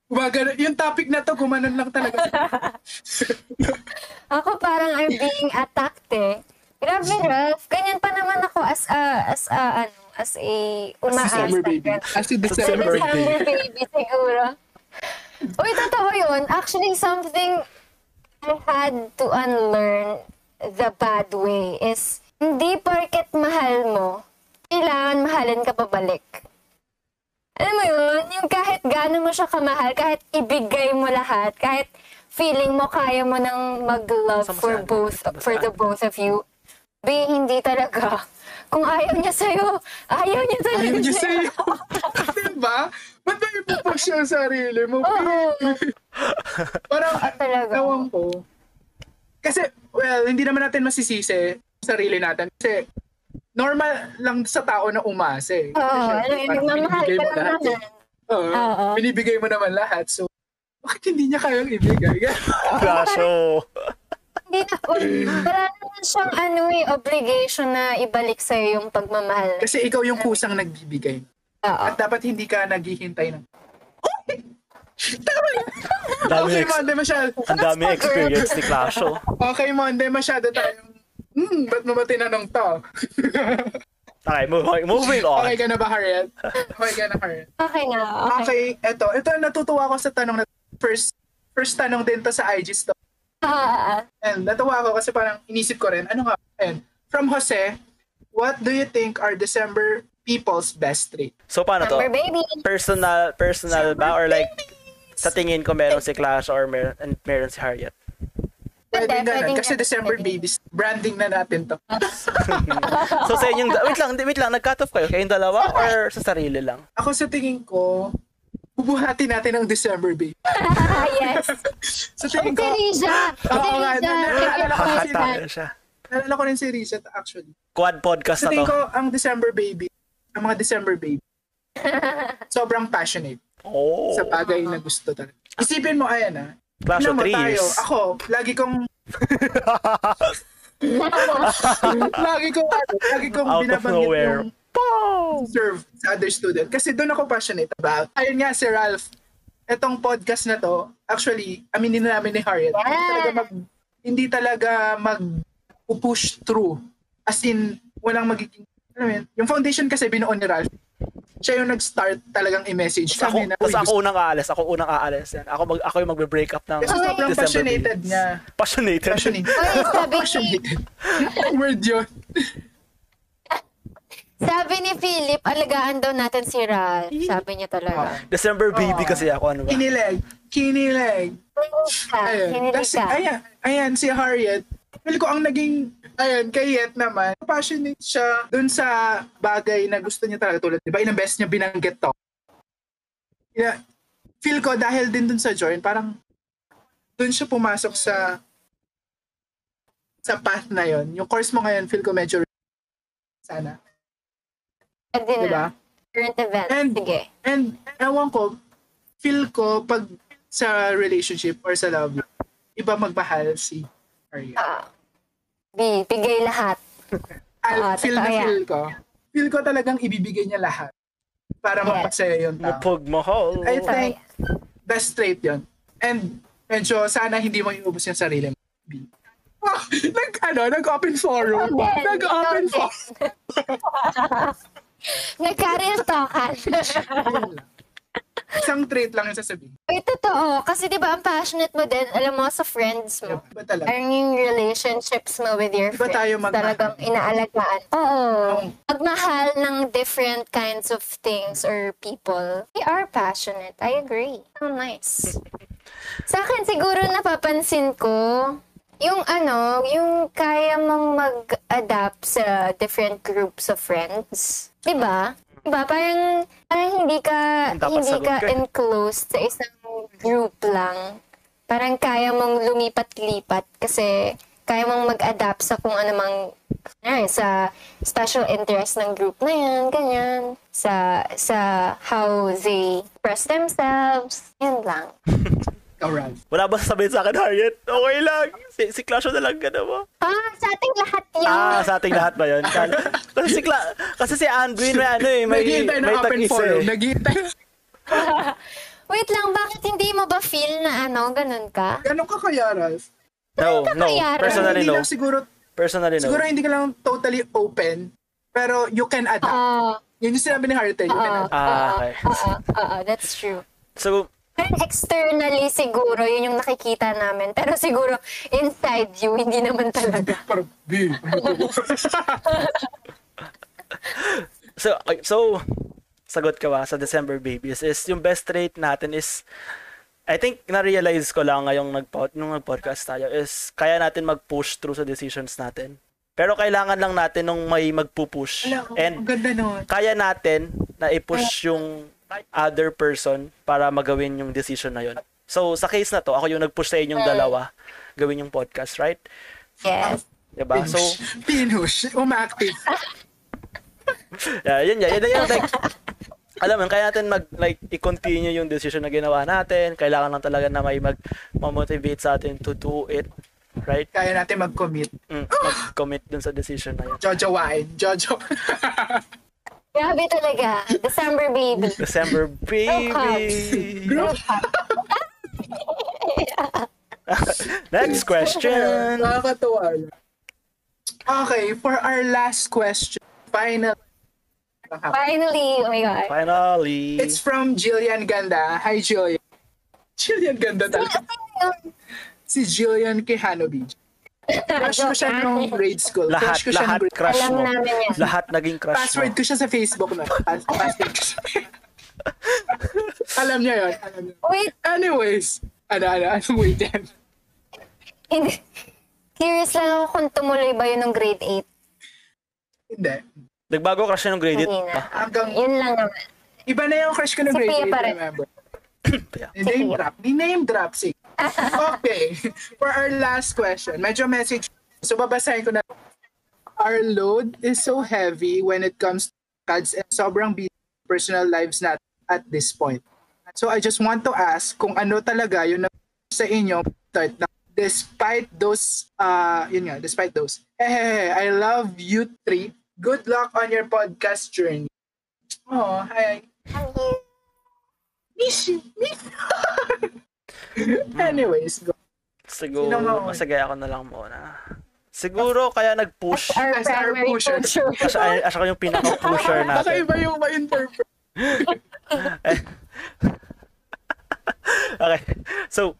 Gumagano, yung topic na to, gumanon lang talaga. Ako parang I'm being attacked eh. Grabe, Ralph. Ganyan pa naman ako as a, as a, ano, as a umaasa. December baby. As in December December baby. December baby, siguro. Uy, totoo yun. Actually, something I had to unlearn the bad way is hindi porket mahal mo, kailangan mahalin ka pabalik. Alam mo yun, yung kahit gano'n mo siya kamahal, kahit ibigay mo lahat, kahit feeling mo kaya mo nang mag-love for both, for the both of you. Be, hindi talaga. Kung ayaw niya sa'yo, ayaw niya talaga Ayaw niya sa'yo. diba? Ba't ba ipupush yung sarili mo? Oo. Parang, ah, Talaga. ewan ko. Kasi, well, hindi naman natin masisisi yung sarili natin. Kasi, normal lang sa tao na umasa eh. Oo, mo, syempre, parang nagmamahal binibigay ka mo lang lahat eh. naman. Oo, Oo. binibigay mo naman lahat. So, bakit hindi niya kayang ibigay? Kaso, Hindi na, wala naman siyang ano eh, obligation na ibalik sa'yo yung pagmamahal. Kasi ikaw yung kusang nagbibigay. Oo. At dapat hindi ka naghihintay ng... Okay! Tama yun! dami, Okay, ex- Monday, masyado. ang dami experience ni Clasho. Okay, Monday, masyado tayong... Hmm, ba't mo ba tinanong to? Okay, moving, moving on. okay ka na ba, Harriet? Okay ka na, Harriet? Okay na, okay. Okay, eto. Ito, natutuwa ko sa tanong na first first tanong din to sa IG story. And natuwa ako kasi parang inisip ko rin, ano nga, and from Jose, what do you think are December people's best trait? So, paano to? Personal, personal ba? Or like, sa tingin ko meron si Clash or meron, and meron si Harriet? Pwede ganun. Kasi December babies, branding na natin to. So, sa inyong, wait lang, wait lang, nag-cut off kayo? Kayong dalawa or sa sarili lang? Ako sa tingin ko, bubuhati natin ang December baby. Ah, yes. Sa tingin Si ko, Risha. Si Oo nga, Risha. na- naalala ko si ko rin si Risha actually. Quad podcast Sa na to. ko, ang December baby, ang mga December baby, sobrang passionate Oh. sa bagay na gusto talaga. Isipin mo, ayan ah, Clash of tayo, years. ako, lagi kong lagi kong ano, lagi kong Out of binabanggit nowhere. yung serve sa other student kasi doon ako passionate about. Ayun nga si Ralph, etong podcast na to, actually, aminin na namin ni Harriet, hindi talaga mag hindi talaga mag push through. As in, walang magiging alam yun, yung foundation kasi binuo ni Ralph. Siya yung nag-start talagang i-message Tapos ako, na, tapos "Uy, ako unang aalis. Ako unang aalis. Yan. Ako, mag, ako yung magbe-break up ng kasi sobrang passionated niya. Passionated. Passionate. Oy, sabi ni, Passionated. Word yun. Sabi ni Philip, alagaan daw natin si Ral. Sabi niya talaga. December baby Aw. kasi ako. Ano ba? Kinileg. Kinileg. Ha, Ayun. ka. ayan, ayan, si Harriet, feel ko ang naging, ayan, kay Yet naman, passionate siya dun sa bagay na gusto niya talaga tulad, di ba? Ilang beses niya binanggit to. Yeah, feel ko dahil din dun sa join, parang dun siya pumasok sa sa path na yon. Yung course mo ngayon, feel ko medyo sana. Pwede na. Diba? Current event. And- Sige. And ewan ko, feel ko pag sa relationship or sa love, iba magmahal si Harriet. Ah. B, bigay lahat. Al, Ah, feel na feel ko. Feel ko talagang ibibigay niya lahat para Yes. mapasaya yung tao. Mapagmahal. I think best trait yon. And medyo sana hindi mo iubos yung sarili mo. B. Ah, nag, ano, nag-open forum. Nag-open ikaw forum. Nag-career talkan. Isang trait lang yung sasabihin. Ay, totoo. Kasi di ba ang passionate mo din, alam mo, sa friends mo. Iba talaga. Parang yung relationships mo with your Di ba friends. tayo magmahal? Talagang inaalagaan. Oo. Oo. Magmahal ng different kinds of things or people. They are passionate. I agree. Oh, nice. Sa akin, siguro napapansin ko, yung ano, yung kaya mong mag-adapt sa different groups of friends. Di ba? Diba? Parang, parang hindi ka, Dapat hindi ka ka eh. enclosed sa isang group lang. Parang kaya mong lumipat-lipat kasi kaya mong mag-adapt sa kung ano mang eh, sa special interest ng group na yan, ganyan. Sa, sa how they express themselves. Yan lang. Ralph. Wala ba sasabihin sa akin, Harriet? Okay lang. Si, si Clash na lang na ba? Ah, sa ating lahat yan. Ah, sa ating lahat ba yun? Kasi si Cla- kasi si Andrew may ano eh, may, Naghihintay may open tag-isa forum. eh. Naghihintay. Wait lang, bakit hindi mo ba feel na ano, ganun ka? Ganun ka kaya, Ralph? No, no. kaya, Personally, hindi no. lang siguro, Personally, no. siguro hindi ka lang totally open, pero you can adapt. Oo. Yun yung sinabi ni Harte, you can Oo. adapt. Ah, okay. Oo, oo, that's true. So, externally siguro, yun yung nakikita namin. Pero siguro, inside you, hindi naman talaga. Parang, B. so, so, sagot ka ba sa December Babies is yung best rate natin is I think na-realize ko lang ngayong nag nung nag-podcast tayo is kaya natin mag-push through sa decisions natin. Pero kailangan lang natin nung may magpupush. Ang And ganda nun. kaya natin na i-push yung other person para magawin yung decision na yun. So, sa case na to, ako yung nag-push sa inyong dalawa gawin yung podcast, right? Yes. Diba? So, Pinush. Umaactive. yeah, yun, yun, yun, yun, like, alam mo, kaya natin mag, like, i-continue yung decision na ginawa natin. Kailangan lang talaga na may mag, motivate sa atin to do it. Right? Kaya natin mag-commit. Mm, mag-commit dun sa decision na yun. Jojo wine. Jojo. Grabe talaga. December baby. December, baby! Group. Next question! Nakakatuwa. Okay, for our last question, final. Finally, oh my God. Finally! It's from Jillian Ganda. Hi, Jillian. Jillian Ganda talaga. Si Jillian Kehanobi. Crush ko siya nung grade school. Lahat, Crush ko siya lahat grade crush Alam mo. namin yan. Lahat naging crush Password mo. ko siya sa Facebook na. Pass- password ko siya. Alam niya yun. Alam niya. Wait, Anyways. Ano, ano, ano, wait yan. hindi. Curious lang ako kung tumuloy ba yun ng grade 8. Hindi. Nagbago crush siya nung grade 8 Hindi na. Hanggang, Yun lang naman. iba na yung crush ko nung Si grade Pia 8, pa rin. remember. Ni name drop. Ni name drop, sige. Okay. For our last question, medyo message. So, babasahin ko na. Our load is so heavy when it comes to cards and sobrang busy personal lives natin at this point. So, I just want to ask kung ano talaga yung na sa inyo start na despite those, uh, yun nga, despite those. Eh, I love you three. Good luck on your podcast journey. Oh, hi. Miss you. Miss Anyways, go. Siguro, Sino nga- masagay ako na lang muna. Siguro, kaya nag-push. Our As our pusher. pusher. Asa, asa ko yung pinaka-pusher Baka natin. iba yung ma-interpret. Okay. So,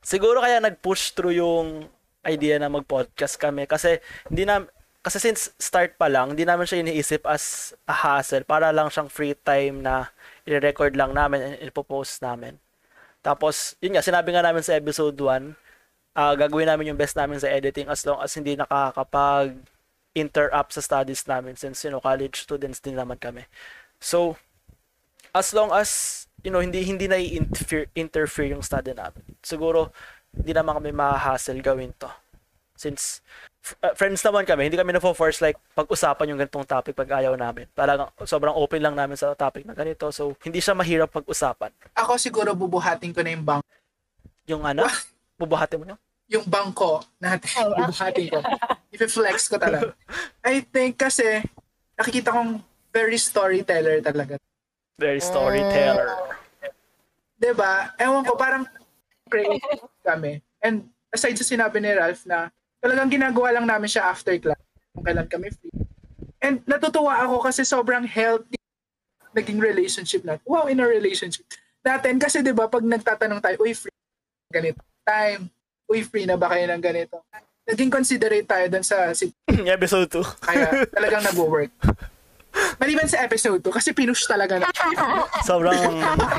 siguro kaya nag-push through yung idea na mag-podcast kami kasi hindi na kasi since start pa lang, hindi namin siya iniisip as a hassle. Para lang siyang free time na i-record lang namin and ipopost namin. Tapos, yun nga, sinabi nga namin sa episode 1, ah gagawin namin yung best namin sa editing as long as hindi nakakapag interrupt sa studies namin since, you know, college students din naman kami. So, as long as you know hindi hindi na interfere interfere yung study namin. Siguro hindi naman kami ma-hassle gawin to. Since f- uh, friends naman kami, hindi kami na-force like pag-usapan yung ganitong topic pag ayaw namin. Talagang sobrang open lang namin sa topic na ganito. So, hindi siya mahirap pag-usapan. Ako siguro bubuhatin ko na yung bang Yung ano, bubuhatin mo yun? yung bangko natin. bubuhatin ko. I-flex ko talaga. I think kasi nakikita kong very storyteller talaga. Very storyteller. 'Di ba? Ewan ko, parang creative kami. And aside sa sinabi ni Ralph na talagang ginagawa lang namin siya after class kung kailan kami free. And natutuwa ako kasi sobrang healthy naging relationship natin. Wow, in a relationship. Natin kasi 'di ba pag nagtatanong tayo, uy free ganito time. Uy free na ba kayo ng ganito? Naging considerate tayo dun sa si Episode 2. kaya talagang nagwo-work. Maliban sa episode 2 kasi pinush talaga na. Sobrang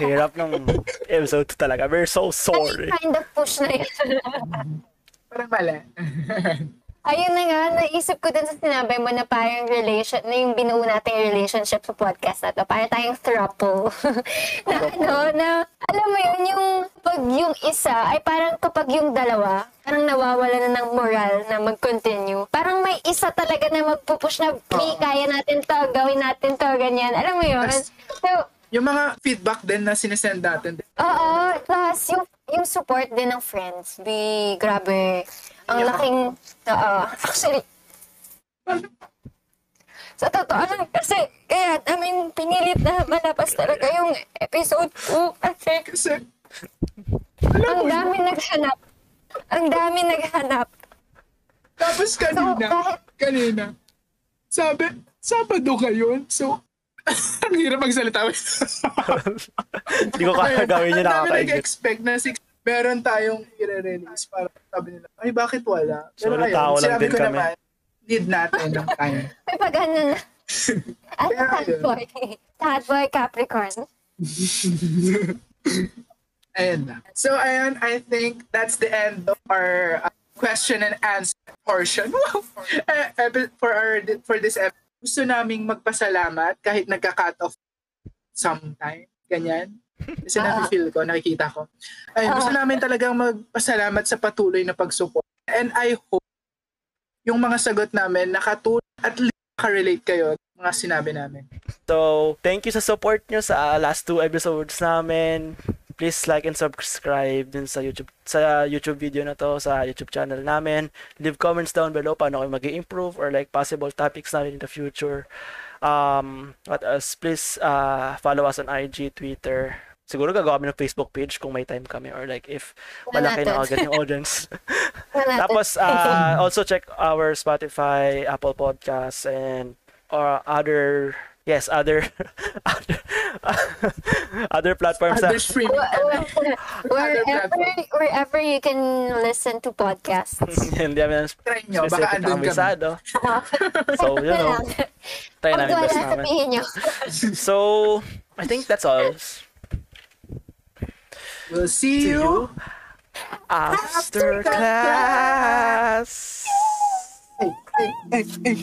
hirap ng episode 2 talaga. We're so sorry. Kind of push na yun. Parang mali. Ayun na nga, naisip ko din sa sinabi mo na parang relation, na yung binuo nating relationship sa podcast na to. Parang tayong throuple. na ano, na alam mo yun, yung pag yung isa, ay parang kapag yung dalawa, parang nawawala na ng moral na mag-continue. Parang may isa talaga na magpupush na, "Hey, kaya natin to, gawin natin to, ganyan. Alam mo yun? So, Yung mga feedback din na sinesend natin. Oo, plus yung, yung support din ng friends. Be, grabe. Ang Yeah. laking, oo, actually, Sa totoo lang, kasi kaya namin pinilit na malabas talaga yung episode 2 kasi Kasi, ang dami naghanap. Ang dami naghanap. tapos kanina, kahit- kanina, sabi, Sabado ngayon. So, ang hirap magsalita. Hindi ko kaya gawin yun Ang dami nag-expect na six, meron tayong i-release para sabi nila, ay bakit wala? So, natawa lang sinabi din ko kami. naman, need natin ng time. May pag ano na. Yun. boy? Hot boy Capricorn. Ayun na. So, ayun, I think that's the end of our uh, question and answer portion. Wow! Eh, epi- for our for this episode, gusto naming magpasalamat kahit nagka-cut off sometime. Ganyan. Kasi nafe-feel ko, nakikita ko. Ayun, gusto namin talagang magpasalamat sa patuloy na pag-support. And I hope yung mga sagot namin nakatulong at least relate kayo mga sinabi namin. So, thank you sa support nyo sa last two episodes namin. Please like and subscribe din sa YouTube sa YouTube video na to sa YouTube channel namin. Leave comments down below paano kayo mag-improve or like possible topics namin in the future. Um, what else? Please uh, follow us on IG, Twitter. Siguro gagawa kami ng Facebook page kung may time kami or like if malaki na agad yung audience. Tapos, uh, also check our Spotify, Apple Podcasts, and or other, yes, other, other, other platforms. Other na- streaming. wherever, wherever you can listen to podcasts. Hindi namin Try specific andun kami. kabisado. So, you know, try Pag namin wala, best namin. So, I think that's all. We'll see See you. you after class. Hey, hey, hey, hey.